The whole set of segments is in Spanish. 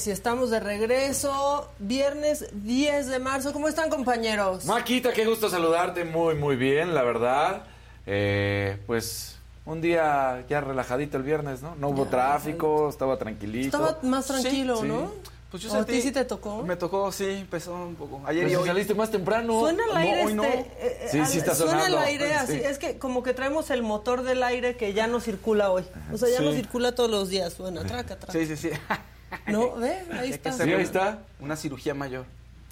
Es y estamos de regreso. Viernes 10 de marzo. ¿Cómo están, compañeros? Maquita, qué gusto saludarte. Muy, muy bien, la verdad. Eh, pues un día ya relajadito el viernes, ¿no? No hubo tráfico, estaba tranquilito. Estaba más tranquilo, Sí, ¿no? Pues yo ¿O a sentí- ti sí te tocó? Me tocó, sí, empezó un poco. Ayer Pues y si hoy. saliste más temprano. Suena al aire No, hoy no. este. eh, eh, Sí, al- sí está Suena sonando. al aire así. Sí. Es que como que traemos el motor del aire que ya no circula hoy. O sea, ya no circula todos los días. Suena, traca, traca. Sí, sí, sí. No, ve, ahí está. Sí, ahí una- está. Una cirugía mayor.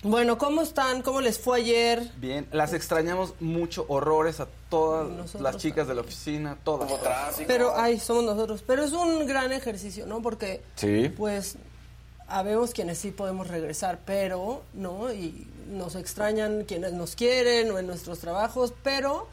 Bueno, ¿cómo están? ¿Cómo les fue ayer? Bien, las extrañamos mucho, horrores a todas Nosotros las chicas de la oficina, todas. Pero, ay, somos nosotros. Pero es un gran ejercicio, ¿no? Porque, Sí. pues, habemos quienes sí podemos regresar, pero, ¿no? Y nos extrañan quienes nos quieren o en nuestros trabajos, pero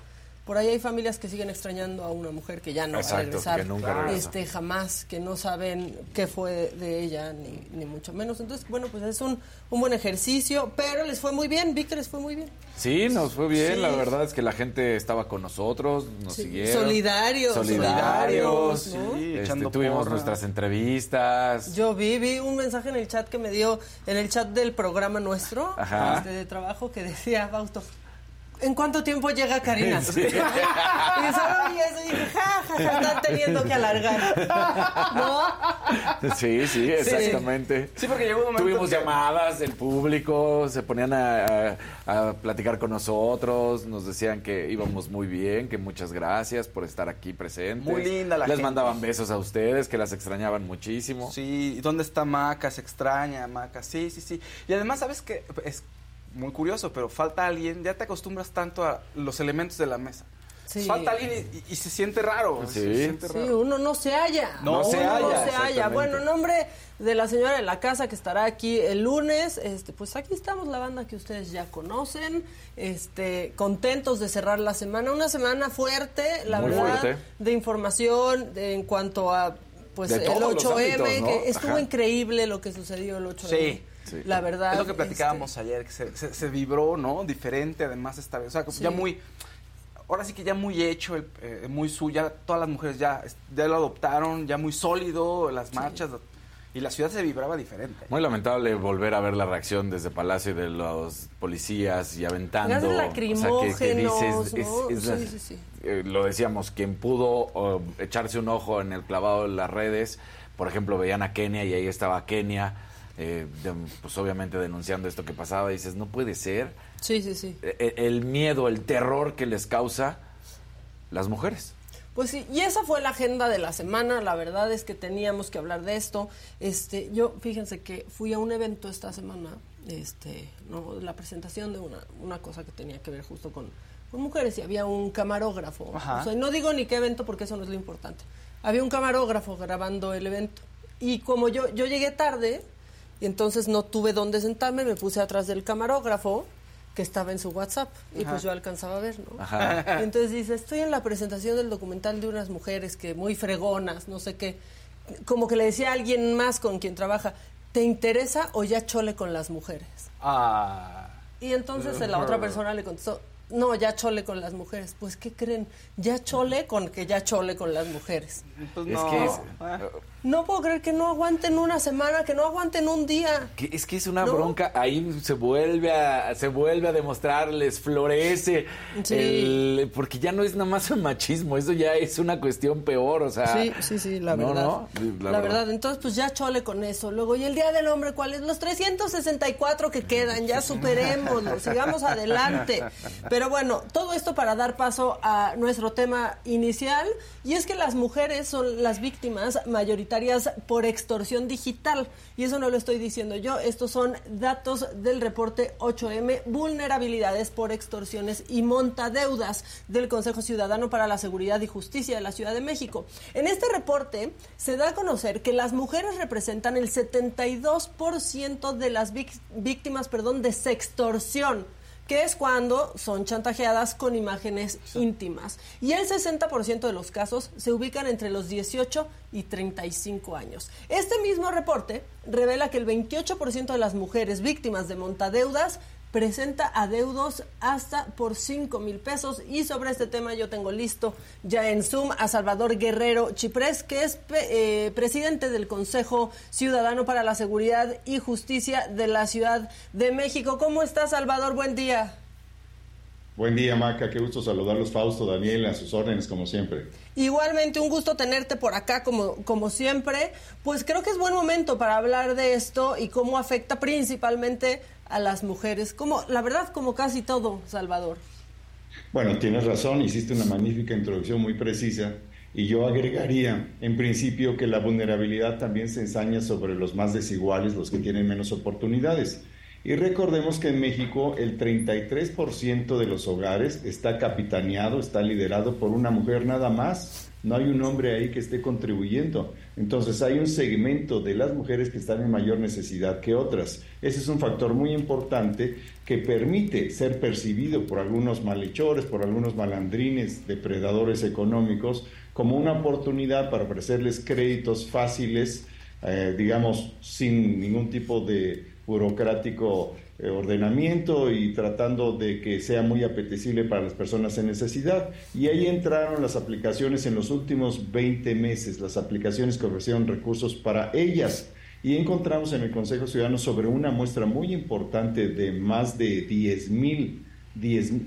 por ahí hay familias que siguen extrañando a una mujer que ya no va a regresar. que nunca regresa. Este, jamás, que no saben qué fue de ella, ni, ni mucho menos. Entonces, bueno, pues es un, un buen ejercicio, pero les fue muy bien, Víctor les fue muy bien. Sí, nos fue bien. Sí. La verdad es que la gente estaba con nosotros, nos Sí, siguieron. solidarios, Solidarios. ¿no? Sí, Este, tuvimos porra. nuestras entrevistas. Yo vi, vi un mensaje en el chat que me dio, en el chat del programa nuestro, este, de trabajo, que decía, Fausto, ¿en cuánto tiempo llega Karina? Sí. Y solo vi eso y dije, ja, ja, ja, están teniendo que alargar. ¿No? Sí, sí, exactamente. Sí, porque llegó un momento Tuvimos que- llamadas del público, se ponían a, a- a platicar con nosotros, nos decían que íbamos muy bien, que muchas gracias por estar aquí presentes. Muy linda la Les gente. mandaban besos a ustedes, que las extrañaban muchísimo. Sí, ¿dónde está Maca? Se extraña Maca. Sí, sí, sí. Y además, ¿sabes qué? Es muy curioso, pero falta alguien, ya te acostumbras tanto a los elementos de la mesa. Sí. Falta alguien y, y se siente raro. Sí. Se siente Sí, raro. uno no se halla. No se Uno halla, No se halla. Bueno, en nombre de la señora de la casa que estará aquí el lunes, este, pues aquí estamos la banda que ustedes ya conocen, este, contentos de cerrar la semana, una semana fuerte, la Muy verdad, fuerte. de información de- en cuanto a pues De el todos los 8M, ámbitos, ¿no? que estuvo Ajá. increíble lo que sucedió el 8M. Sí. Sí. La verdad. Es lo que platicábamos este, ayer, que se, se- se vibró, ¿no? Diferente, además, esta vez. O sea, como Sí. ya muy. Ahora sí que ya muy hecho, el, eh, muy suya. Todas las mujeres ya, ya lo adoptaron, ya muy sólido, las marchas. Y la ciudad se vibraba diferente. Muy lamentable volver a ver la reacción desde Palacio de los policías y aventando. Gases o sea, lacrimógenos, que- ¿no? es- es- Sí, sí, sí. eh, lo decíamos, quien pudo echarse un ojo en el clavado de las redes, por ejemplo, veían a Kenia y ahí estaba Kenia, eh, de- pues obviamente denunciando esto que pasaba, y dices, no puede ser. Sí, sí, sí. E- e- el miedo, el terror que les causa las mujeres. Pues sí, y esa fue la agenda de la semana. La verdad es que teníamos que hablar de esto. Este, yo, fíjense que fui a un evento esta semana, este, no, la presentación de una, una cosa que tenía que ver justo con, con mujeres y había un camarógrafo. Ajá. O sea, no digo ni qué evento porque eso no es lo importante. Había un camarógrafo grabando el evento y como yo yo llegué tarde y entonces no tuve dónde sentarme, me puse atrás del camarógrafo que estaba en su WhatsApp y pues yo alcanzaba a ver, ¿no? Ajá. Entonces dice, estoy en la presentación del documental de unas mujeres que muy fregonas, no sé qué. Como que le decía a alguien más con quien trabaja, ¿te interesa o ya chole con las mujeres? Ah. Y entonces la otra persona le contestó, no, ya chole con las mujeres. Pues, ¿qué creen? Ya chole con que ya chole con las mujeres. Pues Es no. que es- Ah. no puedo creer que no aguanten una semana, que no aguanten un día. Que es que es una bronca, ahí se vuelve a se vuelve a demostrarles, florece, porque ya no es nada más un machismo, eso ya es una cuestión peor, o sea. Sí, sí, sí, la verdad. la, verdad. entonces pues ya chole con eso. Luego, ¿y el Día del Hombre cuál es? Los 364 que quedan, ya superémoslo, sigamos adelante. Pero bueno, todo esto para dar paso a nuestro tema inicial, y es que las mujeres son las víctimas mayoritarias por extorsión digital. Y eso no lo estoy diciendo yo, estos son datos del reporte 8M, vulnerabilidades por extorsiones y montadeudas del Consejo Ciudadano para la Seguridad y Justicia de la Ciudad de México. En este reporte se da a conocer que las mujeres representan el 72% de las víctimas perdón, de sextorsión que es cuando son chantajeadas con imágenes íntimas. Y el 60% de los casos se ubican entre los 18 y 35 años. Este mismo reporte revela que el 28% de las mujeres víctimas de montadeudas presenta adeudos hasta por 5 mil pesos. Y sobre este tema yo tengo listo ya en Zoom a Salvador Guerrero Chiprés, que es eh, presidente del Consejo Ciudadano para la Seguridad y Justicia de la Ciudad de México. ¿Cómo está Salvador? Buen día. Buen día, Maca. Qué gusto saludarlos, Fausto, Daniel, a sus órdenes, como siempre. Igualmente, un gusto tenerte por acá, como, como siempre. Pues creo que es buen momento para hablar de esto y cómo afecta principalmente a las mujeres, como la verdad como casi todo, Salvador. Bueno, tienes razón, hiciste una magnífica introducción muy precisa y yo agregaría en principio que la vulnerabilidad también se ensaña sobre los más desiguales, los que tienen menos oportunidades. Y recordemos que en México el 33% de los hogares está capitaneado, está liderado por una mujer nada más no hay un hombre ahí que esté contribuyendo. Entonces hay un segmento de las mujeres que están en mayor necesidad que otras. Ese es un factor muy importante que permite ser percibido por algunos malhechores, por algunos malandrines, depredadores económicos, como una oportunidad para ofrecerles créditos fáciles, eh, digamos, sin ningún tipo de burocrático ordenamiento y tratando de que sea muy apetecible para las personas en necesidad. Y ahí entraron las aplicaciones en los últimos 20 meses, las aplicaciones que ofrecieron recursos para ellas. Y encontramos en el Consejo Ciudadano sobre una muestra muy importante de más de 10 mil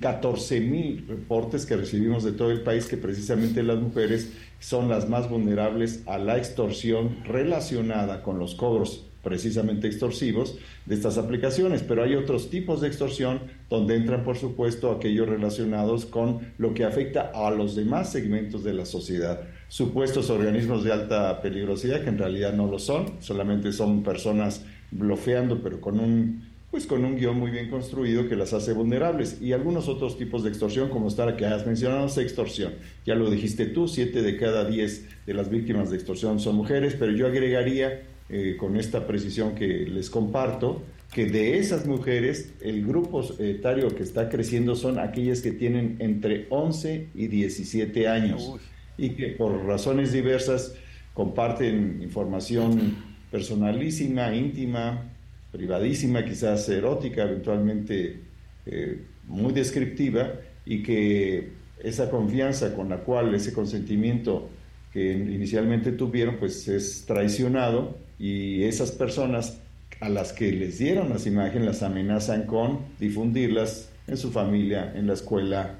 14 mil reportes que recibimos de todo el país que precisamente las mujeres son las más vulnerables a la extorsión relacionada con los cobros precisamente extorsivos de estas aplicaciones, pero hay otros tipos de extorsión donde entran, por supuesto, aquellos relacionados con lo que afecta a los demás segmentos de la sociedad. Supuestos organismos de alta peligrosidad, que en realidad no lo son, solamente son personas bloqueando, pero con un pues con un guion muy bien construido que las hace vulnerables. Y algunos otros tipos de extorsión, como estar que has mencionado, extorsión. Ya lo dijiste tú, siete de cada diez de las víctimas de extorsión son mujeres, pero yo agregaría eh, con esta precisión que les comparto, que de esas mujeres el grupo etario que está creciendo son aquellas que tienen entre 11 y 17 años. Y que por razones diversas comparten información personalísima, íntima, privadísima, quizás erótica, eventualmente eh, muy descriptiva y que esa confianza con la cual ese consentimiento que inicialmente tuvieron pues es traicionado y esas personas a las que les dieron las imágenes las amenazan con difundirlas en su familia, en la escuela,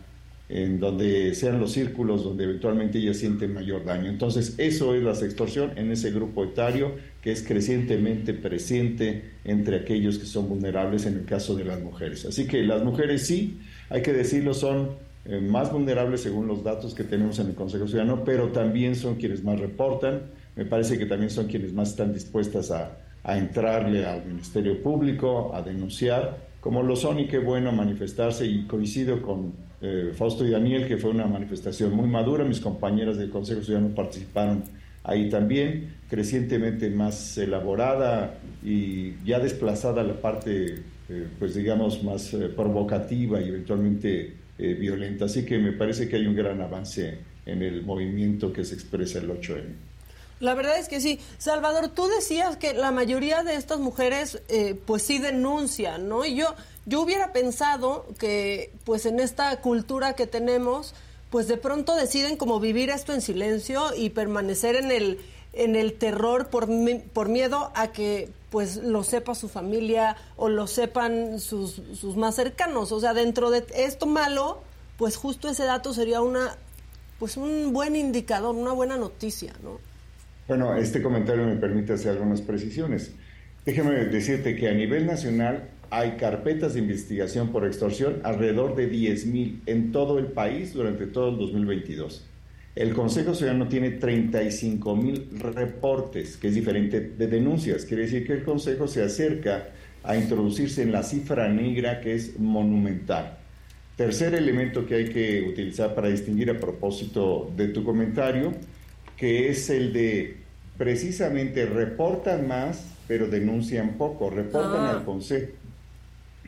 en donde sean los círculos donde eventualmente ellas sienten mayor daño. Entonces, eso es la extorsión en ese grupo etario que es crecientemente presente entre aquellos que son vulnerables en el caso de las mujeres. Así que las mujeres sí, hay que decirlo, son eh, más vulnerables según los datos que tenemos en el Consejo Ciudadano, pero también son quienes más reportan, me parece que también son quienes más están dispuestas a, entrarle al Ministerio Público, a denunciar, como lo son y qué bueno manifestarse y coincido con eh, Fausto y Daniel que fue una manifestación muy madura, mis compañeras del Consejo Ciudadano participaron ahí también, crecientemente más elaborada y ya desplazada la parte, eh, pues digamos, más eh, provocativa y eventualmente violenta. Así que me parece que hay un gran avance en el movimiento que se expresa el 8M. La verdad es que sí. Salvador, tú decías que la mayoría de estas mujeres eh, pues sí denuncian, ¿no? Y yo, yo hubiera pensado que pues en esta cultura que tenemos, pues de pronto deciden como vivir esto en silencio y permanecer en el en el terror por, por miedo a que pues lo sepa su familia o lo sepan sus, sus más cercanos. O sea, dentro de esto malo, pues justo ese dato sería una pues un buen indicador, una buena noticia, ¿no? Bueno, este comentario me permite hacer algunas precisiones. Déjeme decirte que a nivel nacional hay carpetas de investigación por extorsión alrededor de 10.000 en todo el país durante todo el 2022. El Consejo Ciudadano tiene 35.000 reportes, que es diferente de denuncias. Quiere decir que el Consejo se acerca a introducirse en la cifra negra que es monumental. Tercer elemento que hay que utilizar para distinguir a propósito de tu comentario, que es el de precisamente reportan más, pero denuncian poco, reportan ah. al Consejo.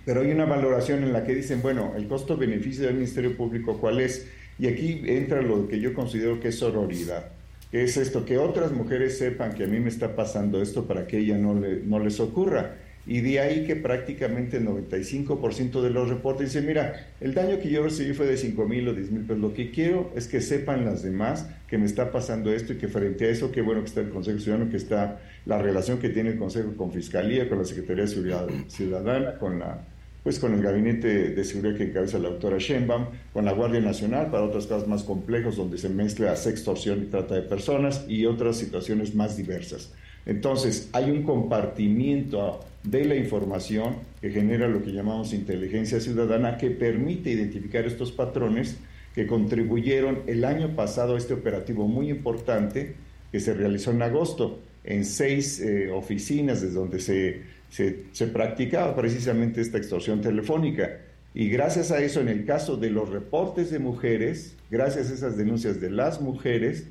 Pero hay una valoración en la que dicen, bueno, el costo-beneficio del Ministerio Público, ¿cuál es? Y aquí entra lo que yo considero que es sororidad. Que es esto, que otras mujeres sepan que a mí me está pasando esto para que ella no, le, no les ocurra. Y de ahí que prácticamente el 95% de los reportes dicen, mira, el daño que yo recibí fue de 5 mil o 10 mil, pero lo que quiero es que sepan las demás que me está pasando esto y que frente a eso, qué bueno que está el Consejo Ciudadano, que está la relación que tiene el Consejo con Fiscalía, con la Secretaría de Seguridad Ciudadana, con la pues con el gabinete de seguridad que encabeza la doctora Sheinbaum, con la Guardia Nacional para otros casos más complejos donde se mezcla sextorsión y trata de personas y otras situaciones más diversas. Entonces, hay un compartimiento de la información que genera lo que llamamos inteligencia ciudadana que permite identificar estos patrones que contribuyeron el año pasado a este operativo muy importante que se realizó en agosto en seis eh, oficinas desde donde se, se, se practicaba precisamente esta extorsión telefónica. Y gracias a eso, en el caso de los reportes de mujeres, gracias a esas denuncias de las mujeres,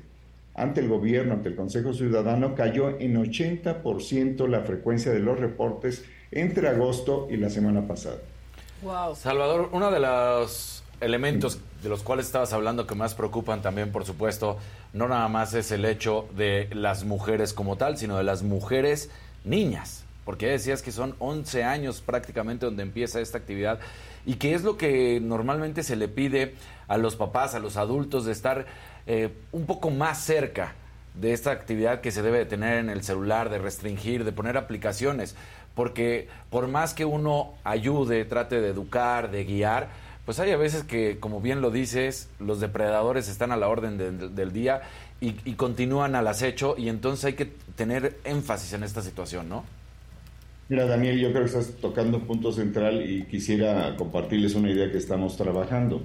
ante el gobierno, ante el Consejo Ciudadano, cayó en 80% la frecuencia de los reportes entre agosto y la semana pasada. Wow. Salvador, uno de los elementos de los cuales estabas hablando que más preocupan también, por supuesto, no nada más es el hecho de las mujeres como tal, sino de las mujeres niñas, porque decías que son 11 años prácticamente donde empieza esta actividad y que es lo que normalmente se le pide a los papás, a los adultos, de estar eh, un poco más cerca de esta actividad que se debe de tener en el celular, de restringir, de poner aplicaciones, porque por más que uno ayude, trate de educar, de guiar, pues hay a veces que, como bien lo dices, los depredadores están a la orden del día y, y, continúan al acecho y entonces hay que tener énfasis en esta situación, ¿no? Mira, Daniel, yo creo que estás tocando un punto central y quisiera compartirles una idea que estamos trabajando.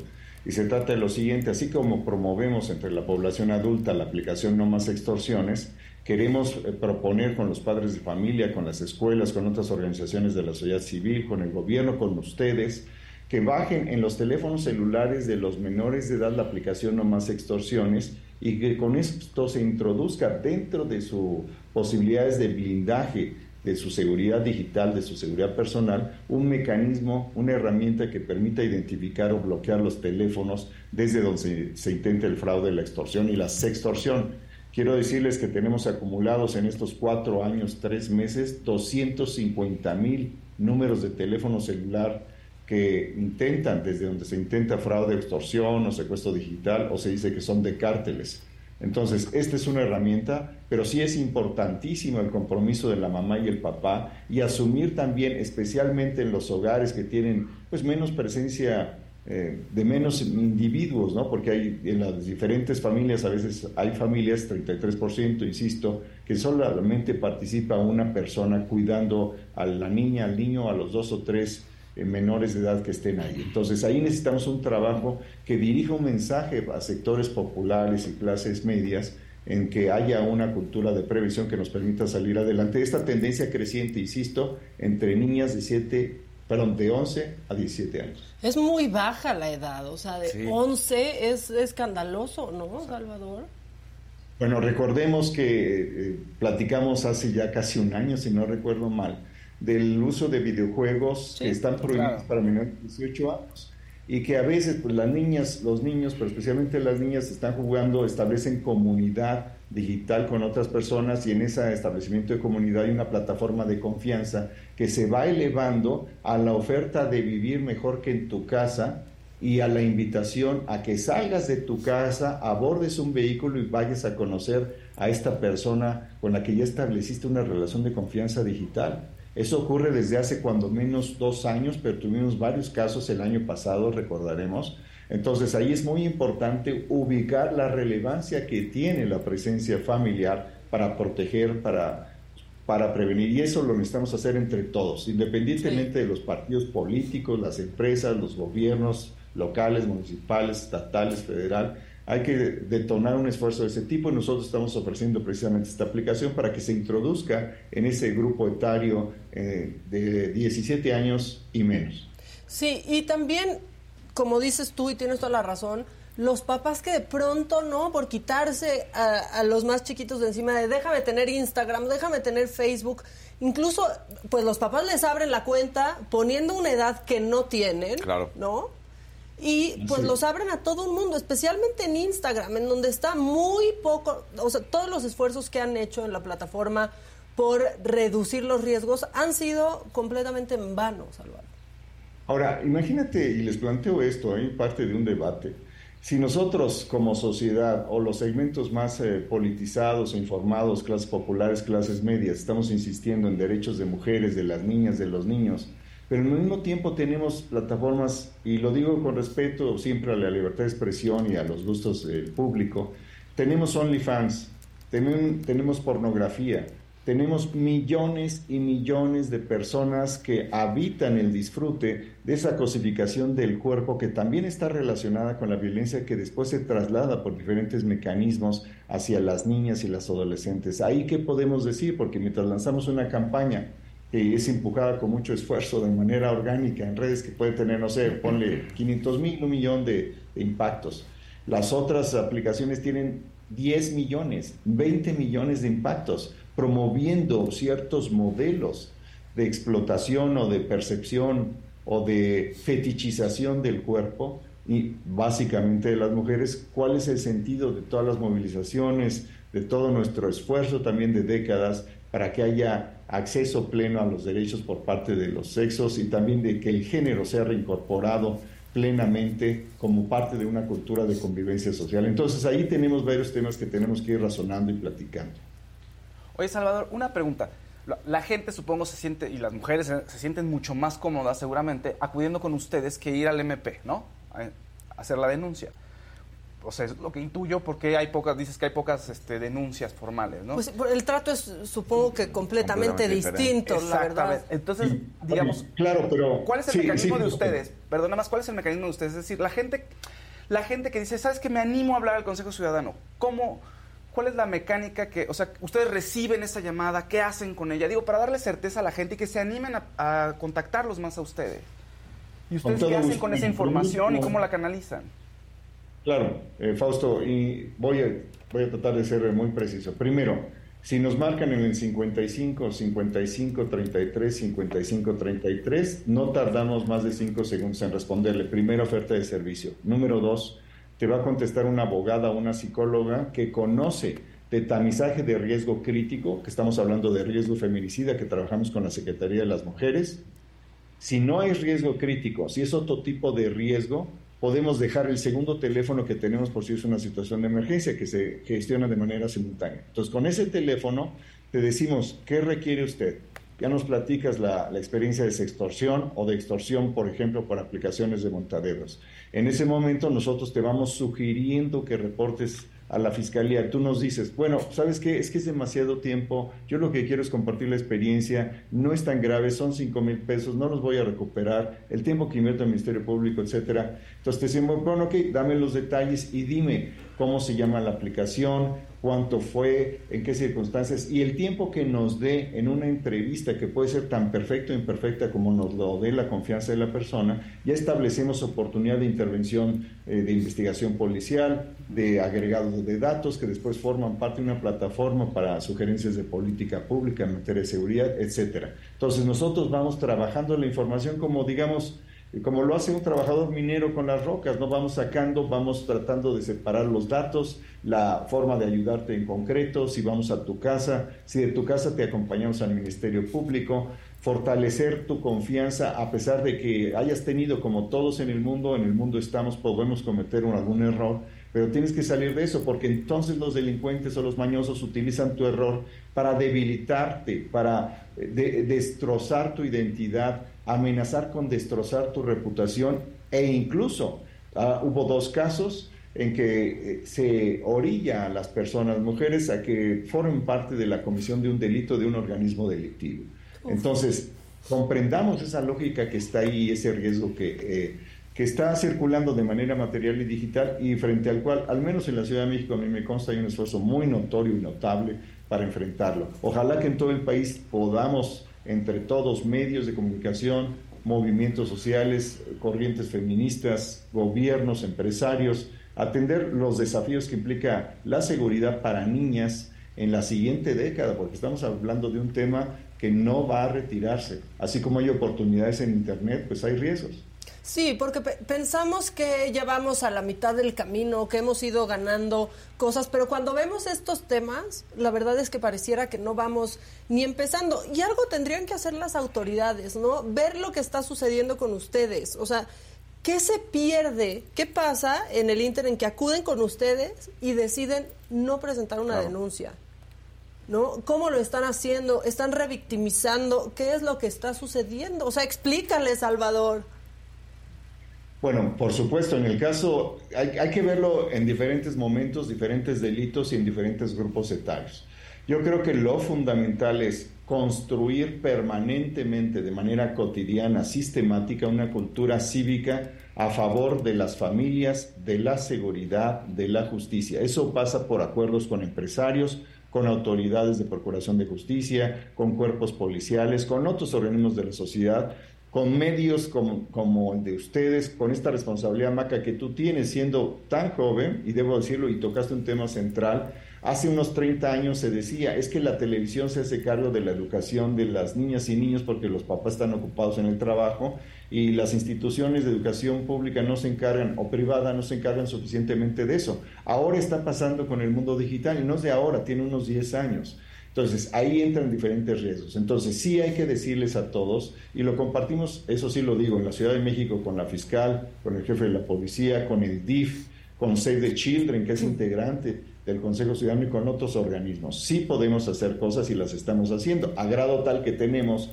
Y se trata de lo siguiente, así como promovemos entre la población adulta la aplicación No Más Extorsiones, queremos eh, proponer con los padres de familia, con las escuelas, con otras organizaciones de la sociedad civil, con el gobierno, con ustedes, que bajen en los teléfonos celulares de los menores de edad la aplicación No Más Extorsiones y que con esto se introduzca dentro de sus posibilidades de blindaje de su seguridad digital, de su seguridad personal, un mecanismo, una herramienta que permita identificar o bloquear los teléfonos desde donde se, intenta el fraude, la extorsión y la sextorsión. Quiero decirles que tenemos acumulados en estos cuatro años, tres meses, 250 mil números de teléfono celular que intentan, desde donde se intenta fraude, extorsión o secuestro digital, o se dice que son de cárteles. Entonces, esta es una herramienta, pero sí es importantísimo el compromiso de la mamá y el papá y asumir también, especialmente en los hogares que tienen pues menos presencia eh, de menos individuos, ¿no? Porque hay en las diferentes familias, a veces hay familias, 33%, insisto, que solamente participa una persona cuidando a la niña, al niño, a los dos o tres menores de edad que estén ahí. Entonces ahí necesitamos un trabajo que dirija un mensaje a sectores populares y clases medias en que haya una cultura de prevención que nos permita salir adelante. Esta tendencia creciente, insisto, entre niñas de 7, perdón, de 11 a 17 años. Es muy baja la edad, o sea, de 11 es escandaloso, ¿no, Salvador? Bueno, recordemos que eh, platicamos hace ya casi un año, si no recuerdo mal, del uso de videojuegos que están prohibidos para menores de 18 años y que a veces pues las niñas, los niños, pero especialmente las niñas están jugando, establecen comunidad digital con otras personas y en ese establecimiento de comunidad hay una plataforma de confianza que se va elevando a la oferta de vivir mejor que en tu casa y a la invitación a que salgas de tu casa, abordes un vehículo y vayas a conocer a esta persona con la que ya estableciste una relación de confianza digital. Eso ocurre desde hace cuando menos dos años, pero tuvimos varios casos el año pasado, recordaremos. Entonces ahí es muy importante ubicar la relevancia que tiene la presencia familiar para proteger, para, para prevenir. Y eso lo necesitamos hacer entre todos, independientemente de los partidos políticos, las empresas, los gobiernos locales, municipales, estatales, federal hay que detonar un esfuerzo de ese tipo y nosotros estamos ofreciendo precisamente esta aplicación para que se introduzca en ese grupo etario eh, de 17 años y menos. Sí, y también, como dices tú y tienes toda la razón, los papás que de pronto, ¿no? Por quitarse a, los más chiquitos de encima de déjame tener Instagram, déjame tener Facebook, incluso pues los papás les abren la cuenta poniendo una edad que no tienen, claro. ¿no? Y pues los abren a todo el mundo, especialmente en Instagram, en donde está muy poco, o sea, todos los esfuerzos que han hecho en la plataforma por reducir los riesgos han sido completamente en vano, Salvador. Ahora, imagínate, y les planteo esto, hay parte de un debate. Si nosotros como sociedad o los segmentos más eh, politizados e informados, clases populares, clases medias, estamos insistiendo en derechos de mujeres, de las niñas, de los niños, pero al mismo tiempo tenemos plataformas, y lo digo con respeto siempre a la libertad de expresión y a los gustos del público, tenemos OnlyFans, tenemos pornografía, tenemos millones y millones de personas que habitan el disfrute de esa cosificación del cuerpo que también está relacionada con la violencia que después se traslada por diferentes mecanismos hacia las niñas y las adolescentes. Ahí qué podemos decir, porque mientras lanzamos una campaña es empujada con mucho esfuerzo de manera orgánica en redes que puede tener, no sé, ponle 500 mil, un millón de, impactos. Las otras aplicaciones tienen 10 millones, 20 millones de impactos, promoviendo ciertos modelos de explotación o de percepción o de fetichización del cuerpo y básicamente de las mujeres, cuál es el sentido de todas las movilizaciones, de todo nuestro esfuerzo también de décadas para que haya acceso pleno a los derechos por parte de los sexos y también de que el género sea reincorporado plenamente como parte de una cultura de convivencia social. Entonces ahí tenemos varios temas que tenemos que ir razonando y platicando. Oye, Salvador, una pregunta. La, gente supongo se siente, y las mujeres se, sienten mucho más cómodas seguramente acudiendo con ustedes que ir al MP, ¿no? a hacer la denuncia o sea, es lo que intuyo porque hay pocas, dices que hay pocas este, denuncias formales, ¿no? Pues el trato es, supongo que completamente, distinto, la verdad. Entonces, digamos, claro, pero ¿cuál es el mecanismo de ustedes? Perdón, nada más, ¿cuál es el mecanismo de ustedes? Es decir, la gente, la gente que dice, ¿sabes que me animo a hablar al Consejo Ciudadano? ¿Cómo, cuál es la mecánica que, o sea, ustedes reciben esa llamada, qué hacen con ella? Digo, para darle certeza a la gente y que se animen a, contactarlos más a ustedes. ¿Y ustedes qué hacen con esa información y cómo la canalizan? Claro, eh, Fausto, y voy a, voy a tratar de ser muy preciso. Primero, si nos marcan en el 55, 55, 33, 55, 33, no tardamos más de 5 segundos en responderle. Primera oferta de servicio. Número dos, te va a contestar una abogada o una psicóloga que conoce de tamizaje de riesgo crítico, que estamos hablando de riesgo feminicida, que trabajamos con la Secretaría de las Mujeres. Si no hay riesgo crítico, si es otro tipo de riesgo, podemos dejar el segundo teléfono que tenemos por si es una situación de emergencia que se gestiona de manera simultánea. Entonces, con ese teléfono te decimos, ¿qué requiere usted? Ya nos platicas la, la, experiencia de extorsión o de extorsión, por ejemplo, por aplicaciones de montaderos. En ese momento nosotros te vamos sugiriendo que reportes a la fiscalía, tú nos dices, bueno, ¿sabes qué? Es que es demasiado tiempo, yo lo que quiero es compartir la experiencia, no es tan grave, son cinco mil pesos, no los voy a recuperar, el tiempo que invierto el Ministerio Público, etcétera. Entonces te decimos, bueno, ok, dame los detalles y dime cómo se llama la aplicación, cuánto fue, en qué circunstancias y el tiempo que nos dé en una entrevista que puede ser tan perfecta o imperfecta como nos lo dé la confianza de la persona, ya establecemos oportunidad de intervención eh, de investigación policial, de agregados de datos que después forman parte de una plataforma para sugerencias de política pública en materia de seguridad, etcétera. Entonces nosotros vamos trabajando la información como digamos como lo hace un trabajador minero con las rocas, ¿no? Vamos sacando, vamos tratando de separar los datos, la forma de ayudarte en concreto, si vamos a tu casa, si de tu casa te acompañamos al Ministerio Público, fortalecer tu confianza a pesar de que hayas tenido, como todos en el mundo, en el mundo estamos, podemos cometer algún error, pero tienes que salir de eso porque entonces los delincuentes o los mañosos utilizan tu error para debilitarte, para eh, destrozar tu identidad, amenazar con destrozar tu reputación e incluso ah, hubo dos casos en que eh, se orilla a las personas, mujeres, a que formen parte de la comisión de un delito de un organismo delictivo. Entonces, comprendamos esa lógica que está ahí, ese riesgo que, eh, que está circulando de manera material y digital y frente al cual, al menos en la Ciudad de México, a mí me consta, hay un esfuerzo muy notorio y notable para enfrentarlo. Ojalá que en todo el país podamos, entre todos, medios de comunicación, movimientos sociales, corrientes feministas, gobiernos, empresarios, atender los desafíos que implica la seguridad para niñas en la siguiente década, porque estamos hablando de un tema que no va a retirarse. Así como hay oportunidades en Internet, pues hay riesgos. Sí, porque pensamos que ya vamos a la mitad del camino, que hemos ido ganando cosas, pero cuando vemos estos temas, la verdad es que pareciera que no vamos ni empezando. Y algo tendrían que hacer las autoridades, ¿no? Ver lo que está sucediendo con ustedes. O sea, ¿qué se pierde? ¿Qué pasa en el Inter en que acuden con ustedes y deciden no presentar una denuncia? ¿no? ¿Cómo lo están haciendo? ¿Están revictimizando? ¿Qué es lo que está sucediendo? O sea, explícale, Salvador. Bueno, por supuesto, en el caso hay, que verlo en diferentes momentos, diferentes delitos y en diferentes grupos etarios. Yo creo que lo fundamental es construir permanentemente, de manera cotidiana, sistemática, una cultura cívica a favor de las familias, de la seguridad, de la justicia. Eso pasa por acuerdos con empresarios, con autoridades de procuración de justicia, con cuerpos policiales, con otros organismos de la sociedad, con medios como, el de ustedes, con esta responsabilidad, Maca, que tú tienes siendo tan joven, y debo decirlo, y tocaste un tema central, hace unos 30 años se decía, es que la televisión se hace cargo de la educación de las niñas y niños porque los papás están ocupados en el trabajo y las instituciones de educación pública no se encargan, o privada, no se encargan suficientemente de eso. Ahora está pasando con el mundo digital, y no es de ahora, tiene unos 10 años. Entonces, ahí entran diferentes riesgos. Entonces, sí hay que decirles a todos, y lo compartimos, eso sí lo digo, en la Ciudad de México con la fiscal, con el jefe de la policía, con el DIF, con Save the Children, que es integrante del Consejo Ciudadano y con otros organismos. Sí podemos hacer cosas y las estamos haciendo, a grado tal que tenemos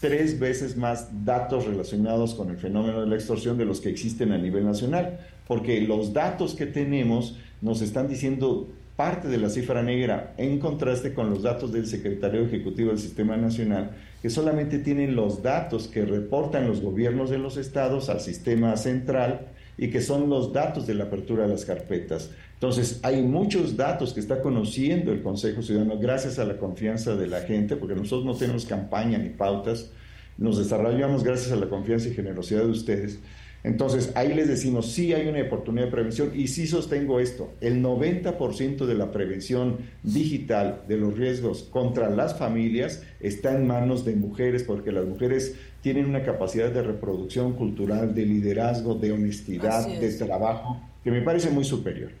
tres veces más datos relacionados con el fenómeno de la extorsión de los que existen a nivel nacional, porque los datos que tenemos nos están diciendo parte de la cifra negra en contraste con los datos del Secretario Ejecutivo del Sistema Nacional, que solamente tienen los datos que reportan los gobiernos de los estados al sistema central y que son los datos de la apertura de las carpetas. Entonces, hay muchos datos que está conociendo el Consejo Ciudadano gracias a la confianza de la gente, porque nosotros no tenemos campaña ni pautas, nos desarrollamos gracias a la confianza y generosidad de ustedes. Entonces, ahí les decimos, sí hay una oportunidad de prevención y sí sostengo esto, el 90% de la prevención digital de los riesgos contra las familias está en manos de mujeres, porque las mujeres tienen una capacidad de reproducción cultural, de liderazgo, de honestidad, de trabajo, que me parece muy superior.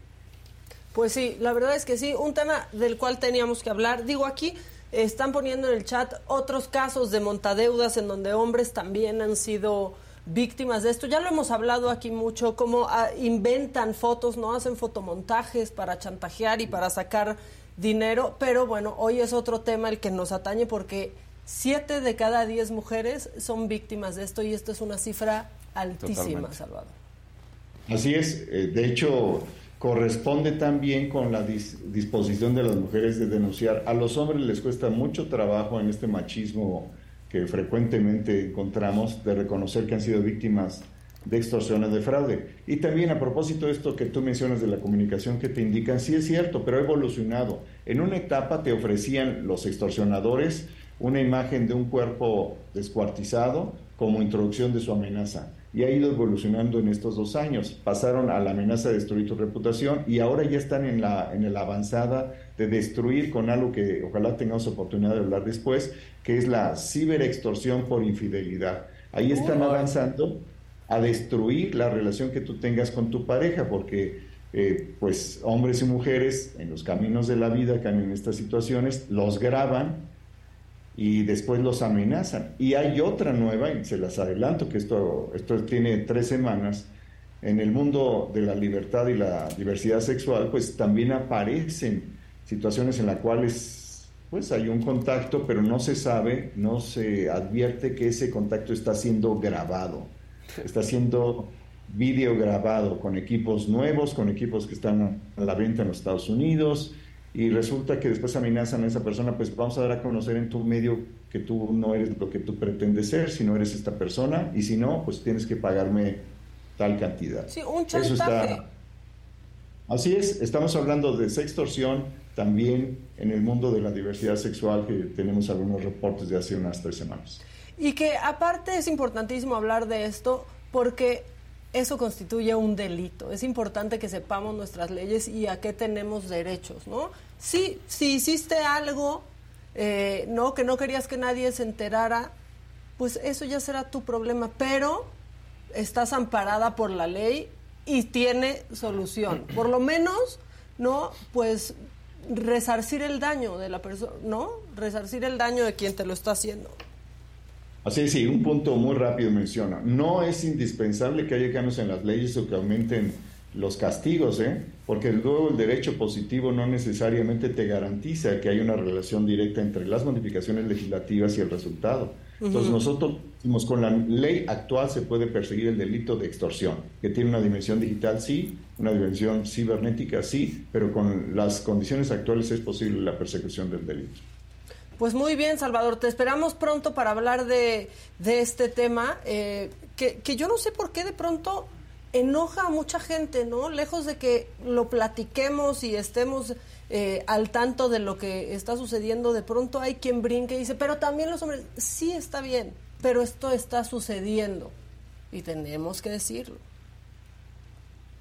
Pues sí, la verdad es que sí, un tema del cual teníamos que hablar. Digo, aquí están poniendo en el chat otros casos de montadeudas en donde hombres también han sido víctimas de esto. Ya lo hemos hablado aquí mucho, cómo ah, inventan fotos, no hacen fotomontajes para chantajear y para sacar dinero, pero bueno, hoy es otro tema el que nos atañe porque siete de cada diez mujeres son víctimas de esto y esto es una cifra altísima, Salvador. Así es, eh, de hecho corresponde también con la disposición de las mujeres de denunciar. A los hombres les cuesta mucho trabajo en este machismo que frecuentemente encontramos de reconocer que han sido víctimas de extorsiones de fraude. Y también a propósito de esto que tú mencionas de la comunicación que te indican, sí es cierto, pero ha evolucionado. En una etapa te ofrecían los extorsionadores una imagen de un cuerpo descuartizado como introducción de su amenaza y ha ido evolucionando en estos dos años. Pasaron a la amenaza de destruir tu reputación y ahora ya están en la, en la avanzada de destruir con algo que ojalá tengamos oportunidad de hablar después, que es la ciberextorsión por infidelidad. Ahí están avanzando a destruir la relación que tú tengas con tu pareja, porque eh, pues hombres y mujeres en los caminos de la vida caen en estas situaciones, los graban y después los amenazan. Y hay otra nueva, y se las adelanto, que esto, esto tiene tres semanas, en el mundo de la libertad y la diversidad sexual, pues también aparecen situaciones en las cuales pues hay un contacto, pero no se sabe, no se advierte que ese contacto está siendo grabado, está siendo video grabado con equipos nuevos, con equipos que están a la venta en los Estados Unidos, y resulta que después amenazan a esa persona, pues vamos a dar a conocer en tu medio que tú no eres lo que tú pretendes ser, si no eres esta persona, y si no, pues tienes que pagarme tal cantidad. Sí, un chantaje. así es, estamos hablando de sextorsión también en el mundo de la diversidad sexual, que tenemos algunos reportes de hace unas tres semanas. Y que aparte es importantísimo hablar de esto porque eso constituye un delito. Es importante que sepamos nuestras leyes y a qué tenemos derechos, ¿no? Sí, si hiciste algo, eh, no, que no querías que nadie se enterara, pues eso ya será tu problema, pero estás amparada por la ley y tiene solución. Por lo menos, ¿no? Pues resarcir el daño de la persona, ¿no? Resarcir el daño de quien te lo está haciendo. Así sí, un punto muy rápido menciona. No es indispensable que haya cambios en las leyes o que aumenten los castigos, ¿eh? porque luego el derecho positivo no necesariamente te garantiza que hay una relación directa entre las modificaciones legislativas y el resultado. Entonces nosotros con la ley actual se puede perseguir el delito de extorsión, que tiene una dimensión digital sí, una dimensión cibernética sí, pero con las condiciones actuales es posible la persecución del delito. Pues muy bien, Salvador, te esperamos pronto para hablar de, este tema, eh, que, que, yo no sé por qué de pronto enoja a mucha gente, ¿no? Lejos de que lo platiquemos y estemos eh, al tanto de lo que está sucediendo, de pronto hay quien brinque y dice, pero también los hombres, sí está bien, pero esto está sucediendo y tenemos que decirlo.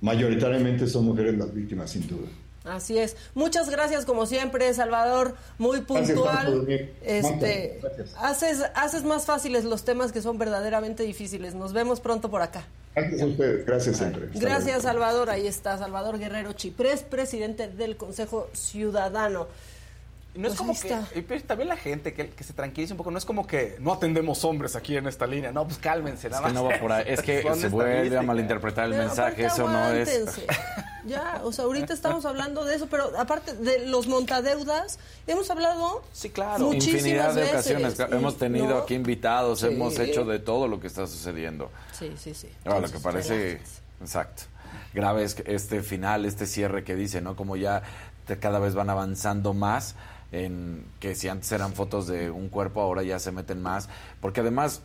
Mayoritariamente son mujeres las víctimas, sin duda. Así es. Muchas gracias como siempre, Salvador, muy puntual. este, haces haces más fáciles los temas que son verdaderamente difíciles. Nos vemos pronto por acá. Gracias a ustedes, gracias siempre. Gracias, Salvador. Ahí está Salvador Guerrero Chiprés, presidente del Consejo Ciudadano. No es pues como que, y también la gente que, se tranquilice un poco, no es como que no atendemos hombres aquí en esta línea, no, pues cálmense, nada es Que no va por ahí. Es que se vuelve a malinterpretar el mensaje, eso no es. Ya, o sea, ahorita estamos hablando de eso, pero aparte de los montadeudas, hemos hablado sí, claro. infinidad de ocasiones. hemos tenido aquí invitados, hemos hecho de todo lo que está sucediendo. Sí, sí, sí. Ahora, lo que parece, exacto, grave es este final, este cierre que dice, ¿no? Como ya cada vez van avanzando más en que si antes eran fotos de un cuerpo, ahora ya se meten más, porque además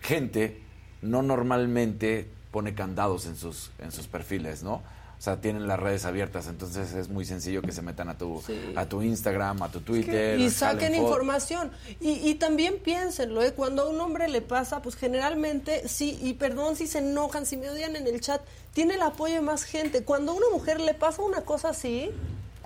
gente no normalmente pone candados en sus en sus perfiles, ¿no? O sea, tienen las redes abiertas, entonces es muy sencillo que se metan a tu, a tu Instagram, a tu Twitter. y saquen información. Y, y también piénsenlo, ¿eh? cuando a un hombre le pasa, pues generalmente, sí, y perdón si se enojan, si me odian en el chat, tiene el apoyo de más gente. Cuando a una mujer le pasa una cosa así,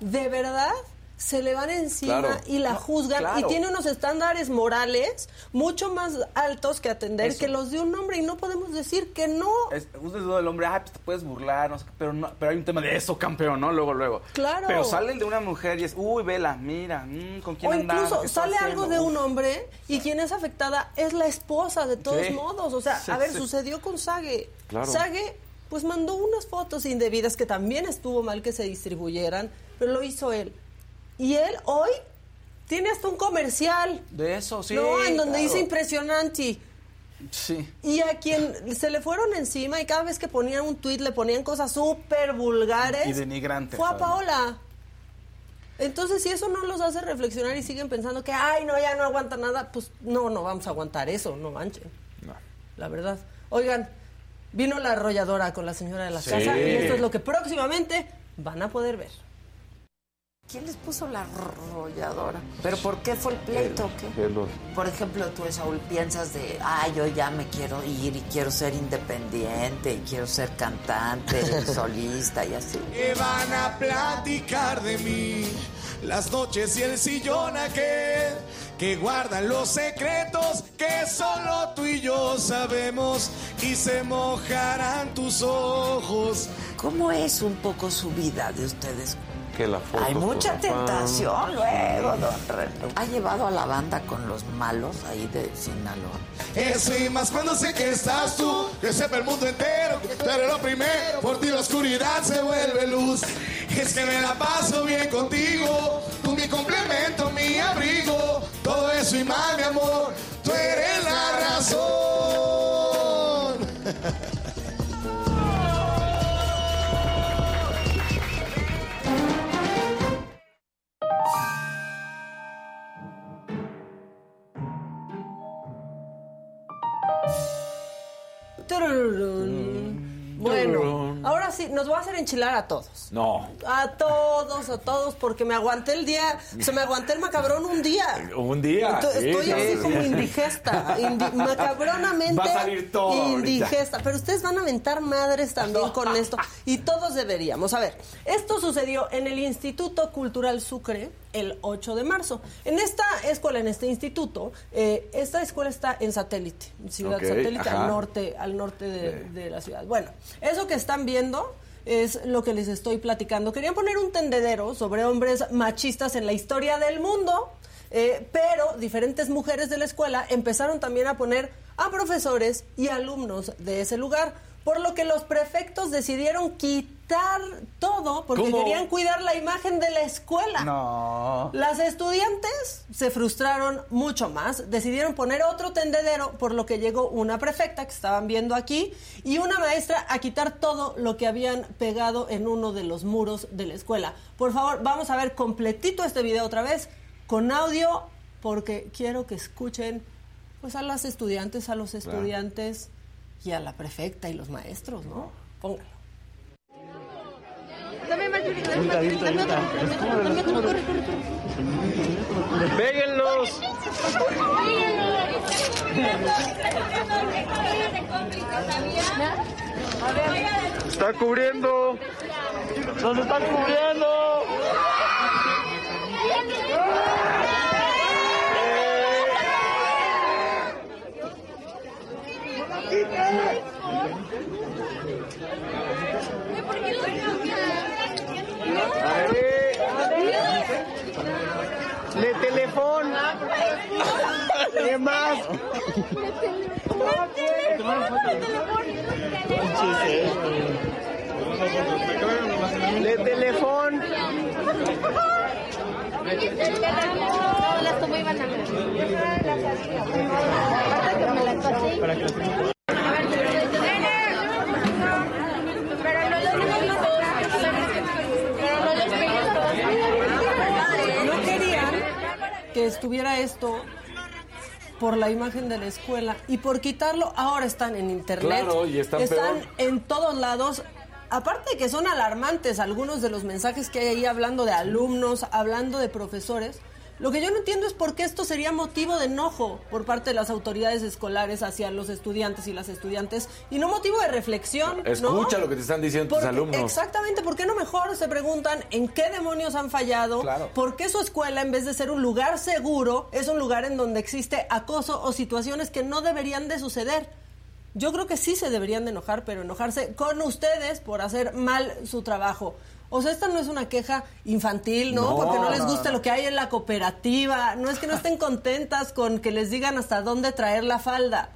de verdad, se le van encima y la juzgan y tiene unos estándares morales mucho más altos que atender que los de un hombre y no podemos decir que no. Es, usted del hombre, ah, pues te puedes burlar, no sé, pero no, pero hay un tema de eso, campeón, ¿no? Luego, luego. Claro. Pero salen de una mujer y es, uy, vela, mira, mm, con quién O incluso sale algo de un hombre y quien es afectada es la esposa, de todos modos. O sea, a ver, sucedió con Sage. Sage, pues mandó unas fotos indebidas que también estuvo mal que se distribuyeran, pero lo hizo él y él hoy tiene hasta un comercial. De eso, sí. No, en donde dice impresionante. Sí. Y a quien se le fueron encima y cada vez que ponían un tuit le ponían cosas súper vulgares. Y denigrantes. Fue a Paola. Entonces, si eso no los hace reflexionar y siguen pensando que, ay, no, ya no aguanta nada, pues no, no vamos a aguantar eso, no manchen. No. La verdad. Oigan, vino la arrolladora con la señora de la casa y esto es lo que próximamente van a poder ver. ¿Quién les puso la arrolladora? ¿Pero por qué fue el pleito? qué? Por ejemplo, tú, Saúl, piensas de, ah, yo ya me quiero ir y quiero ser independiente y quiero ser cantante, solista y así. Que van a platicar de mí las noches y el sillón aquel que guardan los secretos que solo tú y yo sabemos y se mojarán tus ojos. ¿Cómo es un poco su vida de ustedes Hay mucha tentación luego, don Reto. ¿Ha llevado a la banda con los malos ahí de Sinaloa? Eso y más cuando sé que estás tú, que sepa el mundo entero, que tú eres lo primero, por ti la oscuridad se vuelve luz. Es que me la paso bien contigo, tú mi complemento, mi abrigo, todo eso y más, mi amor, tú eres la razón. Bueno, ahora sí, nos va a hacer enchilar a todos. No. A todos, a todos, porque me aguanté el día, se me aguanté el macabrón un día. Un día. Sí, Estoy sí, así sí. como indigesta, indi- macabronamente Va a salir todo ahorita. indigesta. Pero ustedes van a aventar madres también con esto. Y todos deberíamos. A ver, esto sucedió en el Instituto Cultural Sucre el 8 de marzo. En esta escuela, en este instituto, eh, esta escuela está en satélite, ciudad satélite ajá. al norte, al norte de, de la ciudad. Bueno, eso que están viendo es lo que les estoy platicando. Querían poner un tendedero sobre hombres machistas en la historia del mundo, eh, pero diferentes mujeres de la escuela empezaron también a poner a profesores y alumnos de ese lugar, por lo que los prefectos decidieron quitar todo porque ¿Cómo? querían cuidar la imagen de la escuela. No. Las estudiantes se frustraron mucho más, decidieron poner otro tendedero, por lo que llegó una prefecta que estaban viendo aquí y una maestra a quitar todo lo que habían pegado en uno de los muros de la escuela. Por favor, vamos a ver completito este video otra vez con audio porque quiero que escuchen pues a las estudiantes, a los estudiantes y a la prefecta y los maestros, ¿no? Póngalo. Dame más Yuri, dame más Yuri, dame otro, dame otro, dame otro, corre, corre, corre. ¡Péguenlos! ¡Está cubriendo! ¡Nos están cubriendo! ¡Le teléfono! ¿Qué más? ¡Le teléfono! No, las. A ver, pero no los he visto. Pero no los he visto. no querían que estuviera esto por la imagen de la escuela y por quitarlo ahora están en internet. Claro, y están peor. en todos lados. Aparte de que son alarmantes algunos de los mensajes que hay ahí hablando de alumnos hablando de profesores lo que yo no entiendo es por qué esto sería motivo de enojo por parte de las autoridades escolares hacia los estudiantes y las estudiantes y no motivo de reflexión. ¿no? Escucha lo que te están diciendo tus Porque- alumnos. Exactamente, ¿por qué no mejor se preguntan en qué demonios han fallado? Claro. ¿Por qué su escuela, en vez de ser un lugar seguro, es un lugar en donde existe acoso o situaciones que no deberían de suceder? Yo creo que sí se deberían de enojar, pero enojarse con ustedes por hacer mal su trabajo. O sea, esta no es una queja infantil, ¿no? No, Porque no les no. lo que hay en la cooperativa. No es que no estén contentas con que les digan hasta dónde traer la falda.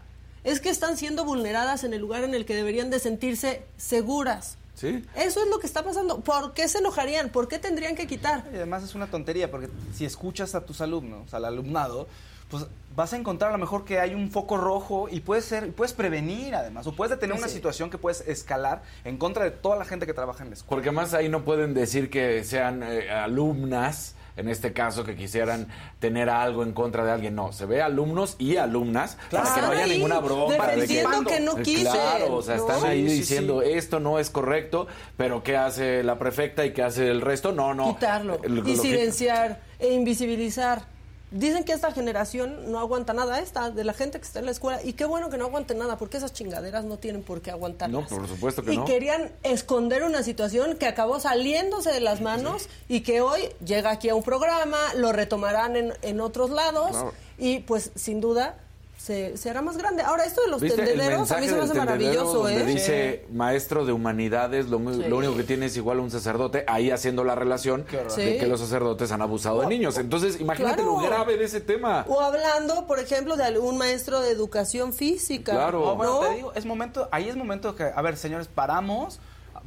Es que están siendo vulneradas en el lugar en el que deberían de sentirse seguras. Sí. Eso es lo que está pasando. ¿Por qué se enojarían? ¿Por qué tendrían que quitar? Y además es una tontería, porque si escuchas a tus alumnos, al alumnado, pues vas a encontrar a lo mejor que hay un foco rojo y puedes ser, puedes prevenir además, o puedes detener una Sí. situación que puedes escalar en contra de toda la gente que trabaja en la escuela. Porque más ahí no pueden decir que sean eh, alumnas, en este caso, que quisieran tener algo en contra de alguien. No, se ve alumnos y alumnas para que no haya ahí ninguna broma. de defendiendo que no Eh, quise, Claro, o sea, ¿no? están ahí Sí, sí, diciendo esto no es correcto, pero ¿qué hace la prefecta y qué hace el resto? No, no. Quitarlo, lo- lo y que- silenciar e invisibilizar. Dicen que esta generación no aguanta nada, esta, de la gente que está en la escuela. Y qué bueno que no aguante nada, porque esas chingaderas no tienen por qué aguantar. No, por supuesto que y no. querían esconder una situación que acabó saliéndose de las manos y que hoy llega aquí a un programa, lo retomarán en, en otros lados Claro. y pues sin duda se, se, hará más grande. Ahora, esto de los tendederos a mí se me hace maravilloso, ¿eh? dice maestro de humanidades, lo, único que tiene es igual a un sacerdote, ahí haciendo la relación de que los sacerdotes han abusado de niños. Entonces, imagínate lo grave de ese tema. O hablando, por ejemplo, de un maestro de educación física. Claro. bueno, te digo, es momento, ahí es momento que, a ver, señores, paramos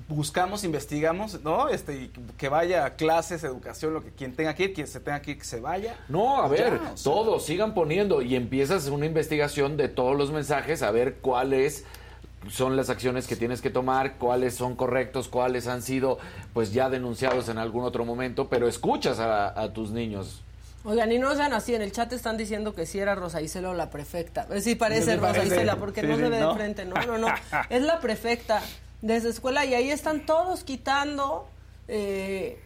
buscamos, investigamos, ¿no? Este, que vaya a clases, educación, lo que quien tenga que ir, quien se tenga que ir, que se vaya. No, a ver, todos sigan poniendo y empiezas una investigación de todos los mensajes, a ver cuáles son las acciones que tienes que tomar, cuáles son correctos, cuáles han sido pues ya denunciados en algún otro momento, pero escuchas a, tus niños. Oigan, y no sean así, en el chat están diciendo que si era Rosa Isela la prefecta. Sí, parece Rosa Isela, porque no se ve de frente, no, no, no, es la prefecta desde escuela y ahí están todos quitando eh,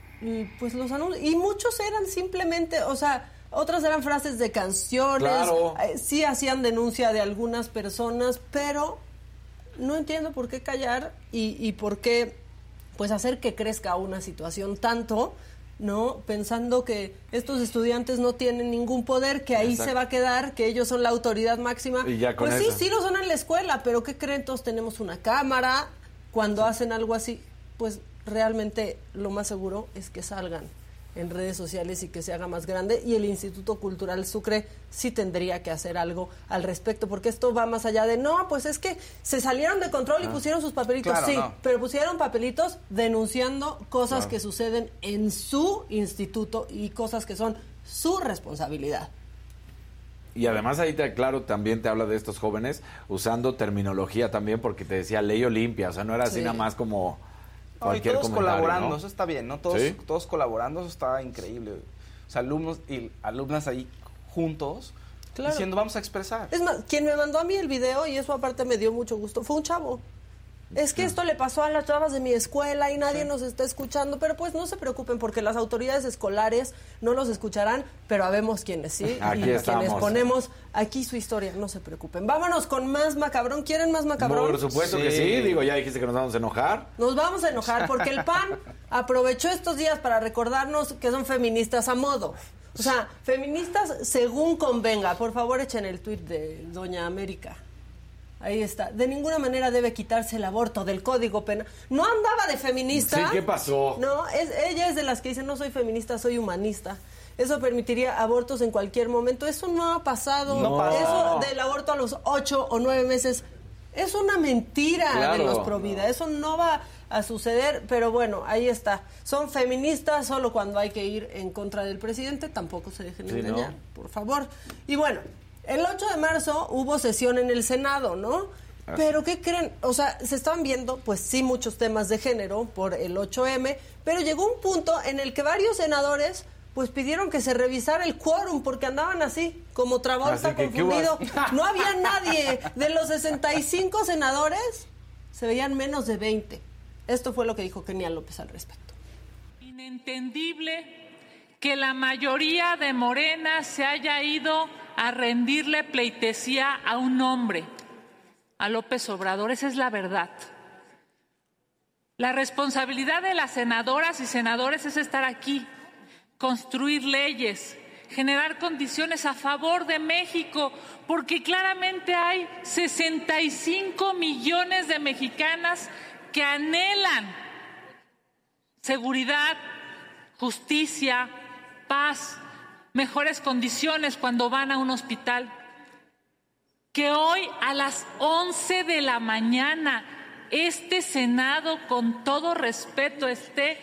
pues los anuncios y muchos eran simplemente, o sea, otras eran frases de canciones, eh, sí hacían denuncia de algunas personas, pero no entiendo por qué callar y, y por qué pues hacer que crezca una situación tanto ¿no? Pensando que estos estudiantes no tienen ningún poder, que ahí se va a quedar, que ellos son la autoridad máxima. pues sí, sí lo son en la escuela, pero ¿qué creen? Todos tenemos una cámara, cuando hacen algo así, pues realmente lo más seguro es que salgan en redes sociales y que se haga más grande y el Instituto Cultural Sucre sí tendría que hacer algo al respecto porque esto va más allá de no, pues es que se salieron de control y ah. pusieron sus papelitos, sí, pero pusieron papelitos denunciando cosas que suceden en su instituto y cosas que son su responsabilidad. Y además ahí te claro también te habla de estos jóvenes usando terminología también porque te decía ley Olimpia, o sea, no era así nada más como cualquier todos colaborando, eso está bien, ¿no? Todos, todos colaborando, eso está increíble. O sea, alumnos y alumnas ahí juntos diciendo vamos a expresar. Es más, quien me mandó a mí el video y eso aparte me dio mucho gusto fue un chavo es que esto le pasó a las chavas de mi escuela y nadie nos está escuchando, pero pues no se preocupen porque las autoridades escolares no los escucharán, pero habemos quienes sí aquí y estamos. quienes ponemos aquí su historia, no se preocupen. Vámonos con más macabrón, ¿quieren más macabrón? Por supuesto que sí, digo, ya dijiste que nos vamos a enojar. Nos vamos a enojar porque el PAN aprovechó estos días para recordarnos que son feministas a modo. O sea, feministas según convenga. Por favor, echen el tuit de Doña América. Ahí está. De ninguna manera debe quitarse el aborto del Código Penal. No andaba de feminista. Sí, ¿qué pasó? No, es, ella es de las que dicen no soy feminista, soy humanista. Eso permitiría abortos en cualquier momento. Eso no ha pasado. No. Eso del aborto a los ocho o nueve meses es una mentira de los Provida. Eso no va a suceder, pero bueno, ahí está. Son feministas solo cuando hay que ir en contra del presidente. Tampoco se dejen engañar, por favor. Y bueno, el 8 de marzo hubo sesión en el Senado, ¿no? Pero ¿qué creen? O sea, se estaban viendo, pues sí, muchos temas de género por el 8M, pero llegó un punto en el que varios senadores pues pidieron que se revisara el quórum porque andaban así, como Travolta confundido. No había nadie. De los 65 senadores, se veían menos de 20. Esto fue lo que dijo Kenia López al respecto. Inentendible que la mayoría de Morena se haya ido a rendirle pleitesía a un hombre, a López Obrador. Esa es la verdad. La responsabilidad de las senadoras y senadores es estar aquí, construir leyes, generar condiciones a favor de México, porque claramente hay 65 millones de mexicanas que anhelan seguridad, justicia, paz, mejores condiciones cuando van a un hospital. Que hoy a las 11 de la mañana este Senado, con todo respeto, esté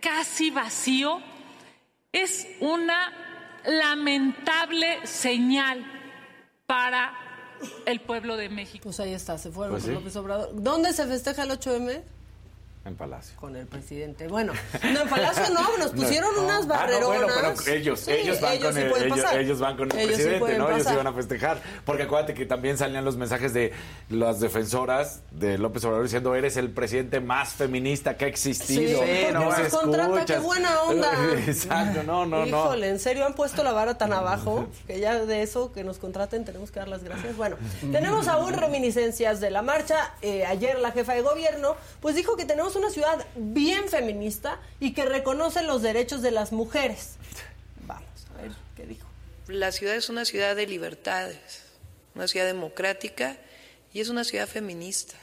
casi vacío, es una lamentable señal para el pueblo de México. Pues ahí está, se fueron pues López Obrador. ¿Dónde se festeja el 8M? En Palacio. Con el presidente. Bueno, no, en Palacio no, nos pusieron unas barreronas. Ah, no, bueno, pero ellos, ellos van con el, ellos, van con el presidente, ¿no? Ellos iban a festejar. Porque acuérdate que también salían los mensajes de las defensoras de López Obrador diciendo eres el presidente más feminista que ha existido. Sí, no nos contrata, qué buena onda. Exacto, no, no, no. Híjole, en serio han puesto la vara tan abajo que ya de eso que nos contraten tenemos que dar las gracias. Bueno, tenemos aún reminiscencias de la marcha. Eh, ayer la jefa de gobierno pues dijo que tenemos una ciudad bien feminista y que reconoce los derechos de las mujeres. Vamos a ver qué dijo. La ciudad es una ciudad de libertades, una ciudad democrática y es una ciudad feminista.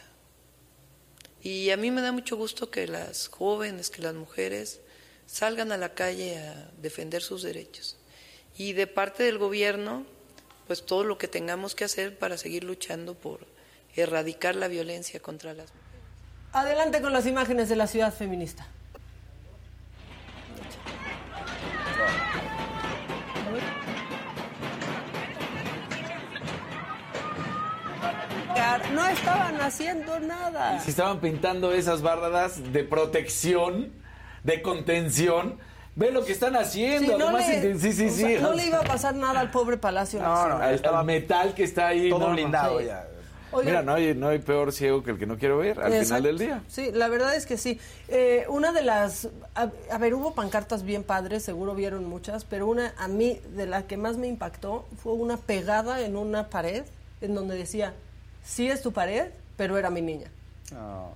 Y a mí me da mucho gusto que las jóvenes, que las mujeres salgan a la calle a defender sus derechos. Y de parte del gobierno, pues todo lo que tengamos que hacer para seguir luchando por erradicar la violencia contra las mujeres. Adelante con las imágenes de la ciudad feminista. No estaban haciendo nada. Si estaban pintando esas barras de protección, de contención. Ve lo que están haciendo. no, Además, le, sí, sí, sí. no le iba a pasar nada al pobre Palacio No, no, Nacional. el, el metal que está ahí. Todo no, no. blindado Sí. ya. Oigan. Mira, no hay, no hay peor ciego que el que no quiero ver al final del día. Sí, la verdad es que sí. Eh, una de las, a, a ver, hubo pancartas bien padres, seguro vieron muchas, pero una a mí de la que más me impactó fue una pegada en una pared en donde decía, sí es tu pared, pero era mi niña. No.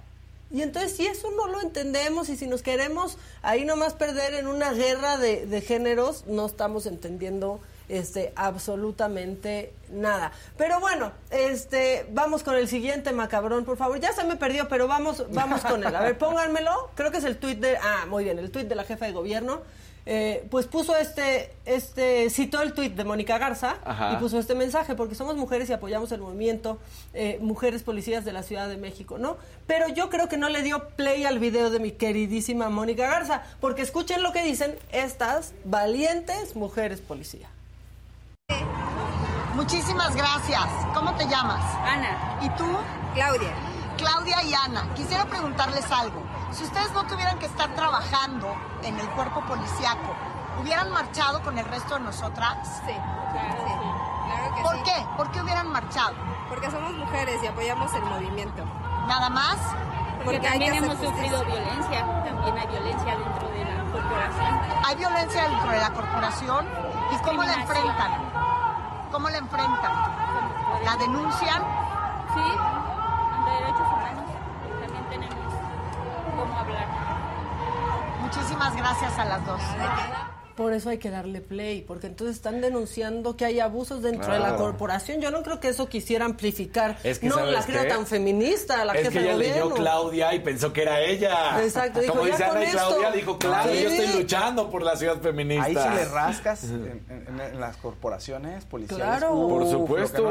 Y entonces si eso no lo entendemos y si nos queremos ahí nomás perder en una guerra de, de géneros, no estamos entendiendo este absolutamente nada. Pero bueno, este vamos con el siguiente macabrón, por favor. Ya se me perdió, pero vamos vamos con él. A ver, pónganmelo. Creo que es el tuit de ah, muy bien, el tuit de la jefa de gobierno. Eh, pues puso este, este, citó el tuit de Mónica Garza Ajá. y puso este mensaje, porque somos mujeres y apoyamos el movimiento eh, Mujeres Policías de la Ciudad de México, ¿no? Pero yo creo que no le dio play al video de mi queridísima Mónica Garza, porque escuchen lo que dicen estas valientes mujeres policía. Muchísimas gracias. ¿Cómo te llamas? Ana. ¿Y tú? Claudia. Claudia y Ana, quisiera preguntarles algo. Si ustedes no tuvieran que estar trabajando en el cuerpo policiaco, ¿hubieran marchado con el resto de nosotras? Sí, claro, sí. Claro que ¿Por sí. qué? ¿Por qué hubieran marchado? Porque somos mujeres y apoyamos el movimiento. ¿Nada más? Porque, Porque también hemos sufrido violencia, también hay violencia dentro de la corporación. ¿Hay violencia dentro de la corporación? ¿Y cómo la enfrentan? ¿Cómo la enfrentan? ¿La denuncian? Sí, ante derechos humanos también tenemos cómo hablar. Muchísimas gracias a las dos. Por eso hay que darle play, porque entonces están denunciando que hay abusos dentro de la Claro. corporación. Yo no creo que eso quisiera amplificar. Es que, no ¿sabes la creo tan feminista, la es jefa que de ella gobierno. leyó Claudia y pensó que era ella. Exacto, dijo, Como "Ya dice Ana y Claudia, esto". dijo Claudia, yo estoy luchando por la ciudad feminista. Ahí si le rascas en, en- las corporaciones policiales. Claro. uf, Por lo que supuesto.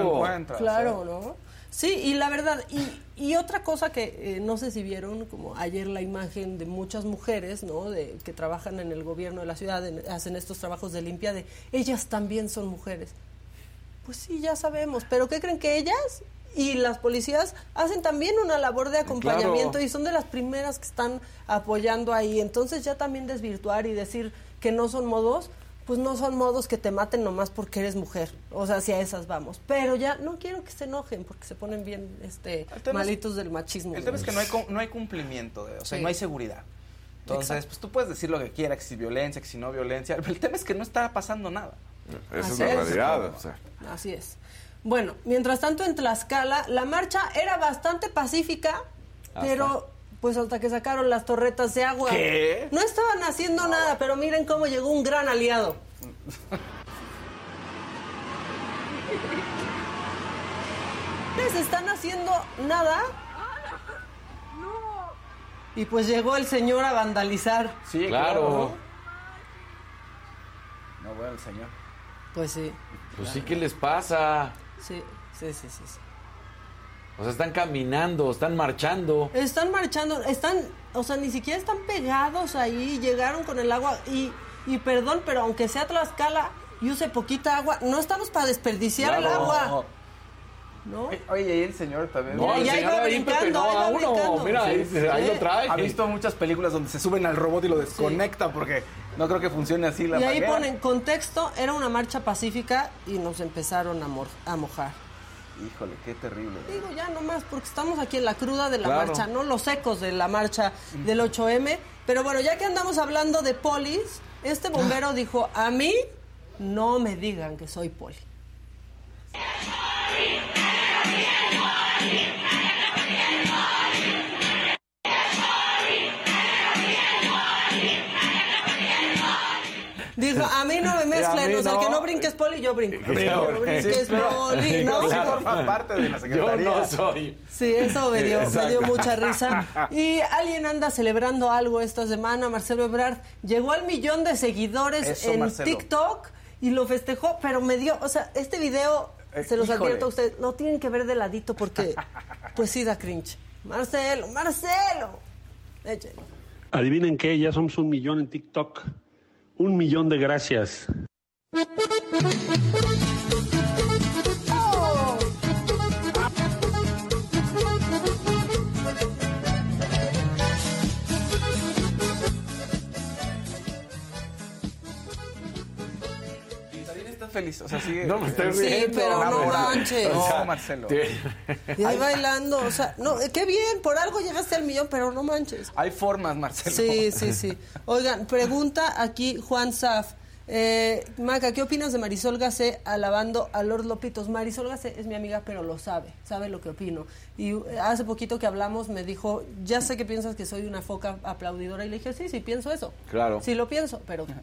no Claro, ¿eh? ¿no? Sí, y la verdad, y, y otra cosa que eh, no sé si vieron, como ayer la imagen de muchas mujeres, ¿no? De, que trabajan en el gobierno de la ciudad, en- hacen estos trabajos de limpia, de ellas también son mujeres. Pues sí, ya sabemos, pero ¿qué creen que ellas y las policías hacen también una labor de acompañamiento Claro. y son de las primeras que están apoyando ahí? Entonces ya también desvirtuar y decir que no son modos, pues no son modos que te maten nomás porque eres mujer. O sea, si a esas vamos. Pero ya no quiero que se enojen porque se ponen bien este es- malitos del machismo. El tema es que no hay, no hay cumplimiento, de- o sea, Sí. no hay seguridad. Entonces, Exacto. pues tú puedes decir lo que quieras, que si violencia, que si no violencia. El tema es que no está pasando nada. Esa es la es. realidad. o sea. Así es. Bueno, mientras tanto en Tlaxcala la marcha era bastante pacífica, pero pues hasta que sacaron las torretas de agua. ¿Qué? No estaban haciendo nada, pero miren cómo llegó un gran aliado. ¿Les están haciendo nada? Y pues llegó el señor a vandalizar. Sí, Claro. No, bueno, el señor. Pues sí, Pues sí, ¿qué les pasa? sí, sí, sí, sí. sí. O sea, están caminando, están marchando. Están marchando, están, o sea, ni siquiera están pegados ahí, llegaron con el agua y, y perdón, pero aunque sea Tlaxcala y use poquita agua, no estamos para desperdiciar el agua. ¿No? Oye, Oye, y el señor también. No, ya señor iba ahí brincando, ahí va a uno. brincando. Mira, ahí, Sí, ahí sí. lo trae. Ha visto muchas películas donde se suben al robot y lo desconectan porque no creo que funcione así la Y ahí ponen contexto, era una marcha pacífica y nos empezaron a mojar. Híjole, qué terrible. Digo ya nomás, porque estamos aquí en la cruda de la Claro. marcha, no los ecos de la marcha del 8M. Pero bueno, ya que andamos hablando de polis, este bombero dijo, a mí no me digan que soy poli. Dijo, a mí no me mezclen, o sea, el que no. no brinque es poli, yo brinco. Claro. Yo brinque es poli, ¿no? Sí, forma parte de la Yo secretaría. no soy. Sí, eso me dio, me dio mucha risa. Y alguien anda celebrando algo esta semana, Marcelo Ebrard. Llegó al millón de seguidores Eso, en Marcelo. TikTok y lo festejó, pero me dio, o sea, este video, Eh, se los híjole. advierto a ustedes, lo tienen que ver de ladito porque, pues sí da cringe. Marcelo, Marcelo. Échenlo. Adivinen qué, ya somos un millón en TikTok. Un millón de gracias. Feliz, o sea, sigue. No, me estoy Sí, riendo. pero no pero- manches. o sea, No, Marcelo. Y ahí bailando, o sea, no, eh, qué bien, por algo llegaste al millón, pero no manches. Hay formas, Marcelo. Sí, sí, sí. Oigan, pregunta aquí Juan Saf. Eh, Maca, ¿qué opinas de Marisol Gacé alabando a Lord Lopitos? Marisol Gacé es mi amiga, pero lo sabe, sabe lo que opino. Y eh, hace poquito que hablamos me dijo, ya sé que piensas que soy una foca aplaudidora. Y le dije, sí, sí, pienso eso. Claro. Sí, lo pienso, pero pues,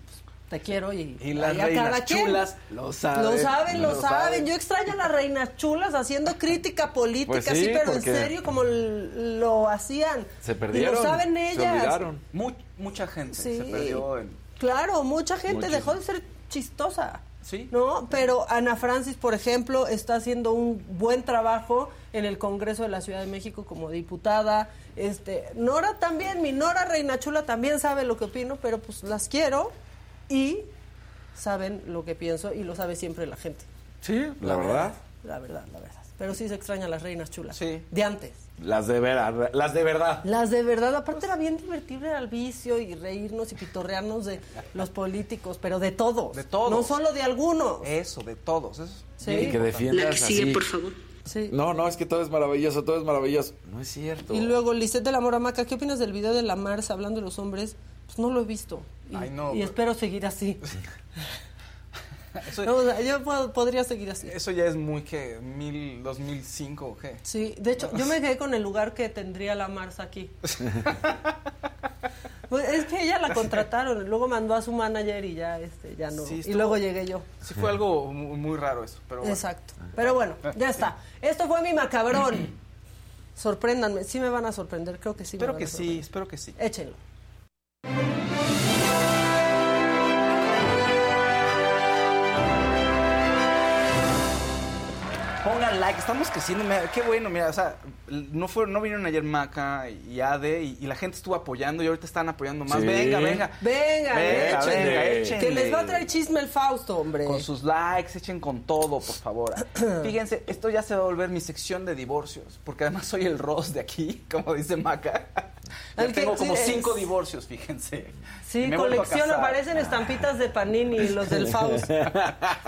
te quiero y, Y las reinas cada quien. chulas lo saben. Lo saben, lo, Lo saben. saben. Yo extraño a las reinas chulas haciendo crítica política, Pues sí, así, pero en serio, como lo hacían. Se Y perdieron. lo saben Se ellas. olvidaron. Mu- mucha gente Sí. se perdió en. Claro, mucha gente Muchísimo. dejó de ser chistosa. Sí. ¿No? Pero Ana Francis, por ejemplo, está haciendo un buen trabajo en el Congreso de la Ciudad de México como diputada. Este, Nora también, mi Nora Reina Chula también sabe lo que opino, pero pues las quiero y saben lo que pienso y lo sabe siempre la gente. Sí, la verdad. La verdad, la verdad. Pero sí se extrañan las reinas chulas. Sí. De antes. Las de verdad. Las de verdad. Las de verdad, aparte era bien divertible al vicio y reírnos y pitorrearnos de los políticos, pero de todos. De todos. No solo de algunos. Eso, de todos. Eso es Sí. Y que defiendas así. favor. Sí. No, no, es que todo es maravilloso, todo es maravilloso. No es cierto. Y luego, Lisette de la Moramaca, ¿qué opinas del video de la Mars hablando de los hombres? Pues no lo he visto. Y, Ay, no, y pero- espero seguir así. Eso, No, o sea, yo puedo- podría seguir así. eso ya es muy que mil, 2005 o qué. Sí, de hecho, yo me quedé con el lugar que tendría la Mars aquí. Pues es que ella la contrataron, luego mandó a su manager y ya, este, ya no. Sí, y luego llegué yo. Sí fue algo muy, muy raro eso, pero bueno. Exacto. Pero bueno, ya está. Esto fue mi macabrón. Sorpréndanme. Sí me van a sorprender, creo que sí. me Espero van que a sí, espero que sí. Échenlo. Pongan like, estamos creciendo, mira, qué bueno, mira, o sea, no fueron, no vinieron ayer Maca y Ade y, y la gente estuvo apoyando y ahorita están apoyando más. Sí. Venga, venga. Venga, Venga, échenle. venga, Que les va a traer chisme el Fausto, hombre. Con sus likes, echen con todo, por favor. Fíjense, esto ya se va a volver mi sección de divorcios, porque además soy el Ross de aquí, como dice Maca. Que- tengo como sí, es- cinco divorcios, fíjense. Sí, Me casar. aparecen estampitas de Panini, los del Fausto.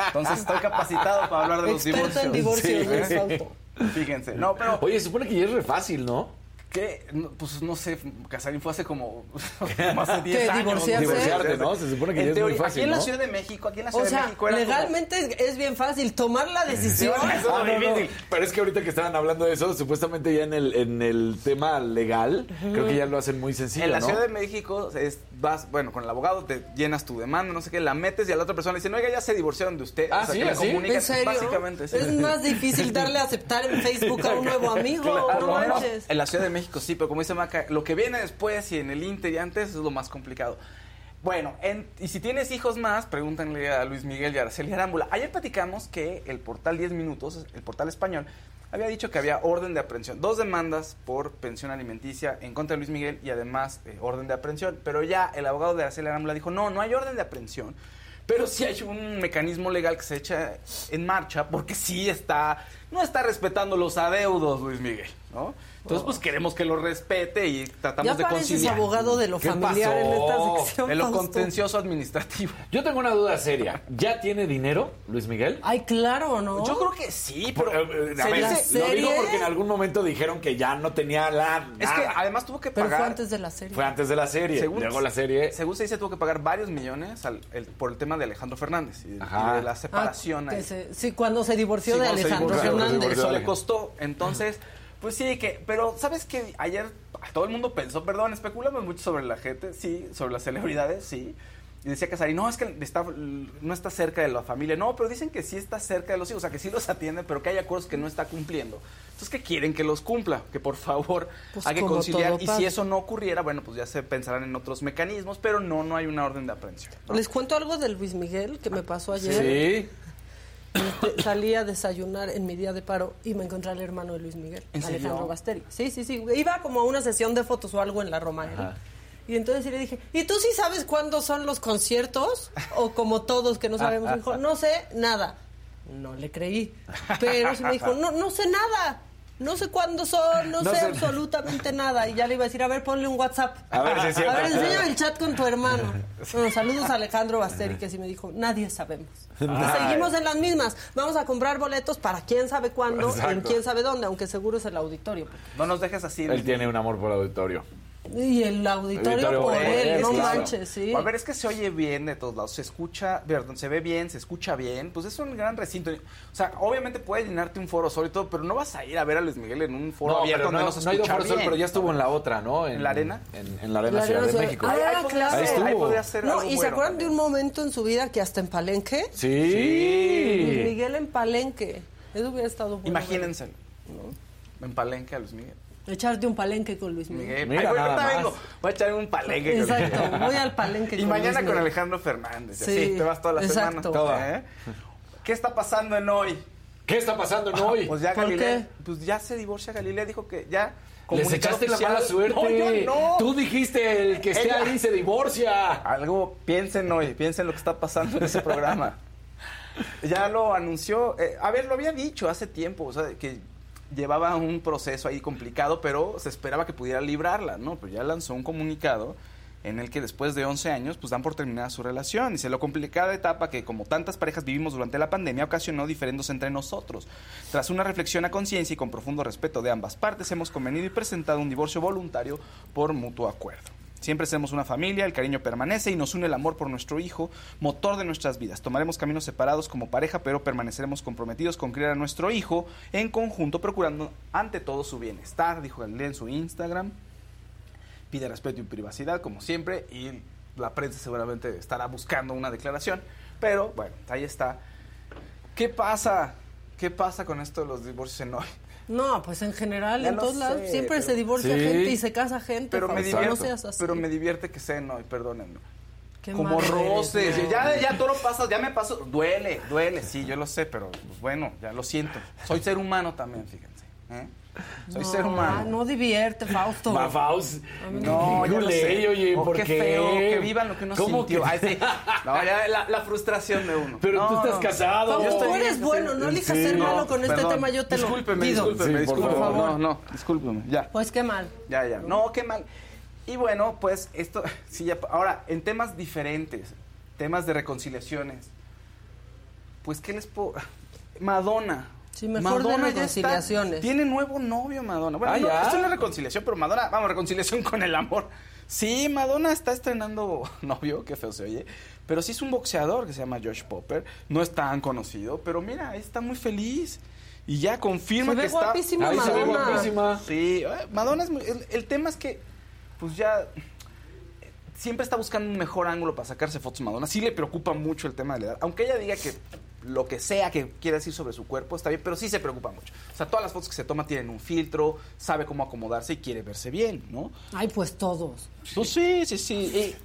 Entonces estoy capacitado para hablar de los divorcios. en divorcios Sí. Fausto. Fíjense, no, pero Oye, se supone que ya es re fácil, ¿no? Que no, pues no sé, Casarín fue hace como más de 10 ¿Qué, años. divorciarse? Divorciarte, ¿no? Se supone que En ya es muy fácil, Aquí en la. Ciudad de México, aquí en la Ciudad O sea, de México era legalmente es, es bien fácil tomar la decisión. Sí, eso Ah, es no. Pero es que ahorita que estaban hablando de eso, supuestamente ya en el, en el tema legal, creo que ya lo hacen muy sencillo, En la ¿no? Ciudad de México es, vas, bueno, con el abogado te llenas tu demanda, no sé qué, la metes y a la otra persona le dicen, oiga, ya se divorciaron de usted. Ah, o sea, ¿sí? que ¿Así? comunicas, ¿En serio? Básicamente, sí. Es más difícil darle a aceptar en Facebook a un nuevo amigo. Claro, no bueno, manches. en la Ciudad de México sí, pero como dice Maca, lo que viene después y en el Inter y antes es lo más complicado. Bueno, en- y si tienes hijos más, pregúntenle a Luis Miguel y a Araceli Arámbula. Ayer platicamos que el portal 10 Minutos, el portal español, había dicho que había orden de aprehensión. Dos demandas por pensión alimenticia en contra de Luis Miguel y además eh, orden de aprehensión. Pero ya el abogado de Araceli Arámbula dijo, no, no hay orden de aprehensión. Pero sí hay un mecanismo legal que se echa en marcha porque sí está, no está respetando los adeudos, Luis Miguel, ¿no? Entonces, pues queremos que lo respete y tratamos Ya de conciliar. abogado de lo ¿Qué familiar en esta sección. De lo contencioso administrativo. Yo tengo una duda seria. ¿Ya tiene dinero, Luis Miguel? Ay, claro, ¿no? Yo creo que sí, pero... eh, a se ver, dice- lo digo porque en algún momento dijeron que ya no tenía la es que además tuvo que Pero pagar... fue antes de la serie. Fue antes de la serie. Según- Luego la serie. Según se dice, tuvo que pagar varios millones al- el- por el tema de Alejandro Fernández y, de- Ajá. y de la Ah, separación. que ahí. se- sí, cuando se divorció Sí, de Alejandro divorció, Fernández. Eso le costó. Entonces, pues sí, que. Pero, ¿sabes qué? Ayer todo el mundo pensó, perdón, especulamos mucho sobre la gente, sí, sobre las celebridades, sí. Y decía Casarín, no, es que está, no está cerca de la familia. No, pero dicen que sí está cerca de los hijos, o sea, que sí los atiende, pero que hay acuerdos que no está cumpliendo. Entonces, ¿qué quieren? Que los cumpla, que por favor Pues hay que conciliar. Y si eso no ocurriera, bueno, pues ya se pensarán en otros mecanismos, pero no, no hay una orden de aprehensión. ¿no? Les cuento algo del Luis Miguel que me pasó ayer. Sí. Este, salí a desayunar en mi día de paro y me encontré al hermano de Luis Miguel, ¿En serio? Alejandro Basteri. Sí, sí, sí. Iba como a una sesión de fotos o algo en la Roma. Ajá. Y entonces le dije, ¿y tú sí sabes cuándo son los conciertos? O como todos que no sabemos. Me dijo, no sé nada. No le creí. Pero sí me dijo, no, no sé nada. No sé cuándo son, no, No sé, sé. absolutamente nada. Y ya le iba a decir, a ver, ponle un WhatsApp. A ver si es cierto. A ver, enséñame el chat con tu hermano. Bueno, saludos a Alejandro Basteri, que sí me dijo, nadie sabemos. Seguimos en las mismas. Vamos a comprar boletos para quién sabe cuándo, en quién sabe dónde, aunque seguro es el auditorio. No nos dejes así. Él tiene un amor por el auditorio. Y el auditorio, Auditorio por él, él, no claro. manches, sí. A ver, es que se oye bien de todos lados, se escucha, perdón, se ve bien, se escucha bien, pues es un gran recinto. O sea, obviamente puede llenarte un foro solo y todo, pero no vas a ir a ver a Luis Miguel en un foro No, abierto donde no, no se no ha ido escucha por Sol, bien. pero ya estuvo en la otra, ¿no? ¿En la arena? En, en la Arena La Ciudad Arena de México. Ah, Ahí podría claro. Ahí ser, estuvo. ahí podría ser No, algo y se bueno acuerdan de un momento en su vida que hasta en Palenque. Sí. Luis Miguel en Palenque. Eso hubiera estado bueno. Imagínense, en Palenque a Luis Miguel. Echarte un palenque con Luis Miguel. Miguel. Mira, Ay, más. vengo. Voy a echar un palenque. con Exacto, Luis Miguel. voy al palenque Y con mañana Luis con. Alejandro Fernández. Sí, así, te vas toda la exacto. semana. Toda. ¿eh? ¿Qué está pasando en hoy? ¿Qué está pasando en hoy? Pues ya ¿Por Galilea, qué? pues ya se divorcia Galilea, dijo que ya Les echaste la mala suerte. No, yo no. Tú dijiste el que esté Ella- ahí se divorcia. Algo, piensen hoy, piensen lo que está pasando en ese programa. ya lo anunció, eh, a ver, lo había dicho hace tiempo, o sea, que llevaba un proceso ahí complicado, pero se esperaba que pudiera librarla, ¿no? Pero ya lanzó un comunicado en el que después de 11 años, pues dan por terminada su relación. Dice, lo complicada etapa que como tantas parejas vivimos durante la pandemia ocasionó diferendos entre nosotros. Tras una reflexión a conciencia y con profundo respeto de ambas partes, hemos convenido y presentado un divorcio voluntario por mutuo acuerdo. Siempre seremos una familia, el cariño permanece y nos une el amor por nuestro hijo, motor de nuestras vidas. Tomaremos caminos separados como pareja, pero permaneceremos comprometidos con criar a nuestro hijo en conjunto, procurando ante todo su bienestar, dijo Galilea en su Instagram. Pide respeto y privacidad, como siempre, y la prensa seguramente estará buscando una declaración. Pero bueno, ahí está. ¿Qué pasa? ¿Qué pasa con esto de los divorcios en hoy? No, pues en general, Ya en todos lados, sé, siempre pero- se divorcia Sí. gente y se casa gente. Pero me divierte, no seas así. pero me divierte que sea en hoy, perdónenme. Qué como eres, roces. no. Ya, ya todo lo pasa, ya me pasó. Duele, duele, sí, yo lo sé, pero pues, bueno, ya lo siento. Soy ser humano también, fíjense. ¿eh? Soy No, ser humano. ah, No divierte, Fausto. Mafaus. No, ya lo sé. oye, Oh, ¿por qué qué? feo, que vivan lo que uno ¿Cómo sintió. que- Ay, sí. No, ya la, la frustración de uno. Pero No, tú estás no. casado. Fausto, Yo estoy tú eres yo bueno, no elijas Sí, ser no, malo con este tema, yo te discúlpeme, lo pido. Discúlpeme, Sí, por discúlpeme. favor. No, no, discúlpeme, ya. Pues qué mal. Ya, ya. No, qué mal. Y bueno, pues esto, sí, ya, ahora, en temas diferentes, temas de reconciliaciones, pues, ¿qué les puedo...? Madonna. Sí, mejor de ya está- reconciliaciones. tiene nuevo novio, Madonna. Bueno, Ah, no, ¿ya? esto es reconciliación, pero Madonna, vamos, reconciliación con el amor. Sí, Madonna está estrenando novio, qué feo se oye, pero sí es un boxeador que se llama Josh Popper, no es tan conocido, pero mira, está muy feliz. Y ya confirma Se ve que está... guapísima Ahí se ve Madonna. guapísima. Sí, eh, Madonna es muy- el, el tema es que, pues ya, siempre está buscando un mejor ángulo para sacarse fotos Madonna. Sí le preocupa mucho el tema de la edad. Aunque ella diga que lo que sea que quiera decir sobre su cuerpo está bien, pero sí se preocupa mucho. O sea, todas las fotos que se toma tienen un filtro, sabe cómo acomodarse y quiere verse bien, ¿no? Ay, pues todos. Pues sí, sí, sí. Y,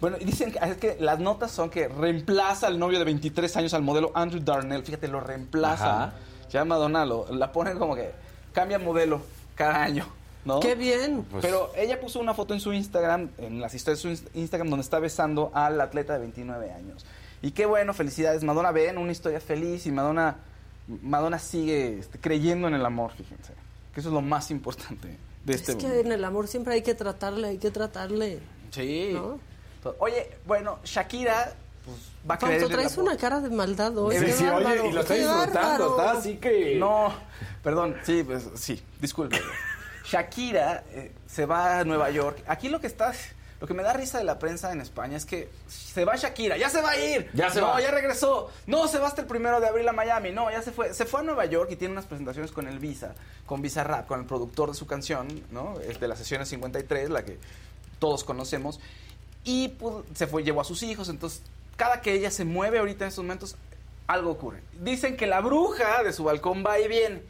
bueno, y dicen que, es que las notas son que reemplaza al novio de 23 años al modelo Andrew Darnell. Fíjate, lo reemplaza. Ajá. Ya Madonna lo, la ponen como que cambia modelo cada año, ¿no? Qué bien. Pues- Pero ella puso una foto en su Instagram, en las historias de su ins- Instagram, donde está besando al atleta de 29 años. Y qué bueno, felicidades. Madonna ven una historia feliz y Madonna, Madonna sigue este, creyendo en el amor, fíjense. Que eso es lo más importante de este es que en el amor siempre hay que tratarle, hay que tratarle. Sí. Oye, bueno, Shakira, pues va a en el traes una cara de maldad hoy. Sí, sí, oye, y lo está qué disfrutando, está así que... No, perdón, sí, pues sí, disculpe. Shakira eh, se va a Nueva York. Aquí lo que está, lo que me da risa de la prensa en España es que se va Shakira, ya se va a ir. Ya se no, va. ya regresó. No, se va hasta el primero de abril a Miami. No, ya se fue. Se fue a Nueva York y tiene unas presentaciones con el Visa, con Visa Rap, con el productor de su canción, ¿no? Es de las sesiones 53, la que todos conocemos. y pues, se fue, llevó a sus hijos. Entonces, cada que ella se mueve ahorita en estos momentos, algo ocurre. Dicen que la bruja de su balcón va y viene,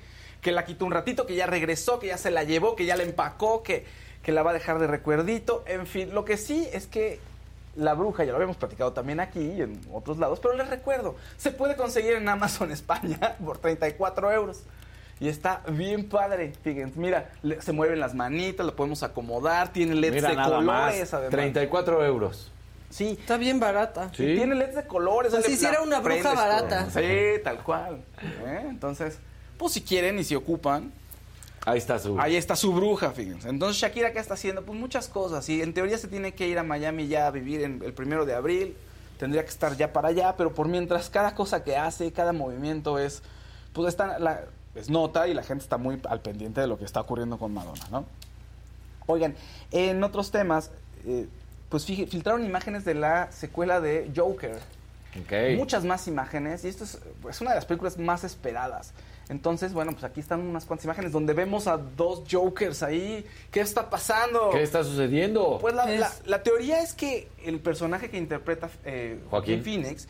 que la quitó un ratito, que ya regresó, que ya se la llevó, que ya la empacó, que, que la va a dejar de recuerdito. En fin, lo que sí es que la bruja, ya lo habíamos platicado también aquí y en otros lados, pero les recuerdo, se puede conseguir en Amazon España por 34 euros. Y está bien padre, fíjense, mira, le- se mueven las manitas, lo podemos acomodar, tiene LEDs Mira de nada colores más, además. 34 euros. Sí. Está bien barata. Sí. Y tiene LEDs de colores. Sale si hiciera la una bruja con- barata. Sí, tal cual. ¿eh? Entonces, pues si quieren y si ocupan, Ahí está su. Ahí está su bruja, fíjense. Entonces Shakira, ¿qué está haciendo? Pues muchas cosas. Y en teoría se tiene que ir a Miami ya a vivir en el primero de abril. Tendría que estar ya para allá, pero por mientras cada cosa que hace, cada movimiento es, pues está, la, es nota y la gente está muy al pendiente de lo que está ocurriendo con Madonna, ¿no? Oigan, en otros temas, eh, pues filtraron imágenes de la secuela de Joker. Ok. Muchas más imágenes y esto es, es una de las películas más esperadas. Entonces, bueno, pues aquí están unas cuantas imágenes donde vemos a dos Jokers ahí. ¿Qué está pasando? ¿Qué está sucediendo? Pues la, Es- la- la teoría es que el personaje que interpreta eh, Joaquín. Phoenix,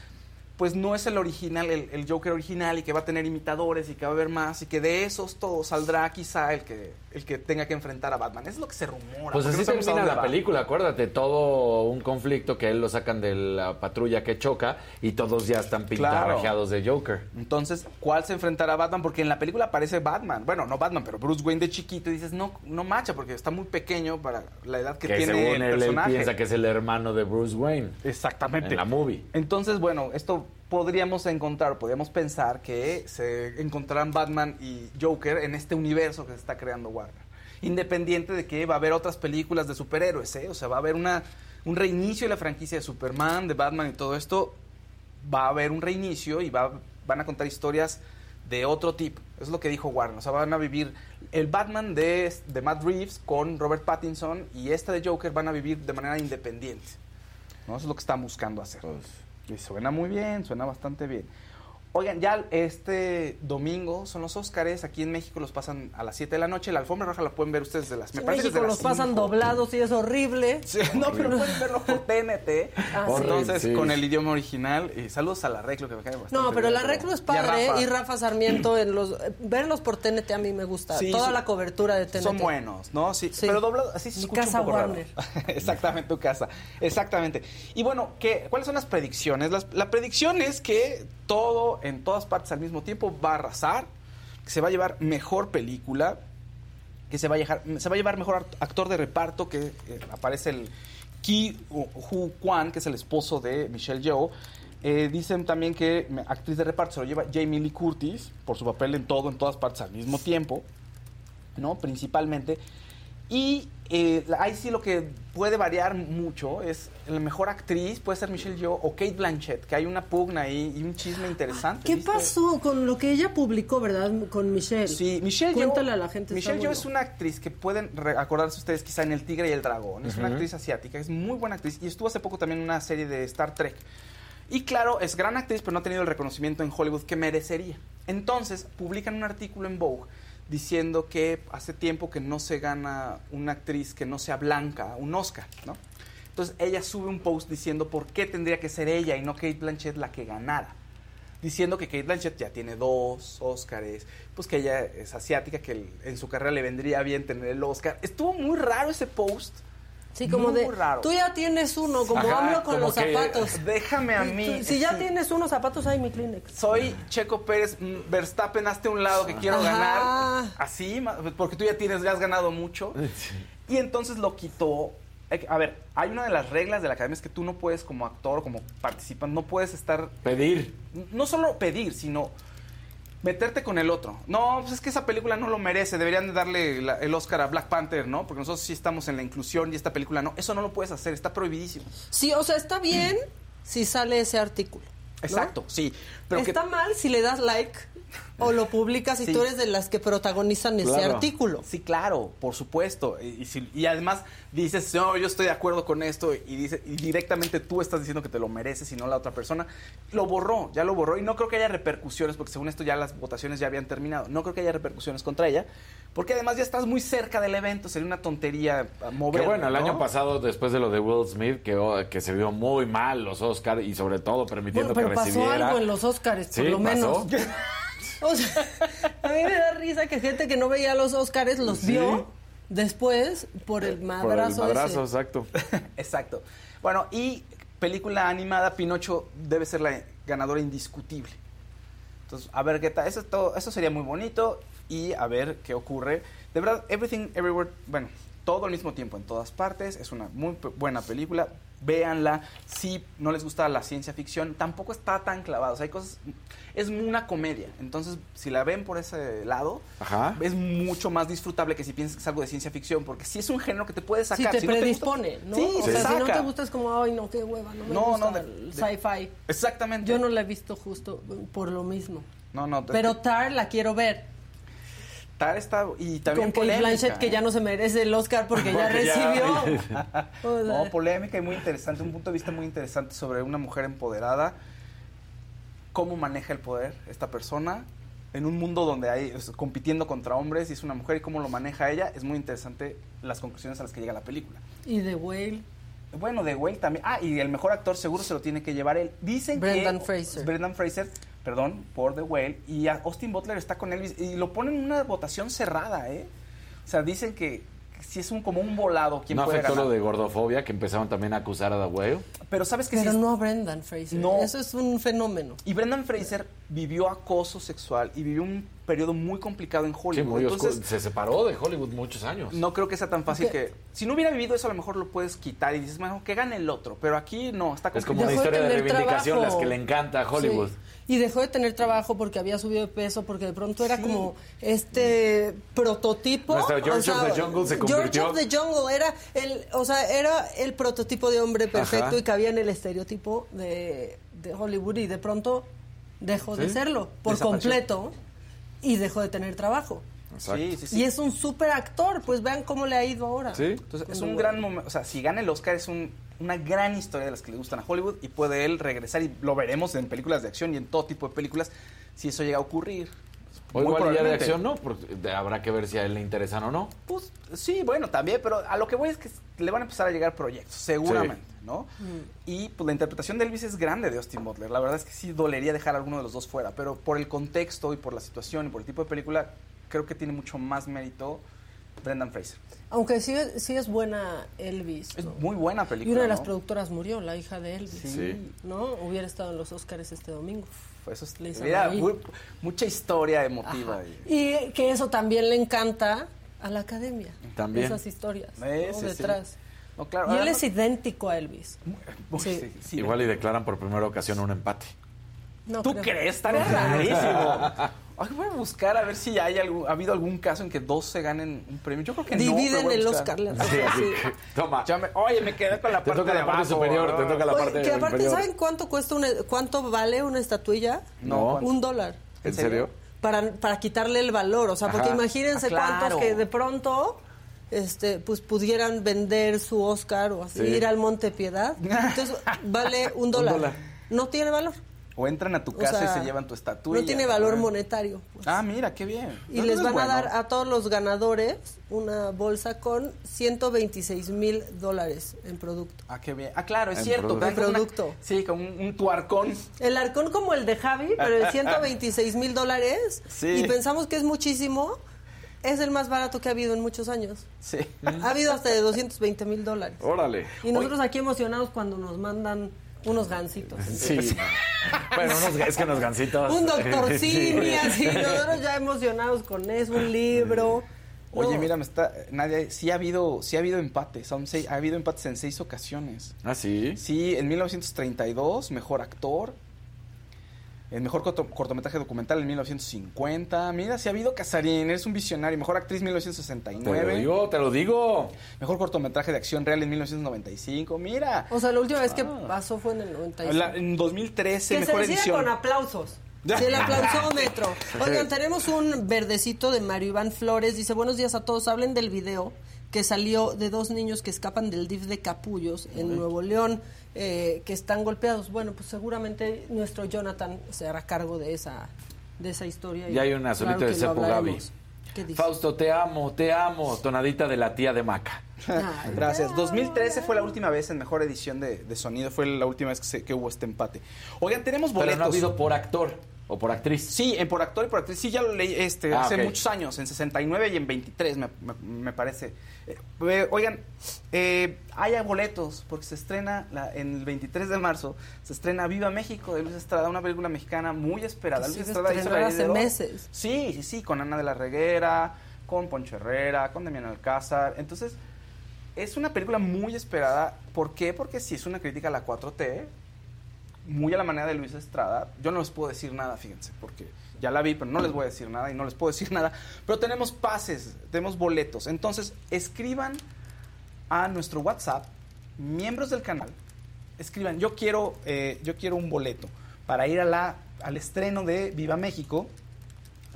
pues no es el original, el, el Joker original y que va a tener imitadores y que va a haber más y que de esos todos saldrá quizá el que, el que tenga que enfrentar a Batman. Es lo que se rumora. Pues así no termina la va. película, acuérdate, todo un conflicto que él lo sacan de la patrulla que choca y todos ya están pintarrajeados de Joker. Entonces, ¿cuál se enfrentará a Batman? Porque en la película aparece Batman. Bueno, no Batman, pero Bruce Wayne de chiquito. Y dices, no, no macha, porque está muy pequeño para la edad que, Que, tiene según el él, él personaje. piensa que es el hermano de Bruce Wayne. Exactamente. En la movie. Entonces, bueno, esto podríamos encontrar, podríamos pensar que se encontrarán Batman y Joker en este universo que se está creando Warner. Independiente de que va a haber otras películas de superhéroes, ¿eh? O sea, va a haber una, un reinicio de la franquicia de Superman, de Batman y todo esto. Va a haber un reinicio y va, van a contar historias de otro tipo. Es lo que dijo Warner. O sea, van a vivir el Batman de, de Matt Reeves con Robert Pattinson y este de Joker van a vivir de manera independiente. ¿no? Eso es lo que están buscando hacer. Y suena muy bien, suena bastante bien. Oigan, ya este domingo son los Óscares, aquí en México los pasan a las 7 de la noche, la alfombra roja la pueden ver ustedes de las... Me En parece México los pasan 5. doblados y es horrible. Sí, no, pero pueden verlo por TNT. Ah. Entonces, Sí. con el idioma original. Y saludos a la Reclo, que me cae bastante No, pero el bien, arreglo es y padre Rafa. y Rafa Sarmiento en los eh, verlos por TNT a mí me gusta. Sí, Toda son- la cobertura de TNT. Son buenos, ¿no? Sí, Sí. pero doblado, así se Mi escucha casa un poco raro. Warner. Exactamente, tu casa. Exactamente. Y bueno, ¿qué, ¿cuáles son las predicciones? Las- la predicción es que todo, en todas partes al mismo tiempo, va a arrasar, que se va a llevar mejor película, que se va a llevar, se va a llevar mejor actor de reparto, que eh, aparece el Ki Hu Kwan, que es el esposo de Michelle Yeoh. Eh, dicen también que actriz de reparto se lo lleva Jamie Lee Curtis, por su papel en todo, en todas partes al mismo tiempo. ¿no? Principalmente. Y eh, ahí sí lo que puede variar mucho es la mejor actriz puede ser Michelle Yeoh o Kate Blanchett, que hay una pugna ahí y un chisme interesante. ¿Qué ¿viste? pasó con lo que ella publicó, verdad? Con Michelle. Sí, Michelle Yeoh- Cuéntale a la gente. Michelle Yeoh bueno. es una actriz que pueden re- acordarse ustedes quizá en El Tigre y el Dragón. Es una actriz asiática, es muy buena actriz y estuvo hace poco también en una serie de Star Trek. Y claro, es gran actriz, pero no ha tenido el reconocimiento en Hollywood que merecería. Entonces, publican un artículo en Vogue diciendo que hace tiempo que no se gana una actriz que no sea blanca un Oscar. Entonces, ella sube un post diciendo por qué tendría que ser ella y no Kate Blanchett la que ganara diciendo que Kate Blanchett ya tiene dos Óscares, pues que ella es asiática, que en su carrera le vendría bien tener el Oscar. Estuvo muy raro ese post. Sí, como muy de. raro. Tú ya tienes uno, como Ajá, hablo con como los que, zapatos. Déjame a mí. si ya sí. tienes unos zapatos, hay mi Kleenex. Soy Checo Pérez, mm, Verstappen, hazte un lado que quiero Ajá. ganar. Así, porque tú ya tienes, ya has ganado mucho. Y entonces lo quitó. Eh, A ver, hay una de las reglas de la academia es que tú no puedes como actor o como participante, no puedes estar... Pedir. No solo pedir, sino meterte con el otro. No, pues es que esa película no lo merece, deberían de darle la- el Oscar a Black Panther, ¿no? Porque nosotros sí estamos en la inclusión y esta película no. Eso no lo puedes hacer, está prohibidísimo. Sí, o sea, está bien si sale ese artículo. ¿no? Exacto, sí. Pero que está mal si le das like o lo publicas y Sí. tú eres de las que protagonizan ese artículo. Sí, claro, por supuesto. Y, y si- y además dices, no, yo estoy de acuerdo con esto, y, dice, y directamente tú estás diciendo que te lo mereces y no la otra persona. Lo borró, ya lo borró. Y no creo que haya repercusiones, porque según esto ya las votaciones ya habían terminado. No creo que haya repercusiones contra ella, porque además ya estás muy cerca del evento. Sería una tontería ah, mover. Que bueno, el ¿no? año pasado, después de lo de Will Smith, que, oh, que se vio muy mal los Oscars y sobre todo permitiendo Bueno, pero que pasó recibiera. algo en los Óscares, por Sí, lo menos. pasó. O sea, a mí me da risa que gente que no veía los Óscares los Sí. vio después por el Por el madrazo madrazo, ese. exacto. Exacto. Bueno, y película animada, Pinocho debe ser la ganadora indiscutible. Entonces, a ver qué tal. Eso, es todo, eso sería muy bonito y a ver qué ocurre. De verdad, Everything Everywhere, bueno, todo al mismo tiempo, en todas partes. Es una muy pe- buena película. Véanla. Si no les gusta la ciencia ficción, tampoco está tan clavado. O sea, hay cosas. Es una comedia. Entonces, si la ven por ese lado, Ajá. es mucho más disfrutable que si piensas que es algo de ciencia ficción. Porque sí es un género que te puede Si sacar. te Si no gusta- predispone, ¿no? Sí, o te sea, si no saca. te gusta es como, ay, no, qué hueva, no me No, gusta no, de- el sci-fi. Exactamente. Yo no la he visto justo por lo mismo. No, no. te- Pero Tar la quiero ver. Tar está y también Con polémica, Blanchett, que ¿eh? ya no se merece el Oscar porque ya Porque ya- recibió. O sea, No, polémica y muy interesante, un punto de vista muy interesante sobre una mujer empoderada, cómo maneja el poder esta persona en un mundo donde hay es, compitiendo contra hombres y es una mujer y cómo lo maneja ella, es muy interesante las conclusiones a las que llega la película. Y The Whale. Bueno, de Whale también. Ah, y el mejor actor seguro se lo tiene que llevar él. Dicen Brendan que Fraser. Brendan Fraser, perdón, por The Whale y Austin Butler está con Elvis y lo ponen en una votación cerrada, ¿eh? O sea, dicen que, sí es un como un volado quién No puede afectó ganar. lo de gordofobia, que empezaron también a acusar a The Whale. Pero sabes que Pero no a Brendan Fraser. No. Eso es un fenómeno. Y Brendan Fraser vivió acoso sexual y vivió un periodo muy complicado en Hollywood. Sí, muy oscuro. Entonces, Se separó de Hollywood muchos años. no creo que sea tan fácil que... Si no hubiera vivido eso, a lo mejor lo puedes quitar y dices, bueno, que gane el otro. Pero aquí no, está Es como una de historia de tener reivindicación, trabajo. las que le encanta a Hollywood. Sí. Y dejó de tener trabajo porque había subido de peso, porque de pronto era como este prototipo. Nuestro George of the Jungle se George convirtió- of the Jungle era el, o sea, era el prototipo de hombre perfecto Ajá. y cabía en el estereotipo de, de Hollywood y de pronto dejó de serlo por completo y dejó de tener trabajo. Sí, sí, sí. Y es un súper actor, pues vean cómo le ha ido ahora. Entonces, es un gran momento. O sea, si gana el Oscar, es un- una gran historia de las que le gustan a Hollywood y puede él regresar y lo veremos en películas de acción y en todo tipo de películas si eso llega a ocurrir. O Muy igual ya de acción no, porque habrá que ver si a él le interesan o no. Pues sí, bueno, también, pero a lo que voy es que le van a empezar a llegar proyectos, seguramente, ¿no? Y pues la interpretación de Elvis es grande de Austin Butler. La verdad es que sí dolería dejar a alguno de los dos fuera, pero por el contexto y por la situación y por el tipo de película, creo que tiene mucho más mérito Brendan Fraser. Aunque sí, sí es buena Elvis. Es ¿no? muy buena Y película. una de las ¿no? productoras murió, la hija de Elvis. Sí. ¿No? Hubiera estado en los Oscars este domingo. Eso es- mira, muy- mucha historia emotiva. Y- Y que eso también le encanta a la academia. También. Esas historias ¿no? sí, sí. No, claro, Y él además- es idéntico a Elvis. Uy, Sí. sí, sí. Igual y declaran por primera ocasión un empate. No ¿Tú creo. crees? Estaría rarísimo. Ay, voy a buscar a ver si hay algún- ha habido algún caso en que dos se ganen un premio. Yo creo que no. Dividen voy a el. Oscar. la Sí, sí. toma. Ya me- oye, me quedé con la Te parte toca de la parte abajo, superior, te ¿no? toca la Oye, parte que aparte, inferior. ¿saben cuánto cuesta una, cuánto vale una estatuilla? No. Un dólar. ¿En serio? Para, para quitarle el valor. O sea, porque Ajá. imagínense Ah, claro. cuántos que de pronto este, pues pudieran vender su Oscar o así, Sí. ir al Monte Piedad. Entonces, vale un dólar. dólar. No tiene valor. O entran a tu O casa sea, y se llevan tu estatua. No tiene valor monetario. pues. Ah, mira, qué bien. Y No, les van bueno. a dar a todos los ganadores una bolsa con 126 mil dólares en producto. Ah, qué bien. Ah, claro, es En cierto. producto. como una- Producto. sí, con un, un tuarcón. El arcón como el de Javi, pero el 126 mil dólares. Sí. Y pensamos que es muchísimo. Es el más barato que ha habido en muchos años. Sí. Ha habido hasta de 220 mil dólares. Órale. Y nosotros aquí emocionados cuando nos mandan unos gancitos. Sí. bueno, unos, es que unos gancitos. Un doctor Sí. Simi, así. Nosotros ya emocionados con eso, un libro. Oye, No. mira, me está. Nadie, sí ha habido, sí ha habido empates. Son seis, ha habido empates en seis ocasiones. Ah, sí. Sí, en 1932, mejor actor. El mejor corto- cortometraje documental en 1950. Mira, sí ha habido Casarín, eres un visionario. Mejor actriz Te lo 1969. digo, te lo digo. Mejor cortometraje de acción real en 1995. Mira. O sea, la última vez que Ah. pasó fue en el 95. La- en 2013, que se mejor decida edición. con aplausos. Sí, el aplausómetro. Oigan, tenemos un verdecito de Mario Iván Flores. Dice, buenos días a todos. Hablen del video que salió de dos niños que escapan del DIF de Capullos en Nuevo León, eh, que están golpeados. Bueno, pues seguramente nuestro Jonathan se hará cargo de esa, de esa historia. Y hay una solita claro de Cepo Gaby. Fausto, te amo, te amo. Tonadita de la tía de Maca. Gracias. 2013 fue la última vez en mejor edición de, de sonido. Fue la última vez que, se- que hubo este empate. Oigan, tenemos Pero boletos. no ha habido por actor o por actriz. Sí, en por actor y por actriz. Sí, ya lo leí este, Ah, hace ok. muchos años, en 69 y en 23, me, me- me parece. Eh, oigan, eh, hay boletos, porque se estrena la- en el 23 de marzo, se estrena Viva México de Luis Estrada, una película mexicana muy esperada. Luis Estrada hizo la hace meses. Sí, sí, sí, con Ana de la Reguera, con Poncho Herrera, con Damián Alcázar. Entonces, es una película muy esperada. ¿Por qué? Porque si es una crítica a la 4T, muy a la manera de Luis Estrada. Yo no les puedo decir nada, fíjense, porque ya la vi, pero no les voy a decir nada y no les puedo decir nada. Pero tenemos pases, tenemos boletos. Entonces, escriban a nuestro WhatsApp, miembros del canal, escriban, yo quiero, eh, yo quiero un boleto para ir a la, al estreno de Viva México.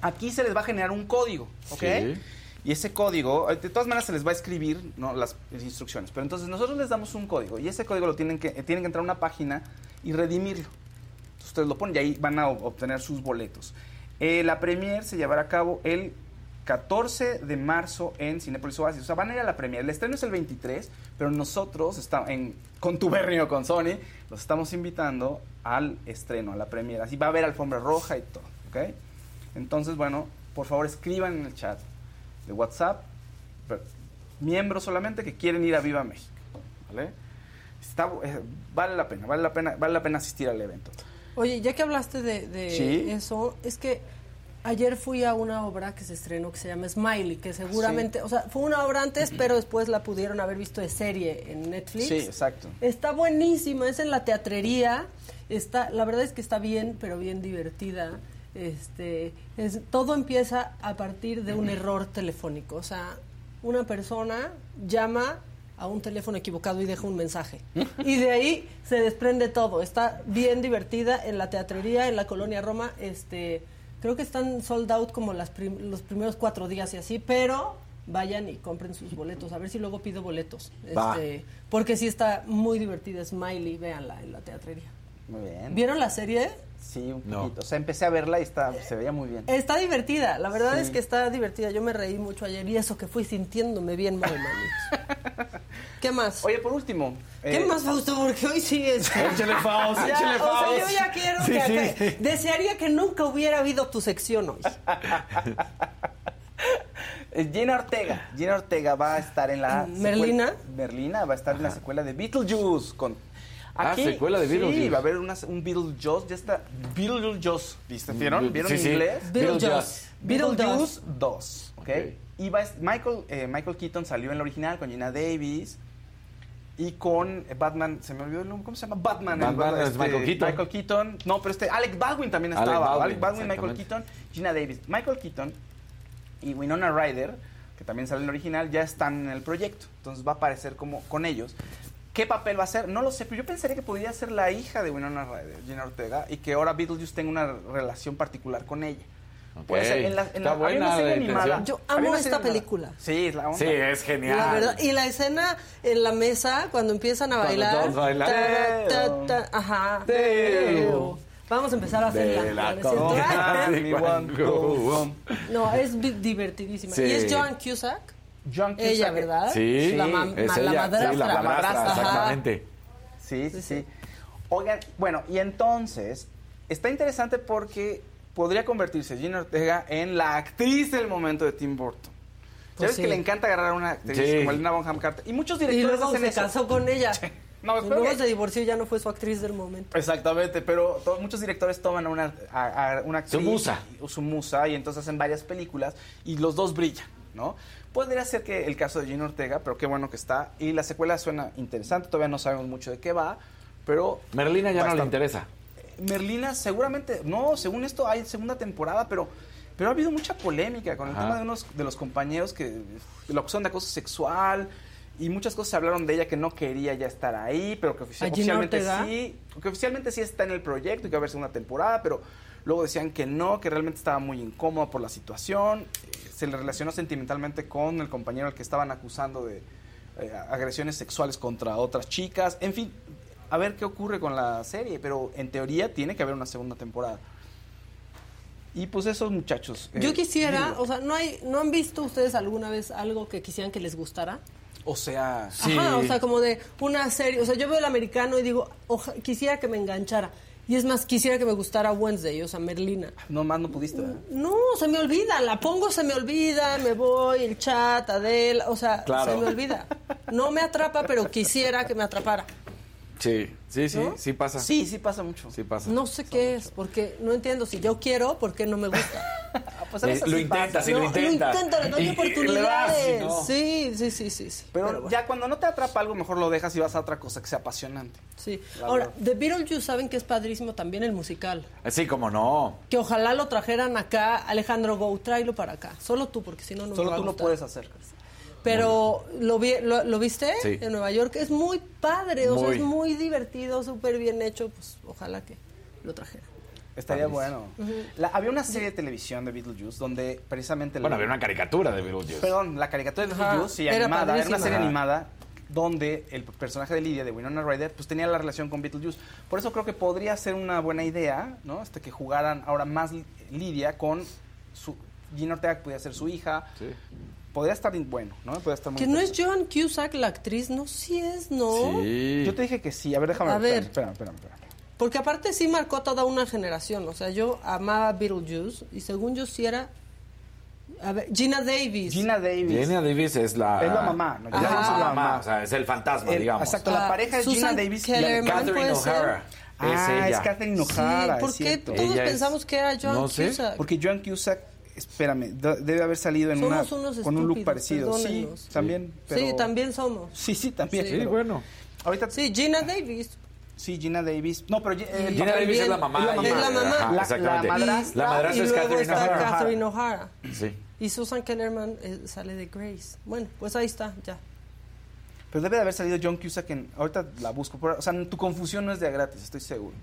Aquí se les va a generar un código, ¿ok? Sí. Y ese código, eh, de todas maneras se les va a escribir ¿no? las instrucciones. Pero entonces nosotros les damos un código y ese código lo tienen que, eh, tienen que entrar a una página y redimirlo. Entonces, ustedes lo ponen y ahí van a ob- obtener sus boletos. Eh, la premier se llevará a cabo el 14 de marzo en Cinepolis Oasis. O sea, van a ir a la premier. El estreno es el 23, pero nosotros, está, en contubernio con Sony, los estamos invitando al estreno, a la premier. Así va a haber alfombra roja y todo, ¿ok? Entonces, bueno, por favor escriban en el chat de WhatsApp, miembros solamente que quieren ir a Viva México, ¿vale? Está, eh, vale la pena, vale la pena, vale la pena asistir al evento. Oye, ya que hablaste de, de Sí. eso, es que ayer fui a una obra que se estrenó que se llama Smiley, que seguramente, o sea, fue una obra antes, pero después la pudieron haber visto de serie en Netflix. Sí, exacto. Está buenísima, es en la teatrería. Está, la verdad es que está bien, pero bien divertida. Este, es, todo empieza a partir de un error telefónico. O sea, una persona llama a un teléfono equivocado y deja un mensaje. Y de ahí se desprende todo. Está bien divertida en la teatrería, en la colonia Roma. Este, creo que están sold out como las prim- los primeros cuatro días y así, pero vayan y compren sus boletos. A ver si luego pido boletos. Este, porque sí está muy divertida. Smiley, véanla en la teatrería. Muy bien. ¿Vieron la serie? Sí, un No. poquito. O sea, empecé a verla y está, se veía muy bien. Está divertida, la verdad Sí. es que está divertida. Yo me reí mucho ayer y eso que fui sintiéndome bien mal. ¿Qué más? Oye, por último. ¿Qué eh, más, Fausto? Porque hoy sí es. Échale, Faust, Ya, échale, o sea, yo ya quiero Sí, que. sí, sí. Desearía que nunca hubiera habido tu sección hoy. Gina Ortega. Gina Ortega va a estar en la. ¿Merlina? secuela- Merlina va a estar en la secuela de Beetlejuice. Con, Ah, secuela de Sí, Beetlejuice. va a haber una- un Beetlejuice. Ya está. Beetlejuice. ¿Viste? ¿Vieron? ¿Vieron Sí, en sí. inglés? Beetlejuice. Beetlejuice 2. ¿Ok? Y a Michael, eh, Michael Keaton salió en la original con Gina Davis. Y con Batman, se me olvidó el nombre, ¿cómo se llama? Batman. Batman Batman, es Michael Keaton. Michael Keaton. No, pero este, Alec Baldwin también Alec estaba. Baldwin, Alec Baldwin, Michael. Keaton, Gina Davis. Michael Keaton y Winona Ryder, que también sale en el original, ya están en el proyecto. Entonces va a aparecer como con ellos. ¿Qué papel va a ser? No lo sé, pero yo pensaría que podría ser la hija de Winona Ryder, Gina Ortega, y que ahora Beetlejuice tenga una relación particular con ella. Puede ser. En la, en Está la- había buena una serie la animada. Yo amo esta animada. película. Sí, es la onda. Sí, es genial. La verdad, y la escena en la mesa cuando empiezan a Cuando bailar. bailan. ta, ta, ta, ajá. Teo. Vamos a empezar a hacerla. ¿no es divertidísima. Sí. Y es Joan Cusack. John Cusack. Ella, ¿verdad? Sí, La, mam- es ma- la madrastra. Sí, la madrastra, exactamente. Sí, sí, sí. Oigan, bueno, y entonces, está interesante porque podría convertirse Gina Ortega en la actriz del momento de Tim Burton. Pues ¿Sabes sí. que le encanta agarrar a una actriz Sí. como Elena Bonham Carter? Y muchos Y directores luego hacen se eso. casó con ella. No, y luego que- se divorció y ya no fue su actriz del momento. Exactamente, pero muchos directores toman a una, a, a una actriz. Su musa. y- su musa, y entonces hacen varias películas y los dos brillan, ¿no? Podría ser que el caso de Gina Ortega, pero qué bueno que está. Y la secuela suena interesante, todavía no sabemos mucho de qué va, pero... Merlina ya no le interesa. Merlina seguramente, no, según esto hay segunda temporada, pero pero ha habido mucha polémica con el Ajá. tema de unos de los compañeros que lo acusan de acoso sexual y muchas cosas se hablaron de ella que no quería ya estar ahí, pero que ofici- ¿A Gina oficialmente Ortega? sí, que oficialmente sí está en el proyecto y que va a haber segunda temporada, pero luego decían que no, que realmente estaba muy incómoda por la situación, eh, se le relacionó sentimentalmente con el compañero al que estaban acusando de eh, agresiones sexuales contra otras chicas, en fin, a ver qué ocurre con la serie, pero en teoría tiene que haber una segunda temporada. Y pues esos muchachos. eh, Yo quisiera, digo, o sea, ¿no, hay, ¿no han visto ustedes alguna vez algo que quisieran que les gustara? o sea, Ajá, o sea, como de una serie, o sea, yo veo el americano y digo, oja- quisiera que me enganchara. Y es más, quisiera que me gustara Wednesday, o sea, Merlina. no más no pudiste. ¿verdad? No, se me olvida, la pongo, se me olvida, me voy, el chat, Adele, o sea, Claro. se me olvida. No me atrapa, pero quisiera que me atrapara. Sí, sí, sí, ¿No? sí pasa. Sí, sí pasa mucho. Sí pasa. No sé qué es, porque no entiendo si yo quiero, ¿por qué no me gusta? Pues Eh, lo intentas, y No, lo intentas. Lo intento, le doy Y- y- y le das, oportunidades. no. Sí, sí, sí, sí. sí. Pero, bueno. ya cuando no te atrapa algo, mejor lo dejas y vas a otra cosa que sea apasionante. Sí. La Ahora, verdad. The Beetlejuice saben que es padrísimo también el musical. Sí, como no. Que ojalá lo trajeran acá, Alejandro Go, tráelo para acá. Solo tú, porque si no, no me Solo va a tú lo puedes hacer. Pero, ¿lo, vi- lo, lo viste Sí. en Nueva York? Es muy padre, o sea, es muy divertido, súper bien hecho. Pues ojalá que lo trajeran. Estaría bueno. La- había una serie de televisión de Beetlejuice donde precisamente... Bueno, la- había una caricatura de Beetlejuice. Perdón, la caricatura de Beetlejuice, sí, era animada. Era una serie Ajá. animada donde el personaje de Lidia, de Winona Ryder, pues tenía la relación con Beetlejuice. Por eso creo que podría ser una buena idea, ¿no? Este, que jugaran ahora más Li- Lidia con su... Gina Ortega podría ser su hija. Sí. Podría estar bueno, ¿no? Podría estar muy Que no es. Joan Cusack la actriz, no, sí es, ¿no? Sí. Yo te dije que sí. A ver, déjame A ver. Espérame, espérame, espérame. Porque aparte sí marcó toda una generación. O sea, yo amaba Beetlejuice y según yo sí era... A ver, Gina Davis. Gina Davis. Gina Davis es la... Es la mamá, ¿no? Es la es mamá, o sea, es el fantasma, El- digamos. exacto, la Ah, pareja es Susan Gina Davis y Kellerman, Catherine puede ser. O'Hara. Ah, es es ella. Catherine Sí, O'Hara, ¿por es qué todos Ella es- pensamos que era Joan no sé, Cusack? Porque Joan Cusack, espérame, de- debe haber salido en Somos una unos con un look parecido. Sí, también. Sí, también somos. Sí, sí, también. Sí. Pero- bueno. Ahorita Sí, Gina Davis. sí, Gina Davis. No, pero eh, Gina Davis es la mamá. Es la mamá. Es la mamá. Ajá, La- exactamente. la madrastra. La madrastra y es luego Catherine está O'Hara. Catherine O'Hara. Sí. Y Susan Kellerman eh, sale de Grace. Bueno, pues ahí está, ya. Pero debe de haber salido John Cusack en. Ahorita la busco. por- o sea, tu confusión no es de a gratis, estoy seguro.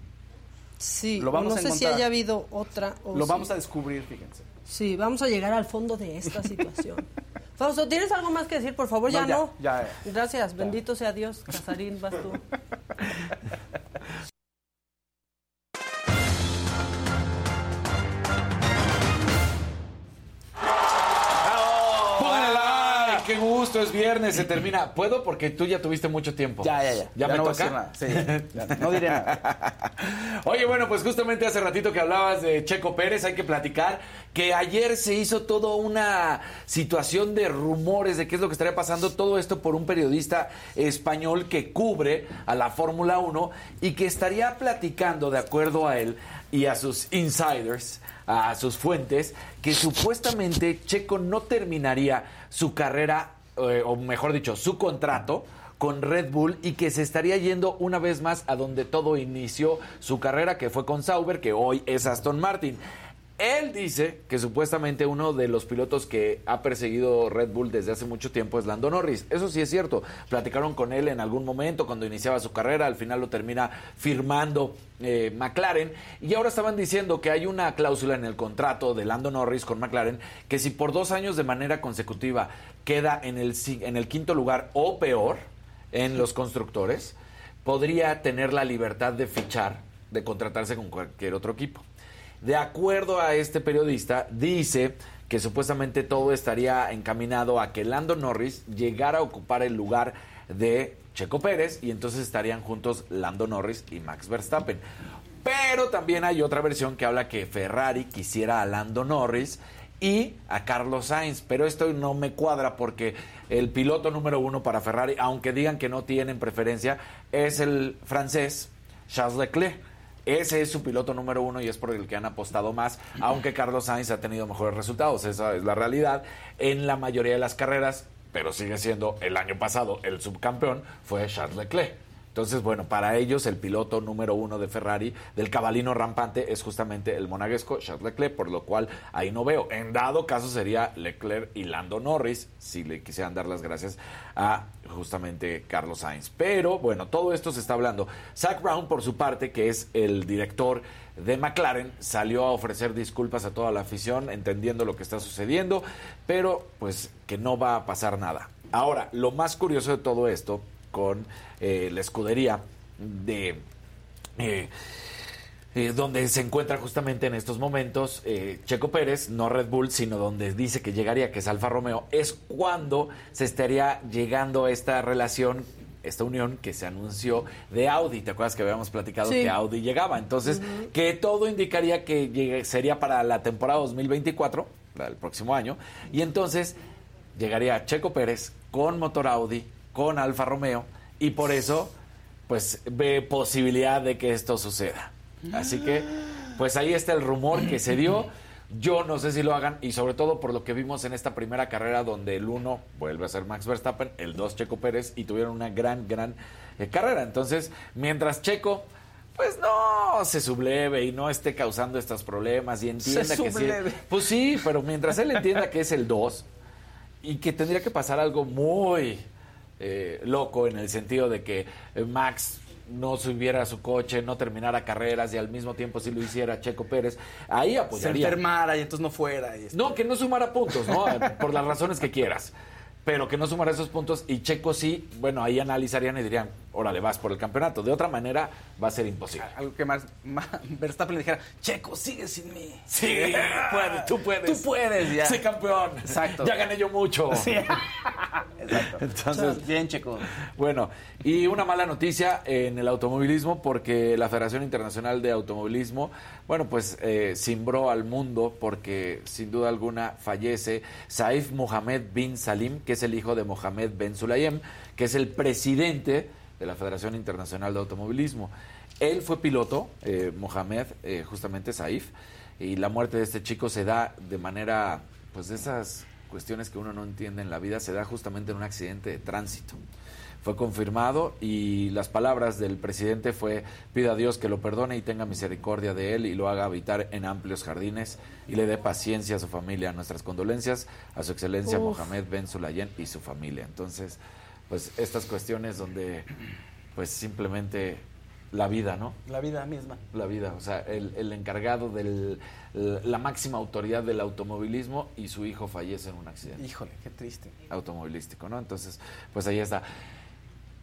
Sí, Lo vamos no a sé si haya habido otra. o Lo sí. vamos a descubrir, fíjense. Sí, vamos a llegar al fondo de esta situación. Fausto, ¿tienes algo más que decir? Por favor, ya No, ya, no. ya, ya. Gracias, bendito sea Dios. Casarín, vas tú. gusto! Es viernes, se termina. ¿Puedo? Porque tú ya tuviste mucho tiempo. Ya, ya, ya. ¿Ya, me no toca? Sí, ya. No diré nada. Oye, bueno, pues justamente hace ratito que hablabas de Checo Pérez, hay que platicar que ayer se hizo toda una situación de rumores de qué es lo que estaría pasando, todo esto por un periodista español que cubre a la Fórmula 1 y que estaría platicando, de acuerdo a él y a sus insiders, a sus fuentes, que supuestamente Checo no terminaría su carrera, eh, o mejor dicho, su contrato con Red Bull y que se estaría yendo una vez más a donde todo inició su carrera, que fue con Sauber, que hoy es Aston Martin. Él dice que supuestamente uno de los pilotos que ha perseguido Red Bull desde hace mucho tiempo es Lando Norris. Eso sí es cierto. Platicaron con él en algún momento cuando iniciaba su carrera. Al final lo termina firmando eh, McLaren. Y ahora estaban diciendo que hay una cláusula en el contrato de Lando Norris con McLaren que si por dos años de manera consecutiva queda en el, en el quinto lugar o peor en los constructores, podría tener la libertad de fichar, de contratarse con cualquier otro equipo. De acuerdo a este periodista, dice que supuestamente todo estaría encaminado a que Lando Norris llegara a ocupar el lugar de Checo Pérez y entonces estarían juntos Lando Norris y Max Verstappen. Pero también hay otra versión que habla que Ferrari quisiera a Lando Norris y a Carlos Sainz, pero esto no me cuadra porque el piloto número uno para Ferrari, aunque digan que no tienen preferencia, es el francés Charles Leclerc. Ese es su piloto número uno y es por el que han apostado más, aunque Carlos Sainz ha tenido mejores resultados, esa es la realidad, en la mayoría de las carreras, pero sigue siendo el año pasado el subcampeón, fue Charles Leclerc. Entonces, bueno, para ellos el piloto número uno de Ferrari, del cabalino rampante, es justamente el monaguesco Charles Leclerc, por lo cual ahí no veo. En dado caso sería Leclerc y Lando Norris, si le quisieran dar las gracias a justamente Carlos Sainz. Pero bueno, todo esto se está hablando. Zach Brown, por su parte, que es el director de McLaren, salió a ofrecer disculpas a toda la afición, entendiendo lo que está sucediendo, pero pues que no va a pasar nada. Ahora, lo más curioso de todo esto con eh, la escudería de... eh, eh, donde se encuentra justamente en estos momentos eh, Checo Pérez, no Red Bull, sino donde dice que llegaría, que es Alfa Romeo, es cuando se estaría llegando esta relación, esta unión que se anunció de Audi. ¿Te acuerdas que habíamos platicado Sí. que Audi llegaba? Entonces, que todo indicaría que llegue- sería para la temporada 2024, la del próximo año, y entonces llegaría Checo Pérez con motor Audi, con Alfa Romeo, y por eso, pues ve posibilidad de que esto suceda. Así que, pues ahí está el rumor que se dio. Yo no sé si lo hagan, y sobre todo por lo que vimos en esta primera carrera, donde el uno vuelve a ser Max Verstappen, el dos Checo Pérez, y tuvieron una gran, gran eh, carrera. Entonces, mientras Checo pues no se subleve y no esté causando estos problemas y entienda Se que sí. Pues sí, pero mientras él entienda que es el 2 y que tendría que pasar algo muy eh, loco en el sentido de que Max no subiera a su coche, no terminara carreras y al mismo tiempo si lo hiciera Checo Pérez, ahí Se apoyaría. enfermara y entonces no fuera. y. No, que no sumara puntos, ¿no? Por las razones que quieras. Pero que no sumara esos puntos y Checo sí, bueno, ahí analizarían y dirían, órale, vas por el campeonato. De otra manera, va a ser imposible. Algo que más, más Verstappen le dijera, Checo, sigue sin mí. Sí, puedes, tú puedes. Tú puedes, ya. Sí, campeón. Exacto. Ya gané yo mucho. Sí. Exacto. Entonces, bien, Checo. Bueno, y una mala noticia en el automovilismo porque la Federación Internacional de Automovilismo, bueno, pues eh, cimbró al mundo porque sin duda alguna fallece Saif Mohamed bin Salim, que es el hijo de Mohamed Ben Sulayem, que es el presidente de la Federación Internacional de Automovilismo. Él fue piloto, eh, Mohamed, eh, justamente Saif, y la muerte de este chico se da de manera, pues de esas cuestiones que uno no entiende en la vida, se da justamente en un accidente de tránsito. Fue confirmado y las palabras del presidente fue, pida a Dios que lo perdone y tenga misericordia de él y lo haga habitar en amplios jardines y le dé paciencia a su familia. Nuestras condolencias a su excelencia Uf. Mohamed Ben Sulayem y su familia. Entonces, pues estas cuestiones donde pues simplemente la vida, ¿no? La vida misma. La vida, o sea, el, el encargado de la máxima autoridad del automovilismo y su hijo fallece en un accidente Híjole, qué triste. automovilístico, ¿no? Entonces, pues ahí está.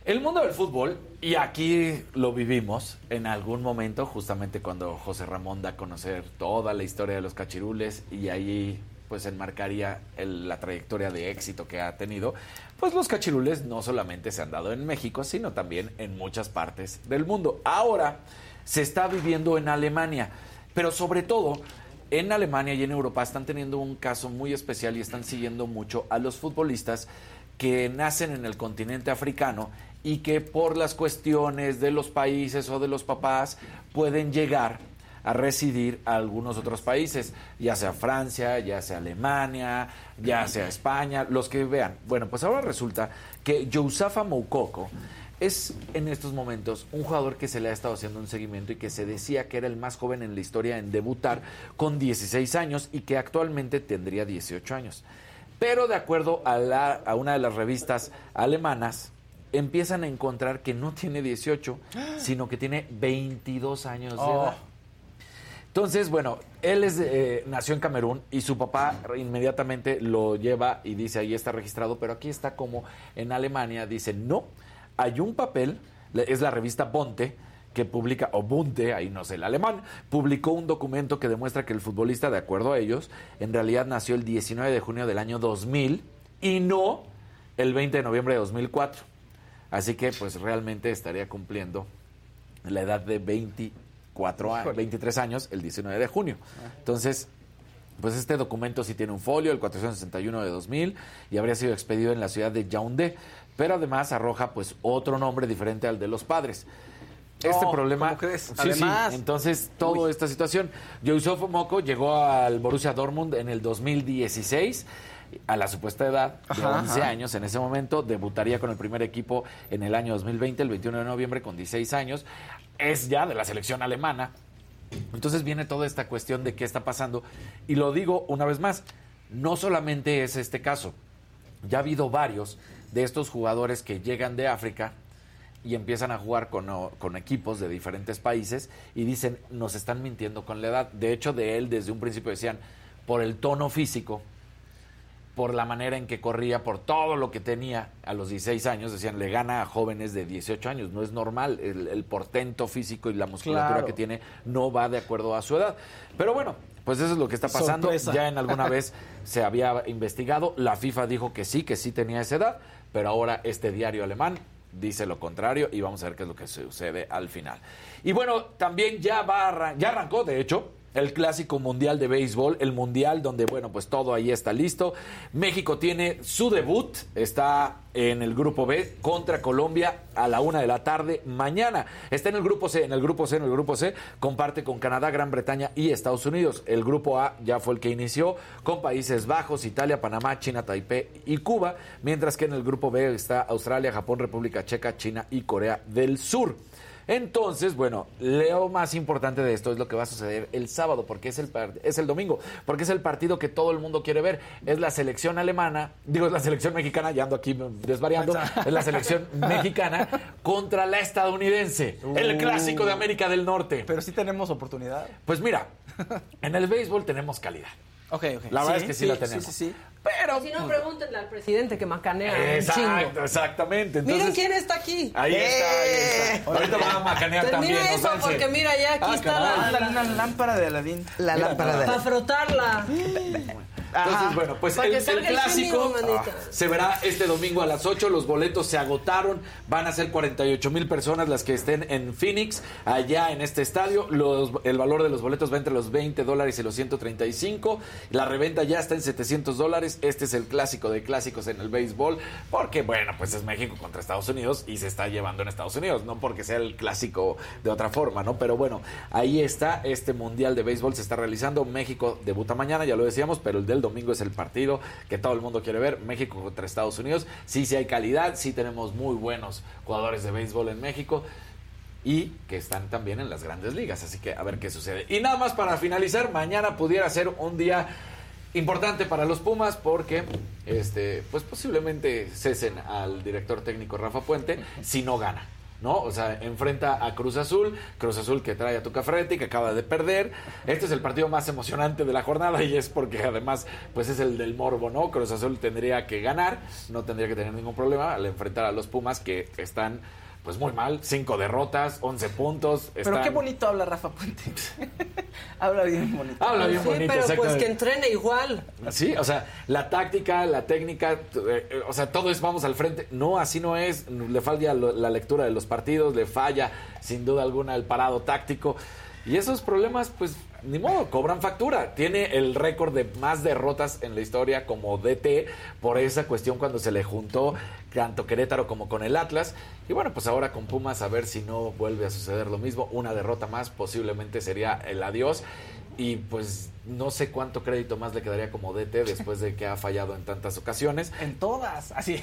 El mundo del fútbol, y aquí lo vivimos en algún momento, justamente cuando José Ramón da a conocer toda la historia de los cachirules y ahí pues enmarcaría el- la trayectoria de éxito que ha tenido, pues los cachirules no solamente se han dado en México, sino también en muchas partes del mundo. Ahora se está viviendo en Alemania, pero sobre todo en Alemania y en Europa están teniendo un caso muy especial y están siguiendo mucho a los futbolistas que nacen en el continente africano y que por las cuestiones de los países o de los papás pueden llegar a residir a algunos otros países, ya sea Francia, ya sea Alemania, ya sea España, los que vean. Bueno, pues ahora resulta que Yousafa Moukoko es en estos momentos un jugador que se le ha estado haciendo un seguimiento y que se decía que era el más joven en la historia en debutar con 16 años y que actualmente tendría 18 años. Pero de acuerdo a, la- a una de las revistas alemanas, empiezan a encontrar que no tiene 18, sino que tiene 22 años de Oh. edad. Entonces, bueno, él es, eh, nació en Camerún y su papá inmediatamente lo lleva y dice ahí está registrado, pero aquí está como en Alemania, dice no, hay un papel, es la revista Bonte, que publica, o Bunte, ahí no sé el alemán, publicó un documento que demuestra que el futbolista, de acuerdo a ellos, en realidad nació el 19 de junio del año 2000 y no el 20 de noviembre de 2004. Así que pues realmente estaría cumpliendo la edad de 24 años, 23 años el 19 de junio. Entonces, pues este documento sí tiene un folio, el 461 de 2000, y habría sido expedido en la ciudad de Yaoundé, pero además arroja pues otro nombre diferente al de los padres. Este problema. ¿cómo crees? Sí, Además. sí, entonces toda esta situación. Yusuf Moko llegó al Borussia Dortmund en el 2016. A la supuesta edad de Ajá, 11 ajá. años en ese momento, debutaría con el primer equipo en el año 2020, el 21 de noviembre, con 16 años. Es ya de la selección alemana. Entonces viene toda esta cuestión de qué está pasando. Y lo digo una vez más, no solamente es este caso. Ya ha habido varios de estos jugadores que llegan de África y empiezan a jugar con, con equipos de diferentes países y dicen, nos están mintiendo con la edad. De hecho, de él desde un principio decían, por el tono físico, por la manera en que corría, por todo lo que tenía a los 16 años, decían, le gana a jóvenes de 18 años, no es normal, el, el portento físico y la musculatura Claro. que tiene no va de acuerdo a su edad. Pero bueno, pues eso es lo que está pasando. Sorpresa. Ya en alguna vez se había investigado, la FIFA dijo que sí, que sí tenía esa edad, pero ahora este diario alemán dice lo contrario y vamos a ver qué es lo que sucede al final. Y bueno, también ya va ya arrancó, de hecho, el clásico mundial de béisbol, el mundial donde, bueno, pues todo ahí está listo. México tiene su debut, está en el grupo B contra Colombia a la una de la tarde mañana. Está en el grupo C, en el grupo C, en el grupo C, comparte con Canadá, Gran Bretaña y Estados Unidos. El grupo A ya fue el que inició con Países Bajos, Italia, Panamá, China, Taipei y Cuba, mientras que en el grupo B está Australia, Japón, República Checa, China y Corea del Sur. Entonces, bueno, lo más importante de esto es lo que va a suceder el sábado, porque es el, es el domingo, porque es el partido que todo el mundo quiere ver. Es la selección alemana, digo, es la selección mexicana, ya ando aquí desvariando, es la selección mexicana contra la estadounidense, el clásico de América del Norte. Pero sí tenemos oportunidad. Pues mira, en el béisbol tenemos calidad. Ok, ok. La verdad es que sí, la tenemos. Sí, sí, sí. Pero. Si no, pregúntenle al presidente que macanea un Exacto, chingo. exactamente. Miren Entonces, quién está aquí. Ahí está, ahí está. Ahorita van a macanear Termina también. eso, nos porque mira, ya aquí Ah, está caray. la, Ándale, una lámpara de Aladín. La Mira, lámpara de Para la... frotarla. Entonces, bueno, pues el, clásico ah, se verá este domingo a las 8. Los boletos se agotaron. Van a ser 48 mil personas las que estén en Phoenix, allá en este estadio. Los, el valor de los boletos va entre los 20 dólares y los 135. La reventa ya está en 700 dólares. Este es el clásico de clásicos en el béisbol. Porque, bueno, pues es México contra Estados Unidos y se está llevando en Estados Unidos. No porque sea el clásico de otra forma, ¿no? Pero bueno, ahí está. Este mundial de béisbol se está realizando. México debuta mañana, ya lo decíamos, pero el del domingo es el partido que todo el mundo quiere ver. México contra Estados Unidos. Sí, sí hay calidad. Sí tenemos muy buenos jugadores de béisbol en México y que están también en las grandes ligas. Así que a ver qué sucede. Y nada más para finalizar, mañana pudiera ser un día importante para los Pumas porque este pues posiblemente cesen al director técnico Rafa Puente si no gana. ¿No? O sea, enfrenta a Cruz Azul, Cruz Azul que trae a Tuca Ferretti, que acaba de perder. Este es el partido más emocionante de la jornada y es porque además, pues es el del morbo, ¿no? Cruz Azul tendría que ganar, no tendría que tener ningún problema al enfrentar a los Pumas que están pues muy mal, cinco derrotas, 11 puntos. Pero qué bonito habla Rafa Puente. habla bien bonito. Habla bien Sí, bonito, pero pues que entrene igual. Sí, o sea, la táctica, la técnica, t- eh, o sea, todo es vamos al frente. No, así no es. Le falla lo- la lectura de los partidos, le falla sin duda alguna el parado táctico. Y esos problemas, pues, ni modo, cobran factura. Tiene el récord de más derrotas en la historia como DT por esa cuestión cuando se le juntó tanto Querétaro como con el Atlas. Y bueno, pues ahora con Pumas a ver si no vuelve a suceder lo mismo. Una derrota más posiblemente sería el adiós. Y pues no sé cuánto crédito más le quedaría como DT después de que ha fallado en tantas ocasiones. En todas, así.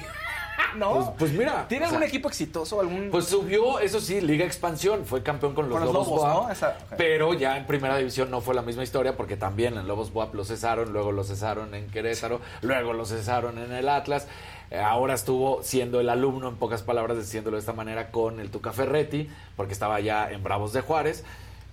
¿No? Pues, pues mira. ¿Tiene algún sea, equipo exitoso? ¿Algún... Pues subió, eso sí, Liga Expansión, fue campeón con los, Con los Lobos, Lobos, Buap, ¿no? Esa- pero ya en Primera División no fue la misma historia porque también en Lobos Buap lo cesaron, luego lo cesaron en Querétaro, luego lo cesaron en el Atlas, eh, ahora estuvo siendo el alumno, en pocas palabras, diciéndolo de esta manera, con el Tuca Ferretti, porque estaba ya en Bravos de Juárez.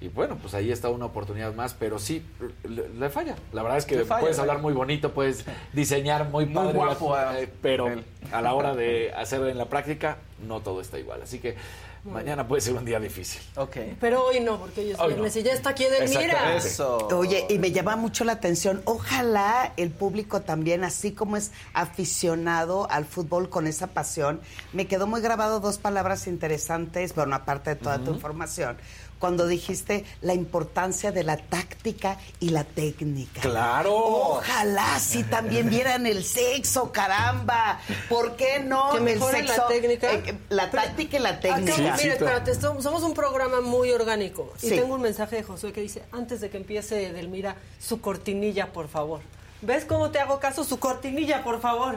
Y bueno, pues ahí está una oportunidad más, pero sí, le, le falla. La verdad es que falla, puedes le hablar muy bonito, puedes diseñar muy Muy padre, guapo, eh, eh, pero él. a la hora de hacerlo en la práctica, no todo está igual. Así que mañana puede ser un día difícil. Ok. Pero hoy no, porque hoy es Hoy viernes no. y ya está aquí Edelmira. Eso. Oye, y me llama mucho la atención. Ojalá el público también, así como es aficionado al fútbol con esa pasión, me quedó muy grabado dos palabras interesantes, bueno, aparte de toda tu información, cuando dijiste la importancia de la táctica y la técnica. ¡Claro! Ojalá si también vieran el sexo, caramba. ¿Por qué no? Que el mejoren la sexo, técnica. eh, la táctica y la técnica. Acá, mira, espérate, somos un programa muy orgánico. Y Sí. tengo un mensaje de Josué que dice, antes de que empiece Edelmira, su cortinilla, por favor. ¿Ves cómo te hago caso? Su cortinilla, por favor.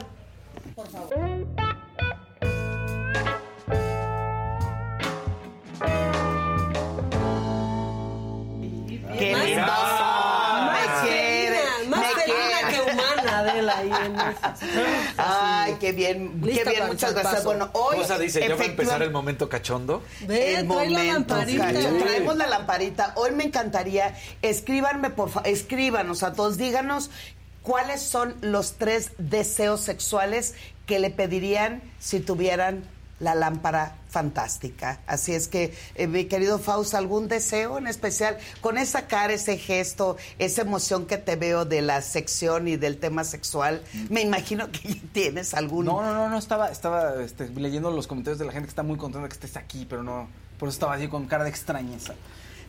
Por favor. ¡Qué Más- lindo! Más Me más me felina quiere. que humana, Adela, ahí en. Ay, qué bien, qué bien, muchas gracias. Bueno, hoy Cosa dice, ya va a empezar el momento cachondo. Ve, el trae la momento, lamparita. cacho. Traemos la lamparita. Hoy me encantaría, escríbanme, por favor, escríbanos a todos, díganos cuáles son los tres deseos sexuales que le pedirían si tuvieran la lámpara fantástica. Así es que, eh, mi querido Faust, ¿algún deseo en especial? Con esa cara, ese gesto, esa emoción que te veo de la sección y del tema sexual, me imagino que tienes algún... No, no, no, no, estaba, estaba este, leyendo los comentarios de la gente que está muy contenta que estés aquí, pero no, por eso estaba así con cara de extrañeza.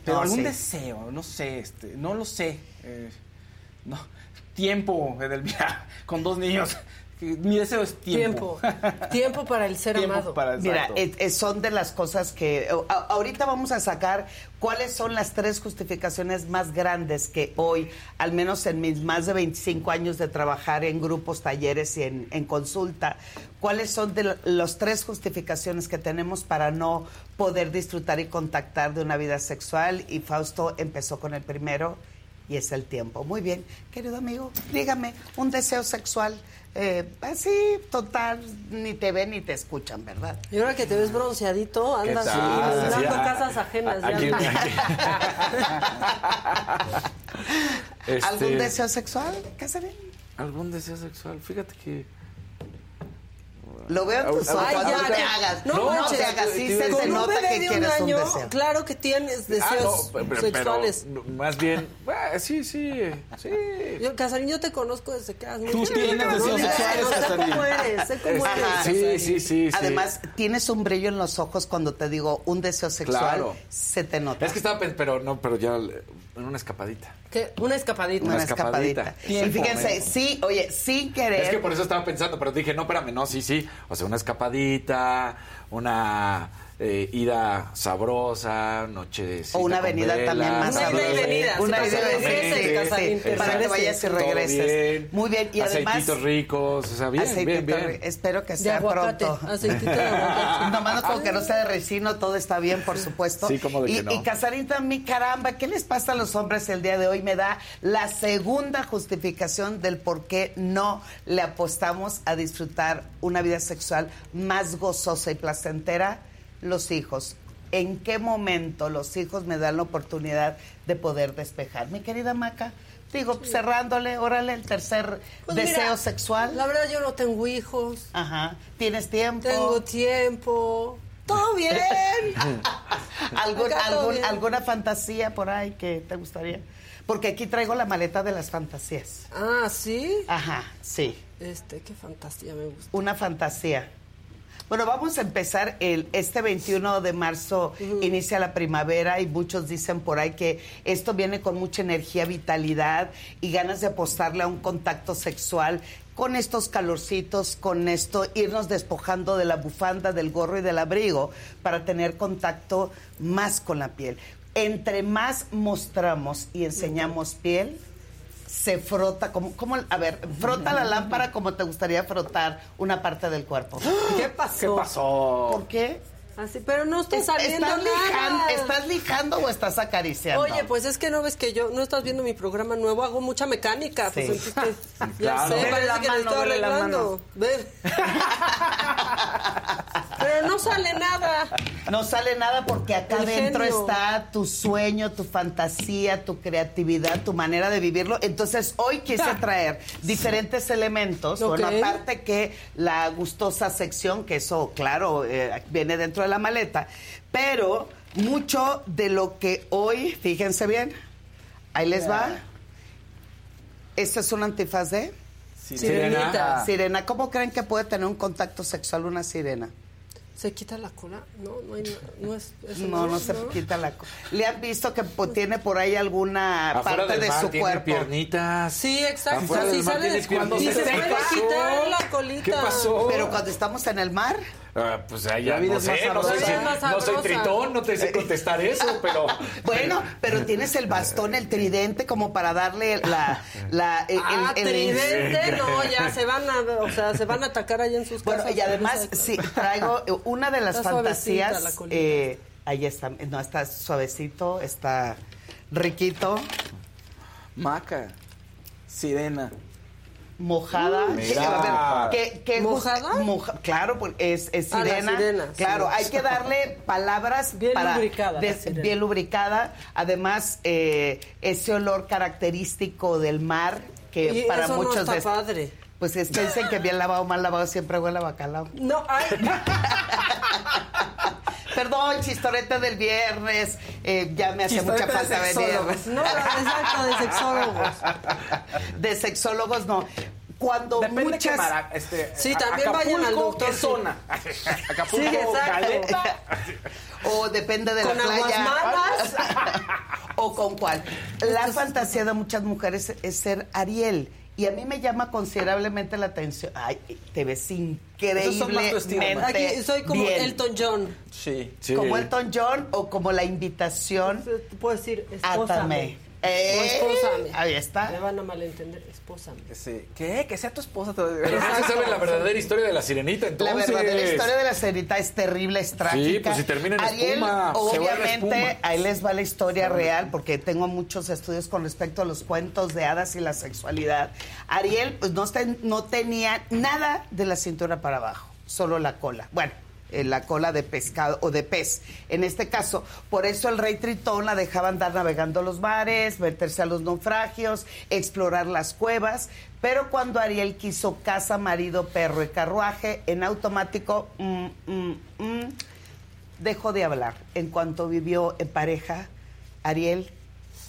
Pero No, algún sí. deseo, no sé, este, no lo sé. eh, no, tiempo, Edelmira, con dos niños. Mi deseo es tiempo. Tiempo. Tiempo para el ser Tiempo amado. para- Mira, es- es- son de las cosas que a- ahorita vamos a sacar cuáles son las tres justificaciones más grandes que hoy, al menos en mis más de 25 años de trabajar en grupos, talleres y en, en consulta, cuáles son de las tres justificaciones que tenemos para no poder disfrutar y contactar de una vida sexual. Y Fausto empezó con el primero y es el tiempo. Muy bien, querido amigo, dígame, un deseo sexual. eh, así, total, ni te ven ni te escuchan, ¿verdad? Y ahora que te ves bronceadito, ¿Qué andas dando Sí, casas ajenas. ya. aquí- Este, ¿Algún deseo sexual? ¿Qué se ve? ¿Algún deseo sexual? Fíjate que... Lo veo en tus ojos, Ay, no ya, te ya. hagas. No, No, manches. te hagas, sí se, un nota que un quieres un año, deseo. Claro que tienes deseos Ah, no, pero- sexuales. pero más bien... eh, sí, sí, sí. Yo, Casarín, yo te conozco desde que eras muy Tú tienes ¿no? deseos Sé, sexuales, Sé Casarín. cómo eres, sé cómo eres. Ajá. Sí, sí, sí. Además, tienes un brillo en los ojos cuando te digo un deseo sexual. Claro. Se te nota. Es que estaba pensando, pero no, pero ya una escapadita. ¿Qué? Una escapadita. Una Una escapadita. escapadita. Fíjense, sí, oye, sin querer. Es que por eso estaba pensando, pero dije, no, espérame, no, sí, sí. O sea, una escapadita, una eh, ida sabrosa, noche O una avenida vela, también más Una sabrosa. venida, Una sí, ida y para que regreses, Para que vayas y regreses. bien. Muy bien. Y además. Aceititos ricos, o sea, bien, aceitito bien, bien. Espero que sea aguacate, pronto. aceitito de aguacate. Nomás no como que no sea de resino, todo está bien, por supuesto. Sí, ¿cómo de y, que no? y Casarín también, caramba, ¿qué les pasa a los hombres el día de hoy? Me da la segunda justificación del por qué no le apostamos a disfrutar una vida sexual más gozosa y placentera, los hijos. ¿En qué momento los hijos me dan la oportunidad de poder despejar? Mi querida Maca, digo, cerrándole, órale, el tercer Pues deseo mira, sexual. La verdad, yo no tengo hijos. Ajá. ¿Tienes tiempo? Tengo tiempo. Todo bien. ¿Algún- todo algún- bien. ¿Alguna fantasía por ahí que te gustaría? Porque aquí traigo la maleta de las fantasías. Ah, ¿sí? Ajá, sí. Este, qué fantasía me gusta. Una fantasía. Bueno, vamos a empezar el este 21 de marzo inicia la primavera y muchos dicen por ahí que esto viene con mucha energía, vitalidad y ganas de apostarle a un contacto sexual con estos calorcitos, con esto irnos despojando de la bufanda, del gorro y del abrigo para tener contacto más con la piel. Entre más mostramos y enseñamos piel, se frota como, como a ver, frota la lámpara como te gustaría frotar una parte del cuerpo. ¿Qué pasó? ¿Qué pasó? ¿Por qué? Así, pero no está saliendo ¿Estás, lijan- nada. ¿Estás lijando o estás acariciando? Oye, pues es que no ves que yo, no estás viendo mi programa nuevo, hago mucha mecánica. Sí. Pues entonces, ya Claro. sé, Dele parece la que mano, estoy arreglando. Ve. Pero no sale nada. No sale nada porque acá genio. está tu sueño, tu fantasía, tu creatividad, tu manera de vivirlo. Entonces, hoy quise traer diferentes elementos. Ok. Bueno, aparte que la gustosa sección, que eso, claro, eh, viene dentro de la maleta. Pero mucho de lo que hoy, fíjense bien, ahí les va. Este es un antifaz de Sirenita. sirena. ¿Cómo creen que puede tener un contacto sexual una sirena? ¿Se quita la cola? No, no, hay, no es eso No, no se quita la co- ¿Le han visto que tiene por ahí alguna Afuera parte del de mar su tiene cuerpo? piernitas. Sí, exacto. Afuera Sí, del mar sale tiene cuando se ¿Qué puede pasó? quitar la colita. ¿Qué pasó? Pero cuando estamos en el mar, Ah, pues allá La vida no es sé, más no, soy, no tritón, no te sé contestar eso, pero... Bueno, pero tienes el bastón, el tridente, como para darle la... la el, Ah, el- el- tridente, no, ya se van a, o sea, se van a atacar allá en sus Bueno, casas. y además, sí, traigo eh, una de las Está suavecita la fantasías. eh, ahí está, no, está suavecito, está riquito, Maca, sirena. Mojada. Mira. ¿Qué- qué- qué ¿Mojada? moja- claro, porque es, Ah, sirena. sirena, sí. claro, hay que darle palabras Bien para lubricada, de- bien lubricada. Además, eh, ese olor característico del mar que Y para eso no muchos está de- padre. Pues es que dicen que bien lavado, mal lavado siempre huele a bacalao. No, ay, Perdón, chistorete del viernes. eh, ya me hace mucha de falta venir. no, exacto, de sexólogos. De sexólogos no. Cuando Depende muchas. este, Sí, a- también vayan al Acapulco, doctor, ¿qué sí. zona? Acapulco, Sí. Caleta. O depende de Con la playa. malas. o con cuál. La fantasía de muchas mujeres es ser Ariel. Y a mí me llama considerablemente la atención. Ay, te ves. Aquí soy como bien. Elton John. Sí. Sí. Como Elton John o como la invitación. Te puedo decir, espósame. Átame. Eh, O espósame. ahí está. Me van a malentender, espósame. Sí. ¿Qué? Que sea tu esposa. Pero no se sabe la verdadera historia de la sirenita, La entonces. verdadera historia de la cenita es terrible, es trágica. pues si termina en Ariel, espuma, se obviamente, espuma. ahí les va la historia real, porque tengo muchos estudios con respecto a los cuentos de hadas y la sexualidad. Ariel pues, no, ten- no tenía nada de la cintura para abajo, solo la cola. Bueno. Eh, la cola de pescado o de pez. En este caso, por eso el rey Tritón la dejaba andar navegando los mares, meterse a los naufragios, explorar las cuevas. Pero cuando Ariel quiso casa, marido, perro y carruaje, en automático, mm, mm, mm, dejó de hablar. En cuanto vivió en pareja, Ariel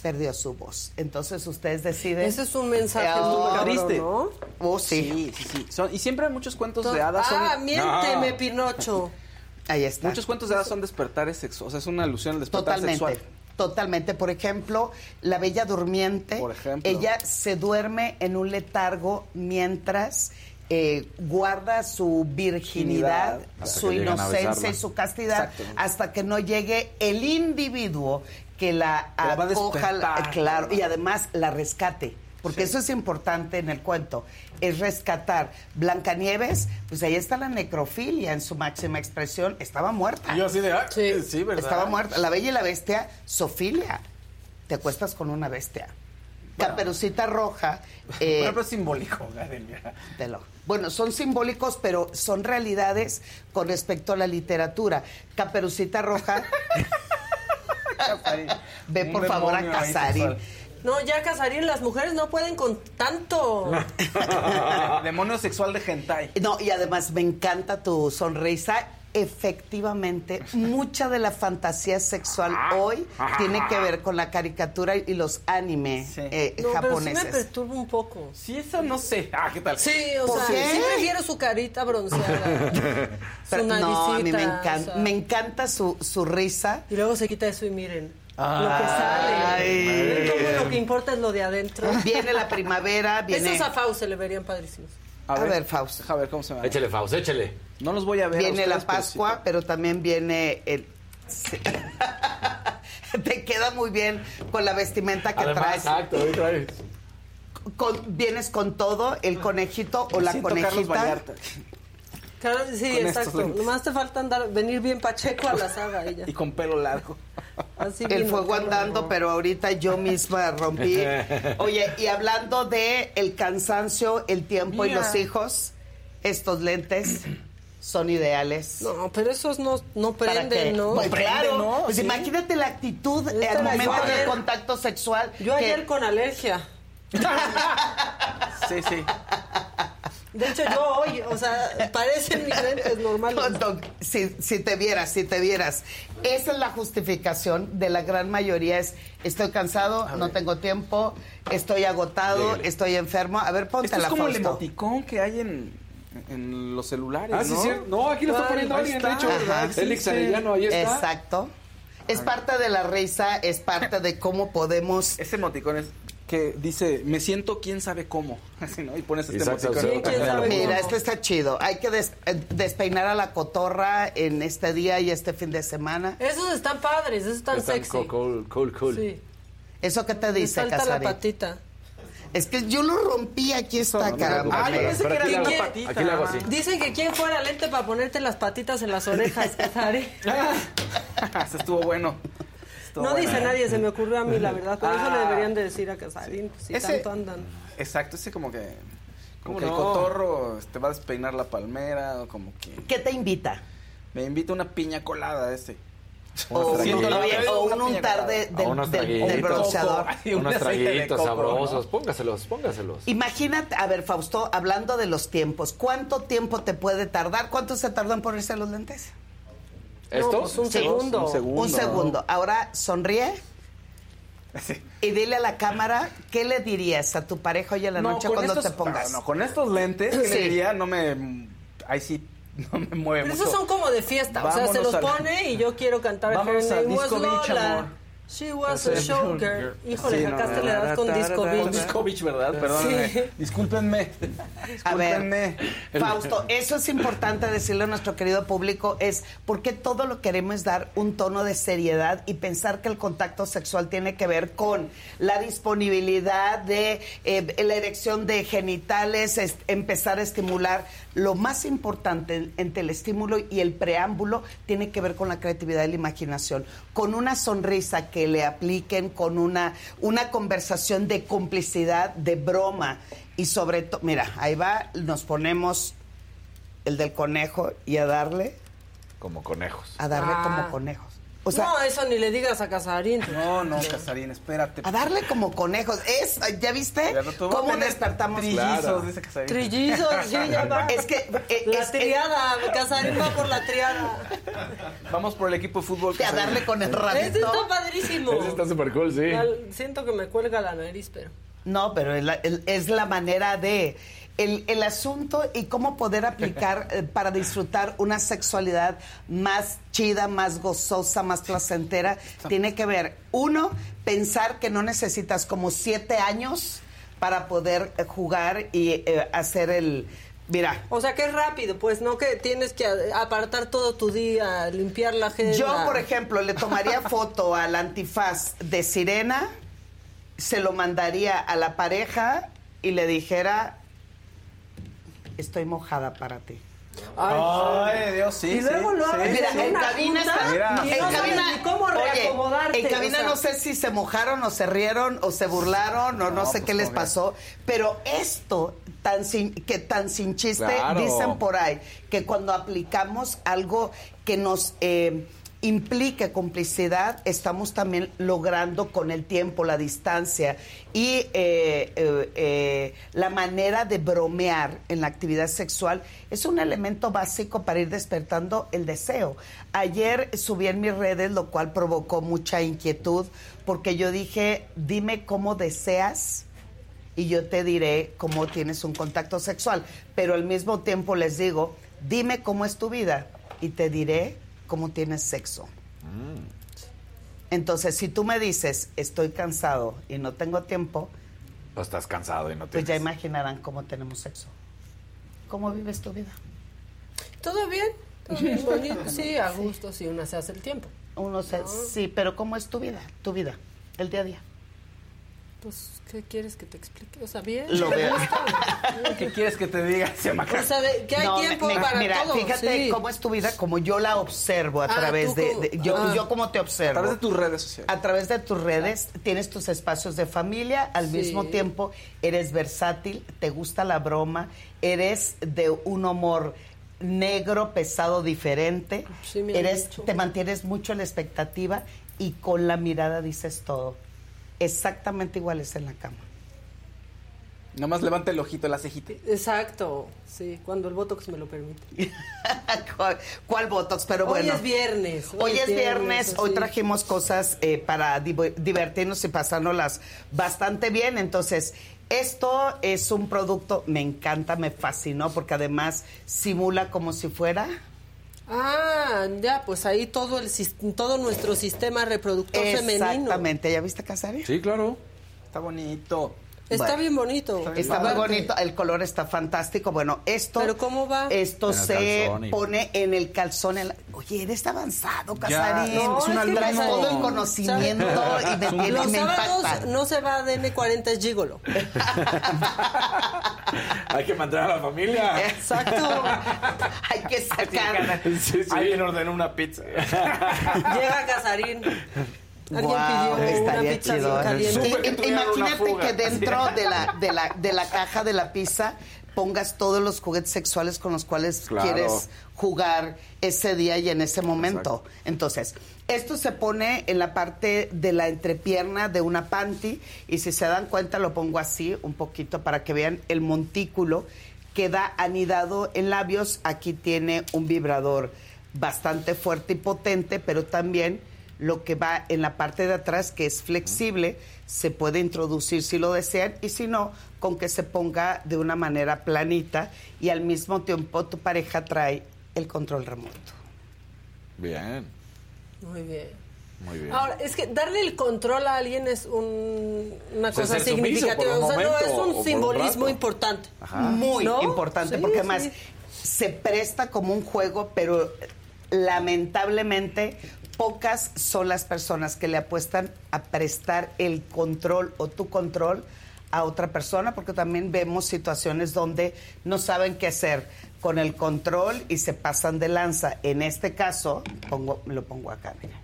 perdió su voz. Entonces ustedes deciden. Ese es un mensaje muy ¿viste? ¿no? Oh, sí. Sí, sí, sí. Son- y siempre muchos cuentos de hadas son... Ah, miénteme, No. Pinocho. Ahí está. Muchos cuentos de hadas son despertares sexuales. O sea, es una alusión al despertar Totalmente. sexual. Totalmente. Por ejemplo, la Bella Durmiente. Por ejemplo. Ella se duerme en un letargo mientras eh, guarda su virginidad, Hasta su inocencia y su castidad Exacto. hasta que no llegue el individuo que la Que la va a acoja, claro, y además la rescate. Porque eso es importante en el cuento, es rescatar. Blancanieves, pues ahí está la necrofilia en su máxima expresión, estaba muerta. Yo así de, ah, Sí. sí, ¿verdad? Estaba muerta. La Bella y la Bestia, Sofilia. Te acuestas con una bestia. Caperucita Roja. eh, Bueno, pero es simbólico, lo- Bueno, son simbólicos, pero son realidades con respecto a la literatura. Caperucita Roja. Ve por favor a Casarín. No, ya Casarín, las mujeres no pueden con tanto. Demonio sexual de hentai. No, y además me encanta tu sonrisa. Efectivamente, mucha de la fantasía sexual hoy tiene que ver con la caricatura y los anime Sí. eh, No, pero sí me japoneses. perturba un poco. Sí, eso no sé. Ah, ¿qué tal? Sí, o ¿Por sea, qué? sí prefiero su carita bronceada. Pero su no, a mí me naricita, encanta, o sea. me encanta su, su risa. Y luego se quita eso y miren. lo que Ay. sale. Cómo lo que importa es lo de adentro. Viene la primavera, viene, Esos a Fau se le verían padrísimos. A ver, Fausto. Deja ver cómo se llama. Échale, Faust, échale. No los voy a ver. a viene la pero Pascua, sí. pero también viene el... sí. Te queda muy bien con la vestimenta que Además, traes. exacto, ahí traes. Con- vienes con todo, el conejito o la conejita. Claro, sí, Con exacto. Nomás te falta andar, venir bien pacheco a la saga ella. Y con pelo largo. Así El fuego andando, pero ahorita yo misma rompí. Oye, y hablando de el cansancio, el tiempo y los hijos, estos lentes son ideales. No, pero esos no, no prenden, ¿no? Pues claro, ¿no? pues Sí. imagínate la actitud Esta al momento del contacto sexual. Yo que- ayer con alergia. Sí, sí. De hecho, yo hoy, o sea, parecen mis lentes normales. Doc, Si, si te vieras, si te vieras. Esa es la justificación de la gran mayoría. Es, estoy cansado, no tengo tiempo, estoy agotado, estoy enfermo. A ver, ponte Esto es la como el Fausto. emoticón que hay en, en los celulares, Ah, sí, ¿no? sí. No, aquí lo está poniendo ahí alguien, está. de hecho. Ajá. Félix Sí, sí. Arellano, ahí está. Exacto. Es parte de la risa, es parte de cómo podemos... Ese emoticón es... que dice, me siento quién sabe cómo. Así, ¿no? Y pones este Exacto, emoticón. sí, quién sabe Mira, cómo. este está chido. Hay que des- eh, despeinar a la cotorra en este día y este fin de semana. Esos están padres, esos están Están sexy. Cool, cool, cool. Sí. ¿Eso qué te Me dice, falta la Casarín? patita. Es que yo lo rompí, aquí está, caramba. Ah, yo pensé que era ¿Quién la patita. Aquí le hago así. Dicen que quién fuera lente para ponerte las patitas en las orejas, Casarín. Eso estuvo bueno. No bueno. dice nadie, se me ocurrió a mí, la verdad. Por eso Ah. le deberían de decir a Casarín, pues, si Ese- tanto andan. Exacto, ese como que... Como ¿Cómo que el cotorro te va a despeinar la palmera o como que... ¿Qué te invita? Me invita una piña colada ese. O, un- oye, o un untar de, del, unos del- del traguitos. bronceador. Ay, Unos un aceite de traguitos coco, sabrosos. ¿no? Póngaselos, póngaselos. Imagínate, a ver, Fausto, hablando de los tiempos, ¿cuánto tiempo te puede tardar? ¿Cuánto se tardó en ponerse los lentes? ¿Estos? No, pues un Sí. segundo. Un segundo. Un segundo. Ahora sonríe Sí. y dile a la cámara qué le dirías a tu pareja hoy en la No, noche cuando estos- te pongas. No, no, con estos lentes, ¿qué Sí. le diría? No me... Ahí sí, no me mueve Pero mucho. esos son como de fiesta, o sea, se Vámonos los al- pone y yo quiero cantar Vámonos Her al Disco Beach, amor. She was a showgirl. Híjole, Sí, no, sacaste la edad con Disco Con. Disco Beach, ¿verdad? Perdónenme. Sí. Discúlpenme. A ver. Fausto, eso es importante decirle a nuestro querido público, es porque todo lo queremos dar un tono de seriedad y pensar que el contacto sexual tiene que ver con la disponibilidad de eh, la erección de genitales, es- empezar a estimular. Lo más importante entre el estímulo y el preámbulo tiene que ver con la creatividad y la imaginación, con una sonrisa que le apliquen, con una, una conversación de complicidad, de broma y sobre todo, mira, ahí va, nos ponemos el del conejo y a darle, Como conejos. a darle Ah. como conejos. O sea, no, eso ni le digas a Casarín. No, no, Casarín, espérate. a darle como conejos. Es, ¿ya viste? Ya no ¿Cómo despertamos? Trillizos, Claro. dice Casarín. Trillizos, sí, ya va. Es que eh, La es- triada, Casarín va por la triada. Vamos por el equipo de fútbol. a darle con el Este rabito. está padrísimo. Ese está súper cool, sí. Siento que me cuelga la nariz, pero... No, pero es la, el- es la manera de... El, el asunto y cómo poder aplicar eh, para disfrutar una sexualidad más chida, más gozosa, más placentera, tiene que ver, uno, pensar que no necesitas como siete años para poder eh, jugar y eh, hacer el... Mira, O sea, que es rápido, pues, no que tienes que apartar todo tu día, limpiar la agenda. Yo, por ejemplo, le tomaría foto al antifaz de Sirena, se lo mandaría a la pareja y le dijera, estoy mojada para ti. Ay, Dios, sí. Y luego sí, lo sí. Mira, en cabina está. Mira. en no sabes cabina, ni cómo reacomodarte. Oye, en cabina o sea. no sé si se mojaron o se rieron o se burlaron o no, No, sé pues, qué les pasó, pero esto tan sin que tan sin chiste Claro. dicen por ahí que cuando aplicamos algo que nos eh, implique complicidad, estamos también logrando con el tiempo, la distancia y eh, eh, eh, la manera de bromear en la actividad sexual es un elemento básico para ir despertando el deseo. Ayer subí en mis redes, lo cual provocó mucha inquietud, porque yo dije, dime cómo deseas y yo te diré cómo tienes un contacto sexual. Pero al mismo tiempo les digo, dime cómo es tu vida y te diré cómo tienes sexo. Entonces, si tú me dices, estoy cansado y no tengo tiempo, O estás cansado y no pues ya tienes. imaginarán cómo tenemos sexo. ¿Cómo vives tu vida? ¿Todo bien? ¿Todo bien? bonito? Sí, a gusto, sí, una se hace el tiempo. Uno se, sí, pero ¿cómo es tu vida? Tu vida, el día a día. Pues, ¿qué quieres que te explique? O sea, bien. Lo me veo. ¿Qué quieres que te diga? Se me O sea, de- que hay No, tiempo me- me- para mira, todo. fíjate sí. cómo es tu vida, como yo la observo a Ah, través tú de, yo, ah. yo como te observo. A través de tus redes sociales. A través de tus redes tienes tus espacios de familia, al Sí. mismo tiempo eres versátil, te gusta la broma, eres de un humor negro, pesado, diferente, Sí, me eres, te mantienes mucho en la expectativa y con la mirada dices todo. Exactamente iguales en la cama. Nomás levanta el ojito, la cejita. Exacto, sí, cuando el Botox me lo permite. ¿Cuál, cuál Botox? Pero Hoy bueno. es viernes. Hoy es viernes, hoy trajimos cosas eh, para div- divertirnos y pasárnoslas bastante bien. Entonces, esto es un producto, me encanta, me fascinó, porque además simula como si fuera... Ah, ya, pues ahí todo el sis- todo nuestro sistema reproductor femenino. Exactamente, ¿ya viste Casario? Sí, claro. Está bonito. Está Bueno, bien bonito. Está muy bonito, el color está fantástico. Bueno, esto. ¿Pero cómo va? Esto se calzón pone en el calzón. en la- Oye, eres avanzado, Ya, Casarín. no, es un Traes todo el conocimiento y me, tiene- Los me sábados impacta. no se va de N40 es gigolo. Hay que mantener a la familia. Exacto. Hay que sacar. Sí, sí. Alguien ordenó una pizza. Llega Casarín. Alguien Guau, pidió una estaría pizza chido. bien caliente. Que una Imagínate que dentro de la, de, la, de la caja de la pizza pongas todos los juguetes sexuales con los cuales Claro. quieres jugar ese día y en ese momento. Entonces, esto se pone en la parte de la entrepierna de una panty y si se dan cuenta lo pongo así un poquito para que vean el montículo queda anidado en labios. Aquí tiene un vibrador bastante fuerte y potente, pero también lo que va en la parte de atrás, que es flexible, se puede introducir si lo desean y si no, con que se ponga de una manera planita y al mismo tiempo tu pareja trae el control remoto. Bien, Muy bien. muy bien. Ahora, es que darle el control a alguien es un- una O sea, cosa sumiso significativa. un o sea, no, es o un simbolismo importante. Muy ¿No? importante, Sí, porque además sí. se presta como un juego, pero lamentablemente pocas son las personas que le apuestan a prestar el control o tu control a otra persona, porque también vemos situaciones donde no saben qué hacer con el control y se pasan de lanza. En este caso, pongo, lo pongo acá, mira.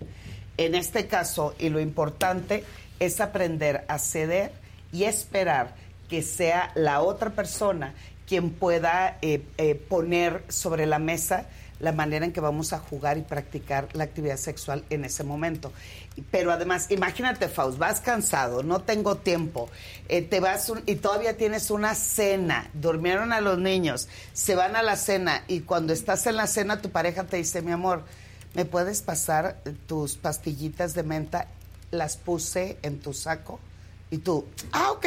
En este caso, y lo importante es aprender a ceder y esperar que sea la otra persona quien pueda eh, eh, poner sobre la mesa la manera en que vamos a jugar y practicar la actividad sexual en ese momento. Pero además, imagínate, Faust, vas cansado, no tengo tiempo, eh, te vas un- y todavía tienes una cena, durmieron a los niños, se van a la cena y cuando estás en la cena tu pareja te dice, mi amor, ¿me puedes pasar tus pastillitas de menta? Las puse en tu saco y tú, ah, ok.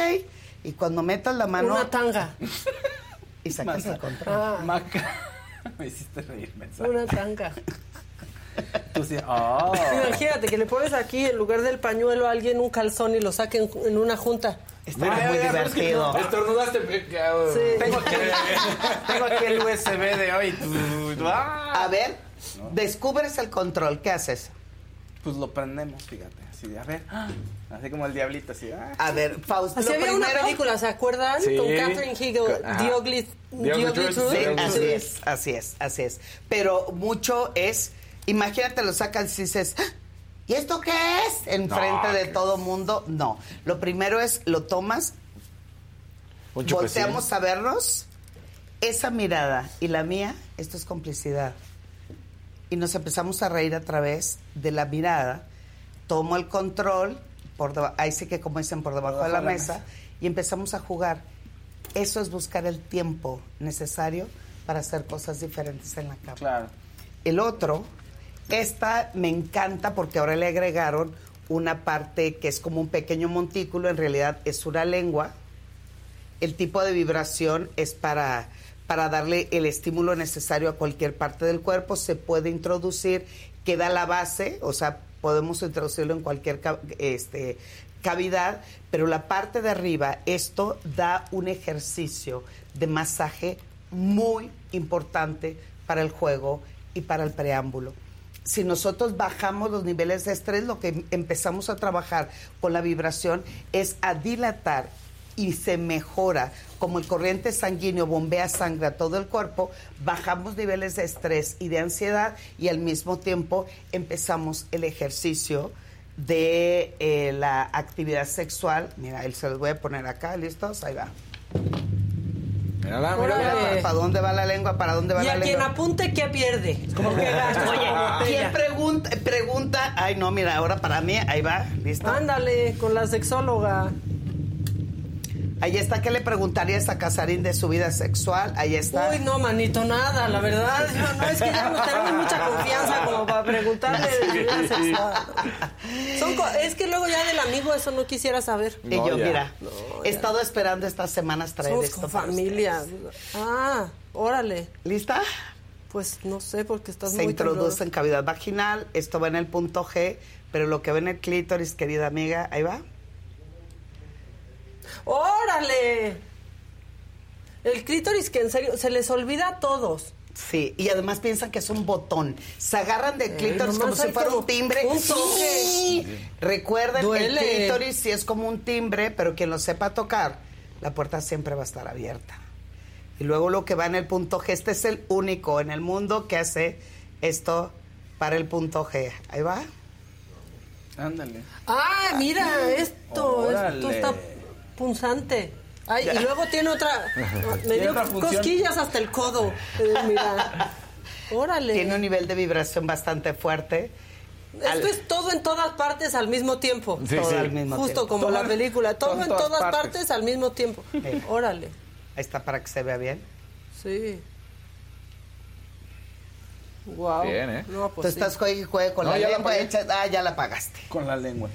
Y cuando metas la mano... Una tanga. Y sacas el control. Ah, Maca. Me hiciste reír, mensaje. una tanga. Tú sí. Oh. Imagínate que le pones aquí en lugar del pañuelo a alguien un calzón y lo saquen en una junta. Está Mira, muy mira, pero es que divertido. no. Estornudaste. eh, Sí. Tengo aquí, tengo aquí el USB de hoy. ¡Ah! A ver, descubres el control, ¿qué haces? Pues lo prendemos, fíjate. Así de, a ver. Así como el diablito, así. ah. A ver, Fausto, Así lo había una película, ¿se acuerdan? Sí. Con Catherine Hegel. Sí, Truth. así es, así es, así es. Pero mucho es, imagínate, lo sacas y dices, "¡Ah! ¿y esto qué es? Enfrente No, de ¿qué todo mundo. No. Lo primero es, lo tomas, volteamos a vernos, esa mirada y la mía, esto es complicidad. Y nos empezamos a reír a través de la mirada. Tomo el control, por ahí sí que como dicen, por debajo, de la, mesa, y empezamos a jugar. Eso es buscar el tiempo necesario para hacer cosas diferentes en la cama. Claro. El otro, esta me encanta porque ahora le agregaron una parte que es como un pequeño montículo, en realidad es una lengua. El tipo de vibración es para, para darle el estímulo necesario a cualquier parte del cuerpo, se puede introducir, queda la base, o sea, podemos introducirlo en cualquier este, cavidad, pero la parte de arriba, esto da un ejercicio de masaje muy importante para el juego y para el preámbulo. Si nosotros bajamos los niveles de estrés, lo que empezamos a trabajar con la vibración es a dilatar y se mejora, como el corriente sanguíneo bombea sangre a todo el cuerpo, bajamos niveles de estrés y de ansiedad y al mismo tiempo empezamos el ejercicio de eh, la actividad sexual. Mira, él se los voy a poner acá, ¿listos? Ahí va. Mírala, mírala. ¿Para, dónde va la lengua? ¿Para dónde va Y la a lengua? quien apunte, ¿qué pierde? Que Oye. ¿quién pregunta, pregunta? Ay, no, mira, ahora para mí, ahí va, ¿listo? Ándale, con la sexóloga. Ahí está, ¿qué le preguntarías a Casarín de su vida sexual? Ahí está. Uy, no, manito, nada, la verdad. No, no, es que ya no tenemos mucha confianza como para preguntarle de su vida sexual. Son co- es que luego ya del amigo eso no quisiera saber. Y No, yo, ya. mira, No, he estado esperando estas semanas traer Somos esto con para familia. Ah, órale. ¿Lista? Pues no sé, porque estás Se muy introduce en cavidad vaginal, esto va en el punto G, pero lo que ve en el clítoris, querida amiga, ahí va. ¡Órale! El clítoris que en serio se les olvida a todos. Sí, y además piensan que es un botón. Se agarran del Eh, clítoris como si fuera como un timbre. un Sí. Recuerden, Duele. el clítoris sí es como un timbre, pero quien lo sepa tocar, la puerta siempre va a estar abierta. Y luego lo que va en el punto G, este es el único en el mundo que hace esto para el punto G. Ahí va. Ándale. Ah, mira, esto, Órale. esto está punzante. Ay, y luego tiene otra, me dio cosquillas hasta el codo. Eh, mira, órale. Tiene un nivel de vibración bastante fuerte. Esto es todo en todas partes al mismo tiempo. Sí, Todo sí. al mismo Justo tiempo. como Todo- la película, todo todo en todas todas partes. partes. al mismo tiempo. Sí. Órale. Ahí está para que se vea bien. Sí. Wow. Bien, ¿eh? No, Tú pues sí. estás juegue y juegue con No, la ya la lengua. echa- ah, ya la pagaste. Con la lengua.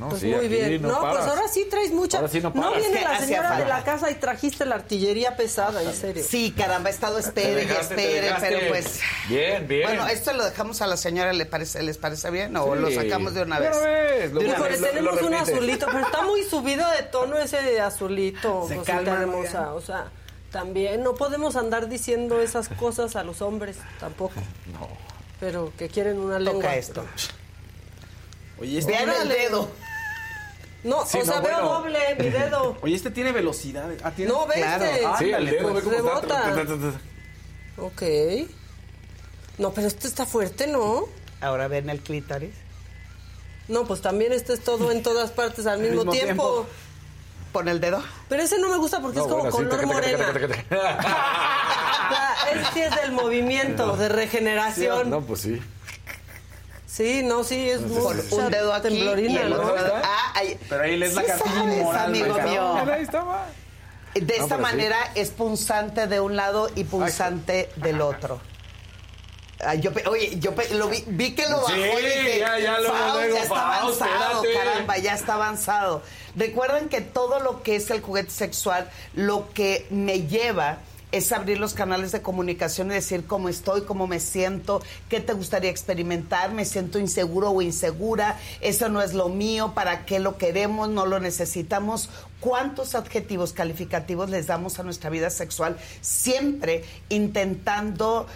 No, Pues sí, muy bien. no No, pues ahora sí traes mucha. Ahora sí no viene Es que la señora de la casa y trajiste la artillería pesada, en serio. Sí, caramba, he estado espere y espere, pero pues... Bien, bien. Bueno, ¿esto lo dejamos a la señora? ¿le parece, ¿Les parece bien o Sí. lo sacamos de una vez? una vez, lo- De una Híjole, vez. lo- tenemos lo un azulito, pero está muy subido de tono ese azulito, Se calma, hermosa. O sea, también no podemos andar diciendo esas cosas a los hombres, tampoco. No. Pero que quieren una lengua. Toca esto. Oye, este, Vean el dedo. No, Sí, o sea, no, veo bueno. doble mi dedo. oye, este tiene velocidad. Ah, ¿tiene? No, ve Claro. este. Sí, el Ándale, dedo, pues. ve cómo está. Rebota. Ok. No, pero este está fuerte, ¿no? Ahora ven el clítoris. No, pues también este es todo en todas partes al mismo, mismo tiempo. tiempo. Pon el dedo. Pero ese no me gusta porque No, es como bueno, sí, color taca, morena. taca, taca, taca, taca. Es que es del movimiento, de regeneración. No, pues sí. Sí, no, sí, es Pon mucha un dedo aquí y temblorina, el ¿no? otro dedo. Ah, ahí. Pero ahí lees la Sí cartilla sabes, inmoral, amigo mío. Ahí estaba. De esta sí. manera es punzante de un lado y punzante del otro. Ah, yo oye, yo lo vi, vi que lo bajó Sí, y dije, ya, ya, luego, "Faust, ya está Faust, avanzado, espérate". caramba, ya está avanzado. Recuerden que todo lo que es el juguete sexual, lo que me lleva es abrir los canales de comunicación y decir cómo estoy, cómo me siento, qué te gustaría experimentar, me siento inseguro o insegura, eso no es lo mío, para qué lo queremos, no lo necesitamos. ¿Cuántos adjetivos calificativos les damos a nuestra vida sexual? Siempre intentando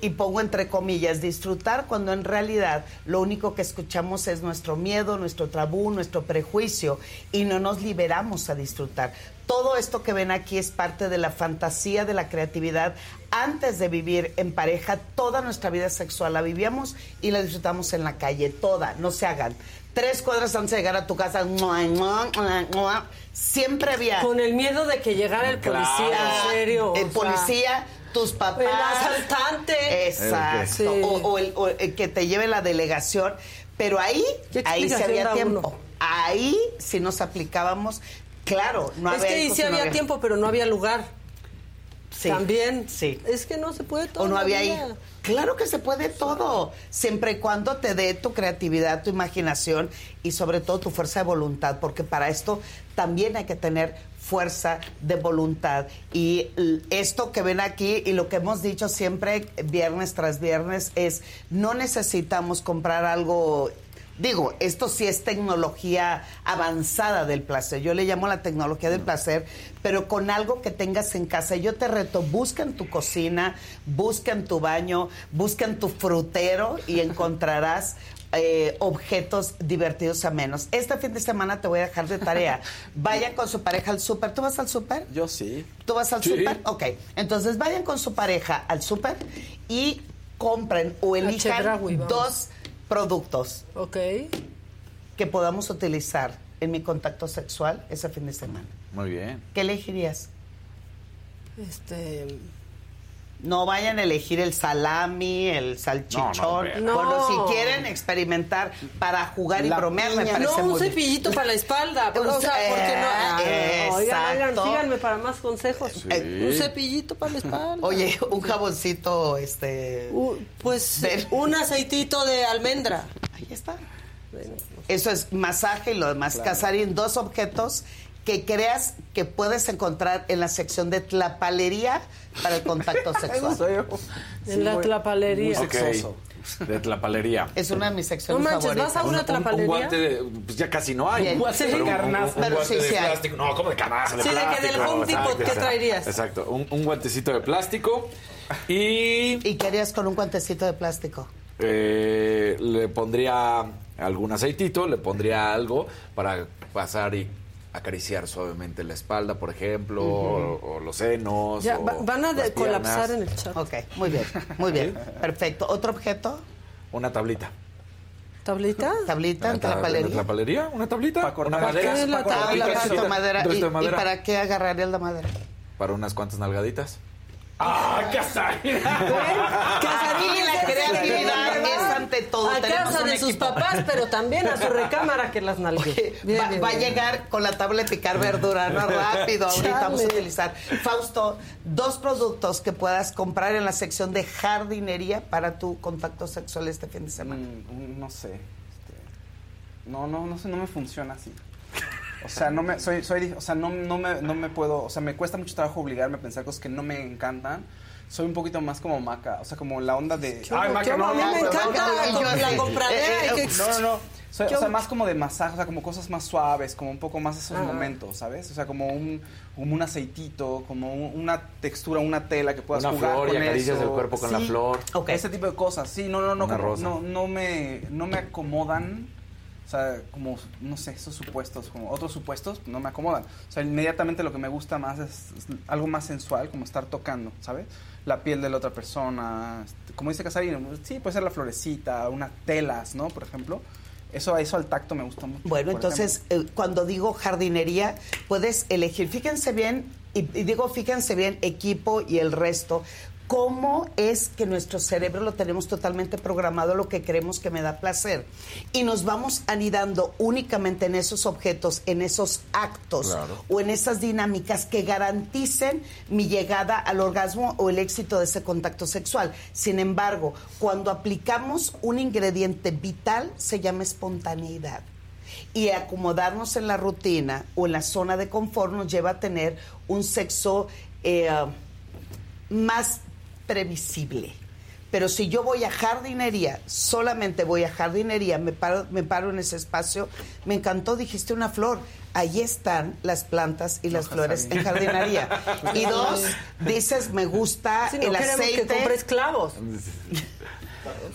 y pongo entre comillas, disfrutar cuando en realidad lo único que escuchamos es nuestro miedo, nuestro tabú, nuestro prejuicio y no nos liberamos a disfrutar. Todo esto que ven aquí es parte de la fantasía, de la creatividad. Antes de vivir en pareja, toda nuestra vida sexual la vivíamos y la disfrutamos en la calle, toda, no se hagan. Tres cuadras antes de llegar a tu casa, mua, mua, mua, mua, siempre había Con el miedo de que llegara el policía, Ah, en serio. el sea, policía, tus papás. El asaltante. Exacto. Sí. O, o el, o el que te lleve la delegación. Pero ahí, ¿Qué ahí explicación había tiempo. uno? Ahí sí nos aplicábamos. Claro, no es había que ahí hijos sí había tiempo, pero no había lugar. Sí. También. Sí. Es que no se puede todo. O no había ahí. Claro que se puede todo, siempre y cuando te dé tu creatividad, tu imaginación y sobre todo tu fuerza de voluntad, porque para esto también hay que tener fuerza de voluntad. Y esto que ven aquí y lo que hemos dicho siempre viernes tras viernes es, no necesitamos comprar algo Digo, esto sí es tecnología avanzada del placer. Yo le llamo la tecnología del placer, pero con algo que tengas en casa. Yo te reto, busca en tu cocina, busca en tu baño, busca en tu frutero y encontrarás eh, objetos divertidos a menos. Este fin de semana te voy a dejar de tarea. Vayan con su pareja al súper. ¿Tú vas al súper? Yo sí. ¿Tú vas al Sí. súper? Ok. Entonces vayan con su pareja al súper y compren o elijan dos productos Ok. que podamos utilizar en mi contacto sexual ese fin de semana. Muy bien. ¿Qué elegirías? Este. No vayan a elegir el salami, el salchichón. pero- No. Bueno, si quieren experimentar para jugar y La bromear, me piña. parece No, un cepillito para la espalda. O sea, porque no. Ah, oigan, oigan, síganme para más consejos. Eh, Un cepillito para la espalda. Oye, un jaboncito, este... U- pues un aceitito de almendra. Ahí está. Eso es masaje y lo demás. Casarín, dos objetos que creas que puedes encontrar en la sección de tlapalería para el contacto sexual. En la tlapalería. Muy Ok. sexoso. de tlapalería. Es una de mis secciones No manches, favoritas. ¿vas a una Un- un- tlapalería? Un, guante de, pues ya casi no hay. Bien. Un guante Sí. de Carnaza. un, Pero sí, de sí plástico. No, como de carnaza, de Sí, de que plástico. del Home Depot, ¿qué Exacto, traerías? Exacto, un, un guantecito de plástico y ¿Y qué harías con un guantecito de plástico? eh, le pondría algún aceitito, le pondría algo para pasar y acariciar suavemente la espalda, por ejemplo, o, o los senos. Ya, o va- van a las colapsar en el chat. Ok, muy bien, muy bien. Perfecto. ¿Otro objeto? Una tablita. ¿Tablita? ¿Tablita en ¿Una tabla- tlapalería? una tablita? Pa' cortar. ¿Una madera? la. ¿Trocito ¿Y, para qué agarrarías la madera? Para unas cuantas nalgaditas. ¡Ah, Casarín, la creatividad es ante todo. A Tenemos casa de sus papás, pero también a su recámara que las nalgue. Bien, va, bien, va a llegar con la tabla de picar verdura, ¿no? Rápido, ahorita vamos a utilizar. Fausto, dos productos que puedas comprar en la sección de jardinería para tu contacto sexual este fin de semana. Mm, no sé. este, no, no, no sé, no me funciona así. O sea, no me, soy, soy, o sea, no, no me, no me puedo, o sea, me cuesta mucho trabajo obligarme a pensar cosas que no me encantan. Soy un poquito más como maca, o sea, como la onda de. ¿Qué hubo? ¿Qué hubo? A mí me encanta Maca, la- y la compradera, eh, y eh, No, no, no. Soy- ¿Qué o sea, más como de masaje, o sea, como cosas más suaves, como un poco más esos Ah. momentos, ¿sabes? O sea, como un, como un aceitito, como un- una textura, una tela que puedas Una jugar flor y con acaricias eso. el cuerpo con la Sí, flor. Ese tipo de cosas. Sí, no, no, no, Una como- rosa. no, no me, no me acomodan. O sea, como, no sé, esos supuestos, como otros supuestos, no me acomodan. O sea, inmediatamente lo que me gusta más es, es algo más sensual, como estar tocando, ¿sabes? La piel de la otra persona. este, como dice Casarín, sí, puede ser la florecita, unas telas, ¿no? Por ejemplo. Eso, eso al tacto me gusta mucho. Bueno, entonces, eh, cuando digo jardinería, puedes elegir, fíjense bien, y, y digo fíjense bien, equipo y el resto, cómo es que nuestro cerebro lo tenemos totalmente programado lo que creemos que me da placer. Y nos vamos anidando únicamente en esos objetos, en esos actos Claro. o en esas dinámicas que garanticen mi llegada al orgasmo o el éxito de ese contacto sexual. Sin embargo, cuando aplicamos un ingrediente vital, se llama espontaneidad. Y acomodarnos en la rutina o en la zona de confort nos lleva a tener un sexo eh, más previsible. Pero si yo voy a jardinería, solamente voy a jardinería, me paro, me paro en ese espacio, me encantó, dijiste una flor. Ahí están las plantas y las flores en jardinería. Y dos, dices, me gusta no el aceite. que compres clavos.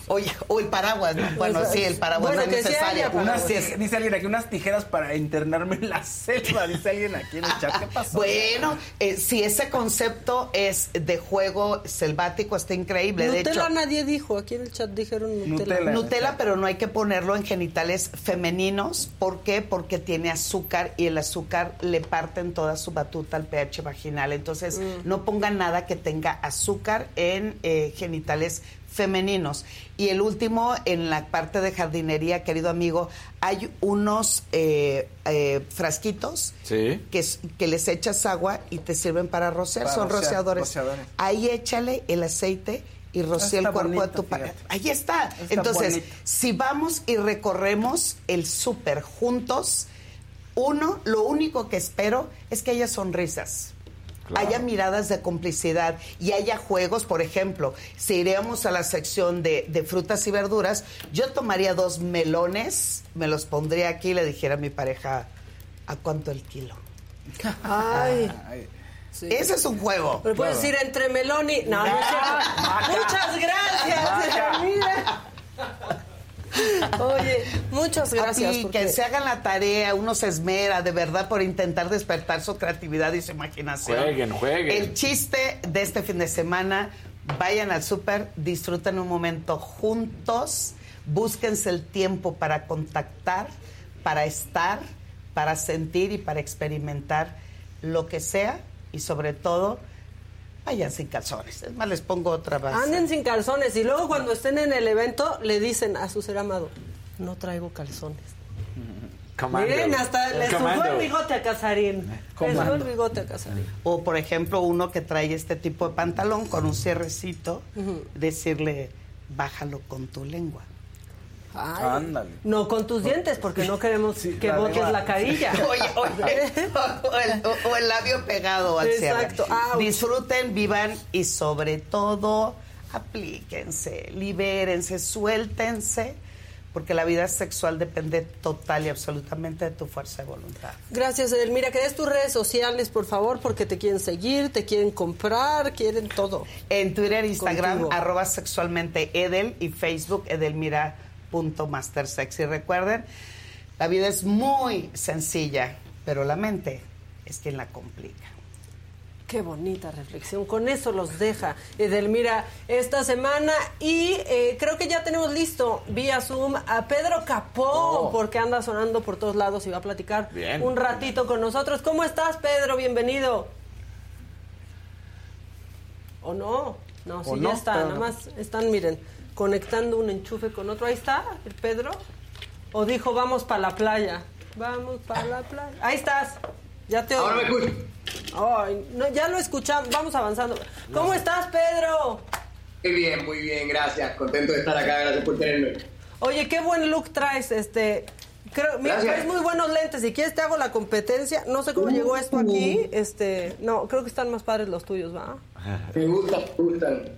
Oye, o el paraguas, ¿no? Bueno, sí, el paraguas Bueno, no es necesario. Unas dice alguien aquí, unas tijeras para internarme en la selva. Dice alguien aquí en el chat. ¿Qué pasó? Bueno, eh, si ese concepto es de juego selvático, está increíble. de Nutella hecho, nadie dijo, aquí en el chat dijeron Nutella. Nutella. Nutella, pero no hay que ponerlo en genitales femeninos. ¿Por qué? Porque tiene azúcar y el azúcar le parten toda su batuta al pH vaginal. Entonces, Mm. no pongan nada que tenga azúcar en eh, genitales femeninos. Y el último, en la parte de jardinería, querido amigo, hay unos eh, eh, frasquitos Sí. que, que les echas agua y te sirven para rociar, Para son rociar, rociadores. rociadores. Ahí échale el aceite y rocía el cuerpo de bonito, tu pareja. fíjate. Ahí está. Está Entonces, bonito. si vamos y recorremos el súper juntos, uno, lo único que espero es que haya sonrisas. Claro. Haya miradas de complicidad y haya juegos, por ejemplo, si iríamos a la sección de, de frutas y verduras, yo tomaría dos melones, me los pondría aquí y le dijera a mi pareja, ¿a cuánto el kilo? Ay. Ay, sí. Ese es un juego. Pero puedes decir entre melón y... No, no cierto. Muchas gracias. Mira. Oye, muchas gracias. Así, porque- que se hagan la tarea, uno se esmera de verdad por intentar despertar su creatividad y su imaginación. Jueguen, jueguen. El chiste de este fin de semana, vayan al súper, disfruten un momento juntos, búsquense el tiempo para contactar, para estar, para sentir y para experimentar lo que sea y sobre todo, vayan sin calzones. Es más, les pongo otra base. Anden sin calzones y luego cuando estén en el evento le dicen a su ser amado, no traigo calzones. Commando. Miren, hasta le subió el bigote a Casarín. Le subió el bigote a Casarín. O, por ejemplo, uno que trae este tipo de pantalón con un cierrecito, decirle, bájalo con tu lengua. Ay, Ándale. No con tus dientes, porque no queremos que la botes la carilla. Oye, oye, o, el, o el labio pegado al. Exacto. Disfruten, vivan y sobre todo aplíquense, libérense, suéltense, porque la vida sexual depende total y absolutamente de tu fuerza de voluntad. Gracias, Edelmira. Que des tus redes sociales, por favor, porque te quieren seguir, te quieren comprar, quieren todo. En Twitter, Instagram, Contigo. arroba sexualmente Edel y Facebook edelmira.mastersex. Y recuerden, la vida es muy sencilla, pero la mente es quien la complica. Qué bonita reflexión. Con eso los deja Edelmira esta semana. Y eh, creo que ya tenemos listo vía Zoom a Pedro Capó, Oh. porque anda sonando por todos lados y va a platicar Bien. un ratito con nosotros. ¿Cómo estás, Pedro? Bienvenido. ¿O no? No, sí, ¿O ya no? está. Pero Nada más están, miren, conectando un enchufe con otro. Ahí está, el Pedro. O dijo, vamos para la playa. Vamos para la playa. Ahí estás. Ya te oigo. Ahora me escucho. Ay, no, ya lo escuchamos. Vamos avanzando. ¿Cómo estás, Pedro? Muy bien, muy bien, gracias. Contento de estar acá, gracias por tenerme. Oye, qué buen look traes. Este, creo, mira, traes muy buenos lentes. Si quieres te hago la competencia. No sé cómo llegó esto aquí. Este, no, creo que están más padres los tuyos, ¿va? Me gustan, me gustan.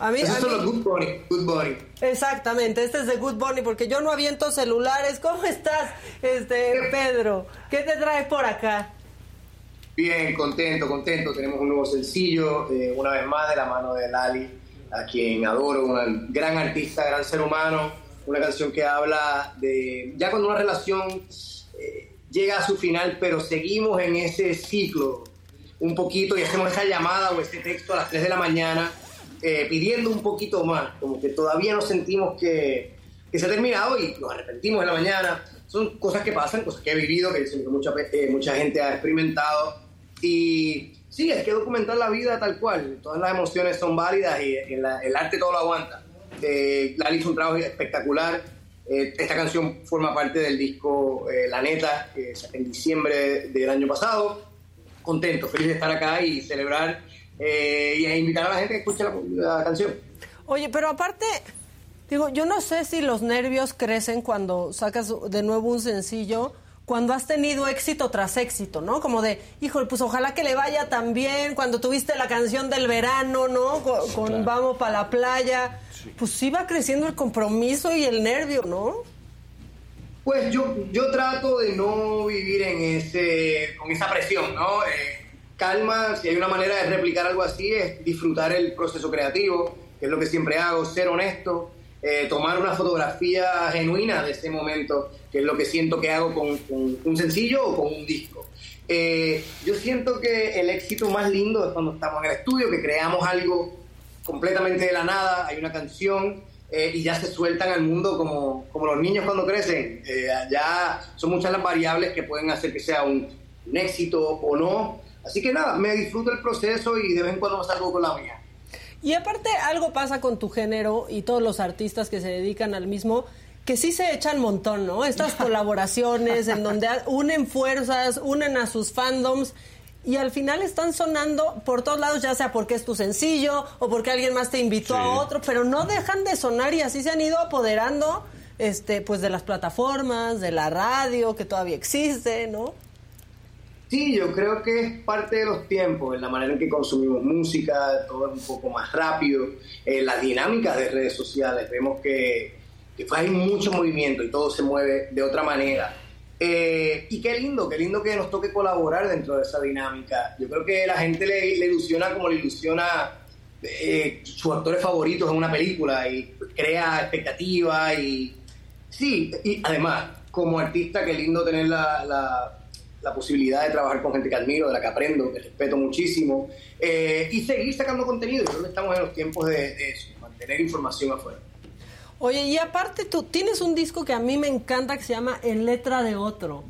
A mí, Esos a son mí- los Good Bunny, Good Bunny. Exactamente, este es de Good Bunny porque yo no aviento celulares. ¿Cómo estás, este, Pedro? ¿Qué te traes por acá? Bien, contento, contento. Tenemos un nuevo sencillo, eh, una vez más de la mano de Lali, a quien adoro, una gran artista, gran ser humano. Una canción que habla de ya cuando una relación eh, llega a su final, pero seguimos en ese ciclo un poquito y hacemos esa llamada o ese texto a las 3 de la mañana eh, pidiendo un poquito más, como que todavía no sentimos que, que se ha terminado y nos arrepentimos en la mañana. Son cosas que pasan, cosas que he vivido, que mucha, eh, mucha gente ha experimentado. Y sí, hay que documentar la vida tal cual. Todas las emociones son válidas y en el arte todo lo aguanta. Eh, Lali hizo un trabajo espectacular. Eh, esta canción forma parte del disco eh, La Neta, que en diciembre del año pasado. Contento, feliz de estar acá y celebrar eh, y a invitar a la gente que escuche la, la canción. Oye, pero aparte, digo, yo no sé si los nervios crecen cuando sacas de nuevo un sencillo, cuando has tenido éxito tras éxito, ¿no? Como de, híjole, pues ojalá que le vaya tan bien, cuando tuviste la canción del verano, ¿no? Con, con Claro. Vamos para la playa, pues sí va creciendo el compromiso y el nervio, ¿no? Pues yo, yo trato de no vivir en ese, con esa presión, ¿no? Eh, calma, si hay una manera de replicar algo así es disfrutar el proceso creativo, que es lo que siempre hago, ser honesto, eh, tomar una fotografía genuina de ese momento, que es lo que siento que hago con, con un sencillo o con un disco. Eh, yo siento que el éxito más lindo es cuando estamos en el estudio, que creamos algo completamente de la nada, hay una canción eh, y ya se sueltan al mundo como, como los niños cuando crecen. Eh, ya son muchas las variables que pueden hacer que sea un, un éxito o no. Así que nada, me disfruto el proceso y de vez en cuando me salgo con la mía. Y aparte algo pasa con tu género y todos los artistas que se dedican al mismo, que sí se echan montón, ¿no? Estas colaboraciones en donde unen fuerzas, unen a sus fandoms y al final están sonando por todos lados, ya sea porque es tu sencillo o porque alguien más te invitó a otro, pero no dejan de sonar y así se han ido apoderando este pues de las plataformas, de la radio que todavía existe, ¿no? Sí, yo creo que es parte de los tiempos, en la manera en que consumimos música, todo es un poco más rápido, eh, las dinámicas de redes sociales, vemos que, que hay mucho movimiento y todo se mueve de otra manera. Eh, y qué lindo, qué lindo que nos toque colaborar dentro de esa dinámica. Yo creo que la gente le, ilusiona como le ilusiona eh, sus actores favoritos en una película y crea expectativa y sí, y además, como artista, qué lindo tener la, la- la posibilidad de trabajar con gente que admiro, de la que aprendo, que respeto muchísimo, eh, y seguir sacando contenido. Yo creo que estamos en los tiempos de, de eso, mantener información afuera. Oye, y aparte tú tienes un disco que a mí me encanta que se llama En letra de otro,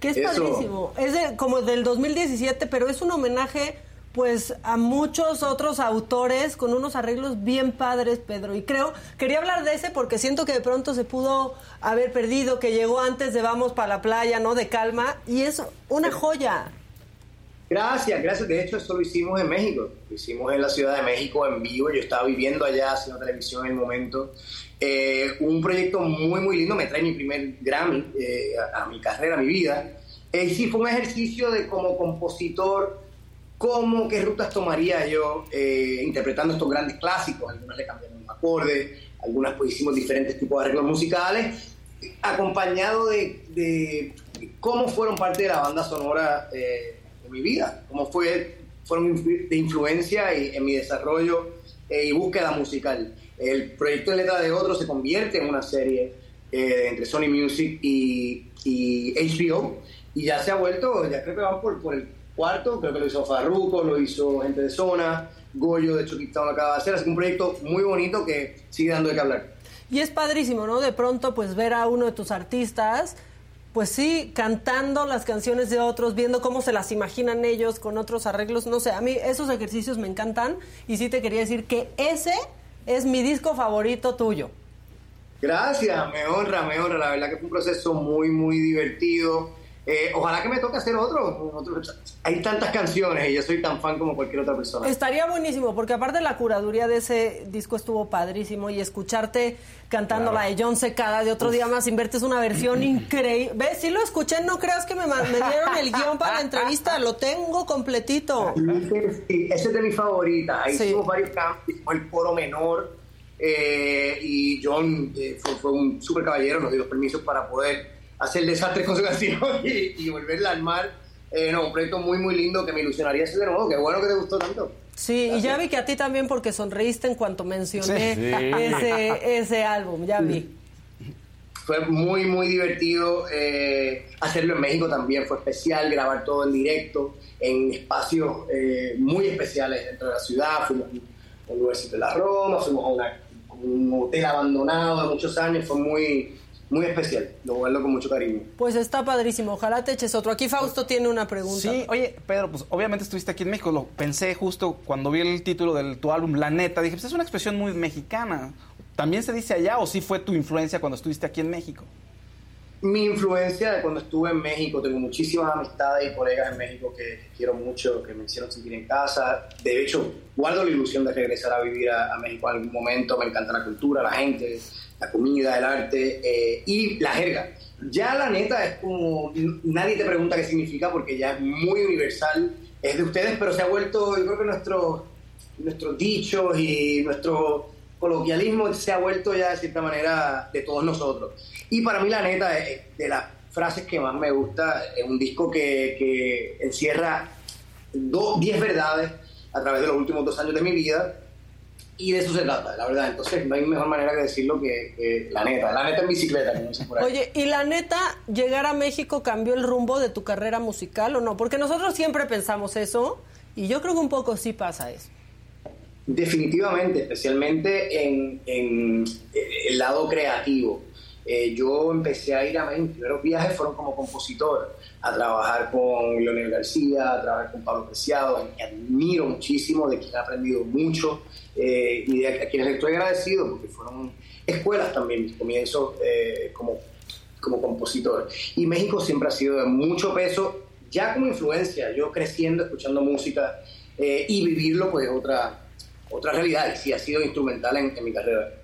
que es Eso. padrísimo. Es de- como del 2017, pero es un homenaje pues a muchos otros autores con unos arreglos bien padres, Pedro. Y creo, quería hablar de ese porque siento que de pronto se pudo haber perdido, que llegó antes de Vamos para la playa, ¿no? De calma, y es una joya. Gracias, gracias. De hecho, eso lo hicimos en México. Lo hicimos en la Ciudad de México en vivo. Yo estaba viviendo allá haciendo televisión en el momento. Eh, un proyecto muy, muy lindo. Me trae mi primer Grammy eh, a, a mi carrera, a mi vida. Eh, sí, fue un ejercicio de como compositor cómo, qué rutas tomaría yo eh, interpretando estos grandes clásicos. Algunas le cambiaron los acordes, algunas pues hicimos diferentes tipos de arreglos musicales, acompañado de, de cómo fueron parte de la banda sonora eh, de mi vida, cómo fue, fueron de influencia y- en mi desarrollo eh, y búsqueda musical. El proyecto de Letra de Otro se convierte en una serie eh, entre Sony Music y, HBO y ya se ha vuelto, ya creo que van por, el cuarto, creo que lo hizo Farruko, lo hizo gente de Zona, Goyo de Chuquistán lo acaba de hacer, así que un proyecto muy bonito que sigue dando de qué hablar. Y es padrísimo, ¿no? De pronto, pues ver a uno de tus artistas, pues sí, cantando las canciones de otros, viendo cómo se las imaginan ellos con otros arreglos. No sé, a mí esos ejercicios me encantan. Y sí te quería decir que ese es mi disco favorito tuyo. Gracias, me honra, me honra. La verdad que fue un proceso muy, muy divertido. Eh, ojalá que me toque hacer otro, otro. Hay tantas canciones y yo soy tan fan como cualquier otra persona. Estaría buenísimo, porque aparte la curaduría de ese disco estuvo padrísimo y escucharte cantando Claro. la de John Secada de otro día más sin verte es una versión increíble. ¿Ves? Sí lo escuché, no creas que me, me dieron el guion para la entrevista, lo tengo completito. Sí, ese es de mis favoritas. Ahí Sí. hicimos varios cambios, el coro menor eh, y John eh, fue, fue un super caballero, nos dio los permisos para poder hacer desastres con su canción y, y volverla al mar. Eh, no, un proyecto muy, muy lindo que me ilusionaría hacer de nuevo. Qué bueno que te gustó tanto. Sí, y ya vi que a ti también porque sonreíste en cuanto mencioné Sí. ese, ese álbum, ya vi. Fue muy, muy divertido eh, hacerlo en México también. Fue especial grabar todo en directo, en espacios eh, muy especiales dentro de la ciudad. Fuimos a un lugarcito de la Roma, fuimos a una- un hotel abandonado de muchos años. Fue muy, muy especial. Lo guardo con mucho cariño. Pues está padrísimo, ojalá te eches otro. Aquí Fausto tiene una pregunta. Sí, oye, Pedro, pues obviamente estuviste aquí en México. Lo pensé justo cuando vi el título de tu álbum, La Neta. Dije, pues es una expresión muy mexicana. ¿También se dice allá o sí fue tu influencia cuando estuviste aquí en México? Mi influencia de cuando estuve en México, tengo muchísimas amistades y colegas en México que, que quiero mucho, que me hicieron sentir en casa. De hecho, guardo la ilusión de regresar a vivir a, a México en algún momento. Me encanta la cultura, la gente, la comida, el arte eh, y la jerga. Ya la neta es como, nadie te pregunta qué significa porque ya es muy universal, es de ustedes, pero se ha vuelto, yo creo que nuestro, nuestros dichos y nuestro coloquialismo se ha vuelto ya de cierta manera de todos nosotros. Y para mí la neta, es de las frases que más me gusta, es un disco que, que encierra do- 10 verdades a través de los últimos dos años de mi vida y de eso se trata, la verdad. Entonces no hay mejor manera que decirlo que, que la neta, la neta en bicicleta, como dicen por ahí. Oye, y la neta, llegar a México cambió el rumbo de tu carrera musical o no? Porque nosotros siempre pensamos eso y yo creo que un poco sí pasa eso. Definitivamente, especialmente en, en el lado creativo. Eh, yo empecé a ir a mis primeros viajes fueron como compositor, a trabajar con Leonel García, a trabajar con Pablo Preciado, que admiro muchísimo, de quien he aprendido mucho eh, y de a quienes estoy agradecido porque fueron escuelas también, mis comienzos eh, como, como compositor. Y México siempre ha sido de mucho peso, ya como influencia, yo creciendo, escuchando música eh, y vivirlo, pues otra, otra realidad, y sí ha sido instrumental en, en mi carrera.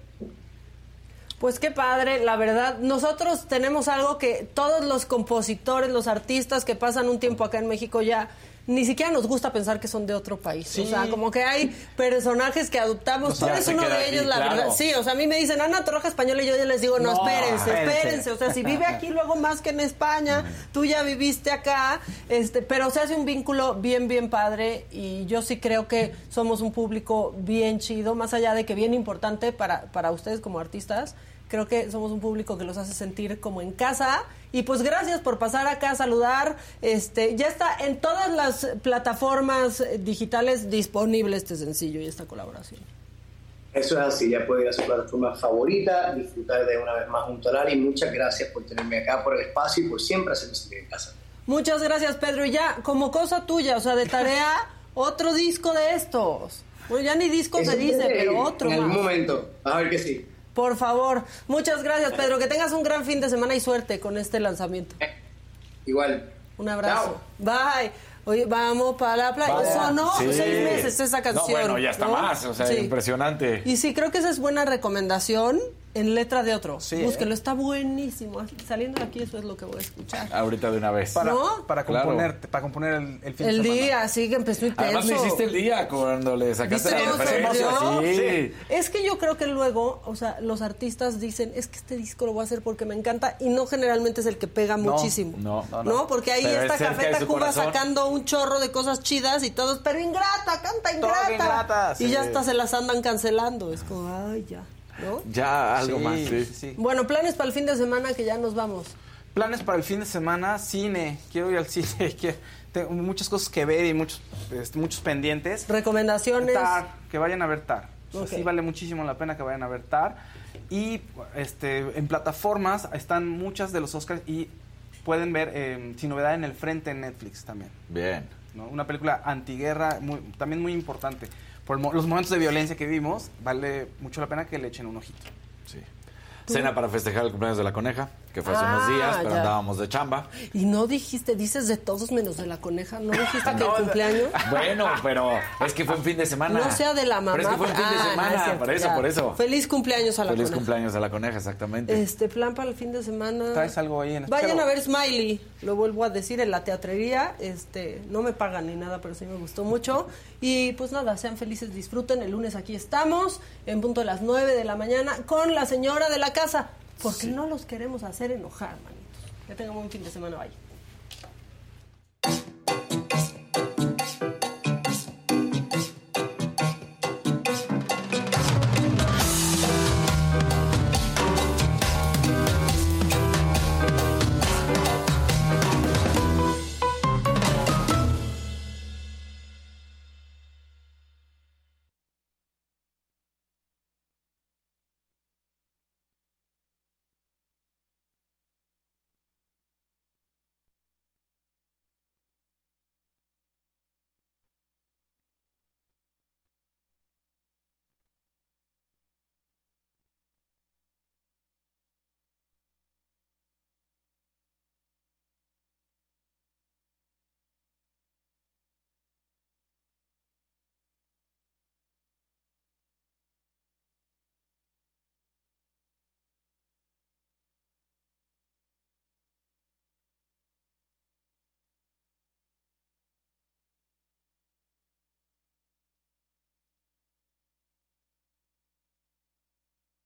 Pues qué padre, la verdad. Nosotros tenemos algo que todos los compositores, los artistas que pasan un tiempo acá en México ya ni siquiera nos gusta pensar que son de otro país. O sea, como que hay personajes que adoptamos. O sea, Tú eres uno de aquí, ellos, la claro. verdad. Sí, o sea, a mí me dicen Ana Torroja española y yo ya les digo, no, No, espérense, espérense. espérense. O sea, si vive aquí luego más que en España, tú ya viviste acá, este, pero se hace un vínculo bien, bien padre y yo sí creo que somos un público bien chido, más allá de que bien importante para, para ustedes como artistas. Creo que somos un público que los hace sentir como en casa. Y pues gracias por pasar acá a saludar. Este, ya está en todas las plataformas digitales disponible este sencillo y esta colaboración. Eso es así, ya puede ir a su plataforma favorita, disfrutar de una vez más junto a Lali. Muchas gracias por tenerme acá, por el espacio y por siempre hacerme sentir en casa. Muchas gracias, Pedro. Y ya, como cosa tuya, o sea, de tarea, otro disco de estos. Bueno, ya ni disco se dice, pero otro En algún más. momento, a ver que sí. Por favor. Muchas gracias, Pedro. Que tengas un gran fin de semana y suerte con este lanzamiento. Igual. Un abrazo. Bye. Oye, vamos para la playa. Vaya. Sonó Sí. seis meses esa No, canción. bueno, ya está ¿no? más, o sea, Sí. impresionante. Y sí, creo que esa es buena recomendación en letra de otro. Sí, Búsquelo, ¿eh? está buenísimo. Saliendo de aquí, eso es lo que voy a escuchar. Ahorita de una vez. Para, ¿No? para, Claro. componer, para componer el, el fin El de semana. día, sí, que empezó intenso. Además lo hiciste el día cuando le sacaste ¿Viste la referencia. sonrió? Sí. Es que yo creo que luego, o sea, los artistas dicen, es que este disco lo voy a hacer porque me encanta y no generalmente es el que pega No, muchísimo. no, no, no, no. Porque ahí Pero está Café Tacuba sacando un chorro de cosas chidas y todos, pero ingrata, canta ingrata. ingrata, y ya sí. hasta se las andan cancelando. Es como, ay, ya, ¿no? Ya algo Sí, más, sí. sí. Bueno, planes para el fin de semana que ya nos vamos. Planes para el fin de semana, cine. Quiero ir al cine. quiero- tengo muchas cosas que ver y muchos, este, muchos pendientes. Recomendaciones. Tar, que vayan a ver Tar. O sea, Ok. Sí vale muchísimo la pena que vayan a ver Tar. Y este, en plataformas están muchas de los Oscars y pueden ver eh, Sin Novedad en el Frente en Netflix también. Bien. ¿no? Una película antiguerra, muy, también muy importante. Por los momentos de violencia que vimos, vale mucho la pena que le echen un ojito. Sí. Cena para festejar el cumpleaños de la coneja, que fue hace Ah, unos días, pero ya. andábamos de chamba. Y no dijiste, dices de todos menos de la coneja. ¿No dijiste que el cumpleaños? Bueno, pero es que fue un fin de semana. No sea de la mamá. Pero es que fue un fin Ah, de no es semana, cierto, por eso, ya. por eso. Feliz cumpleaños a la Feliz coneja. cumpleaños a la coneja, exactamente. Este plan para el fin de semana. ¿Traes algo ahí en especial Vayan a ver Smiley, lo vuelvo a decir en la teatrería. Este, no me pagan ni nada, pero sí me gustó mucho. Y pues nada, sean felices, disfruten. El lunes aquí estamos, en punto de las 9 de la mañana, con la señora de la casa. Porque no los queremos hacer enojar, manitos. Que tengamos un fin de semana, bye.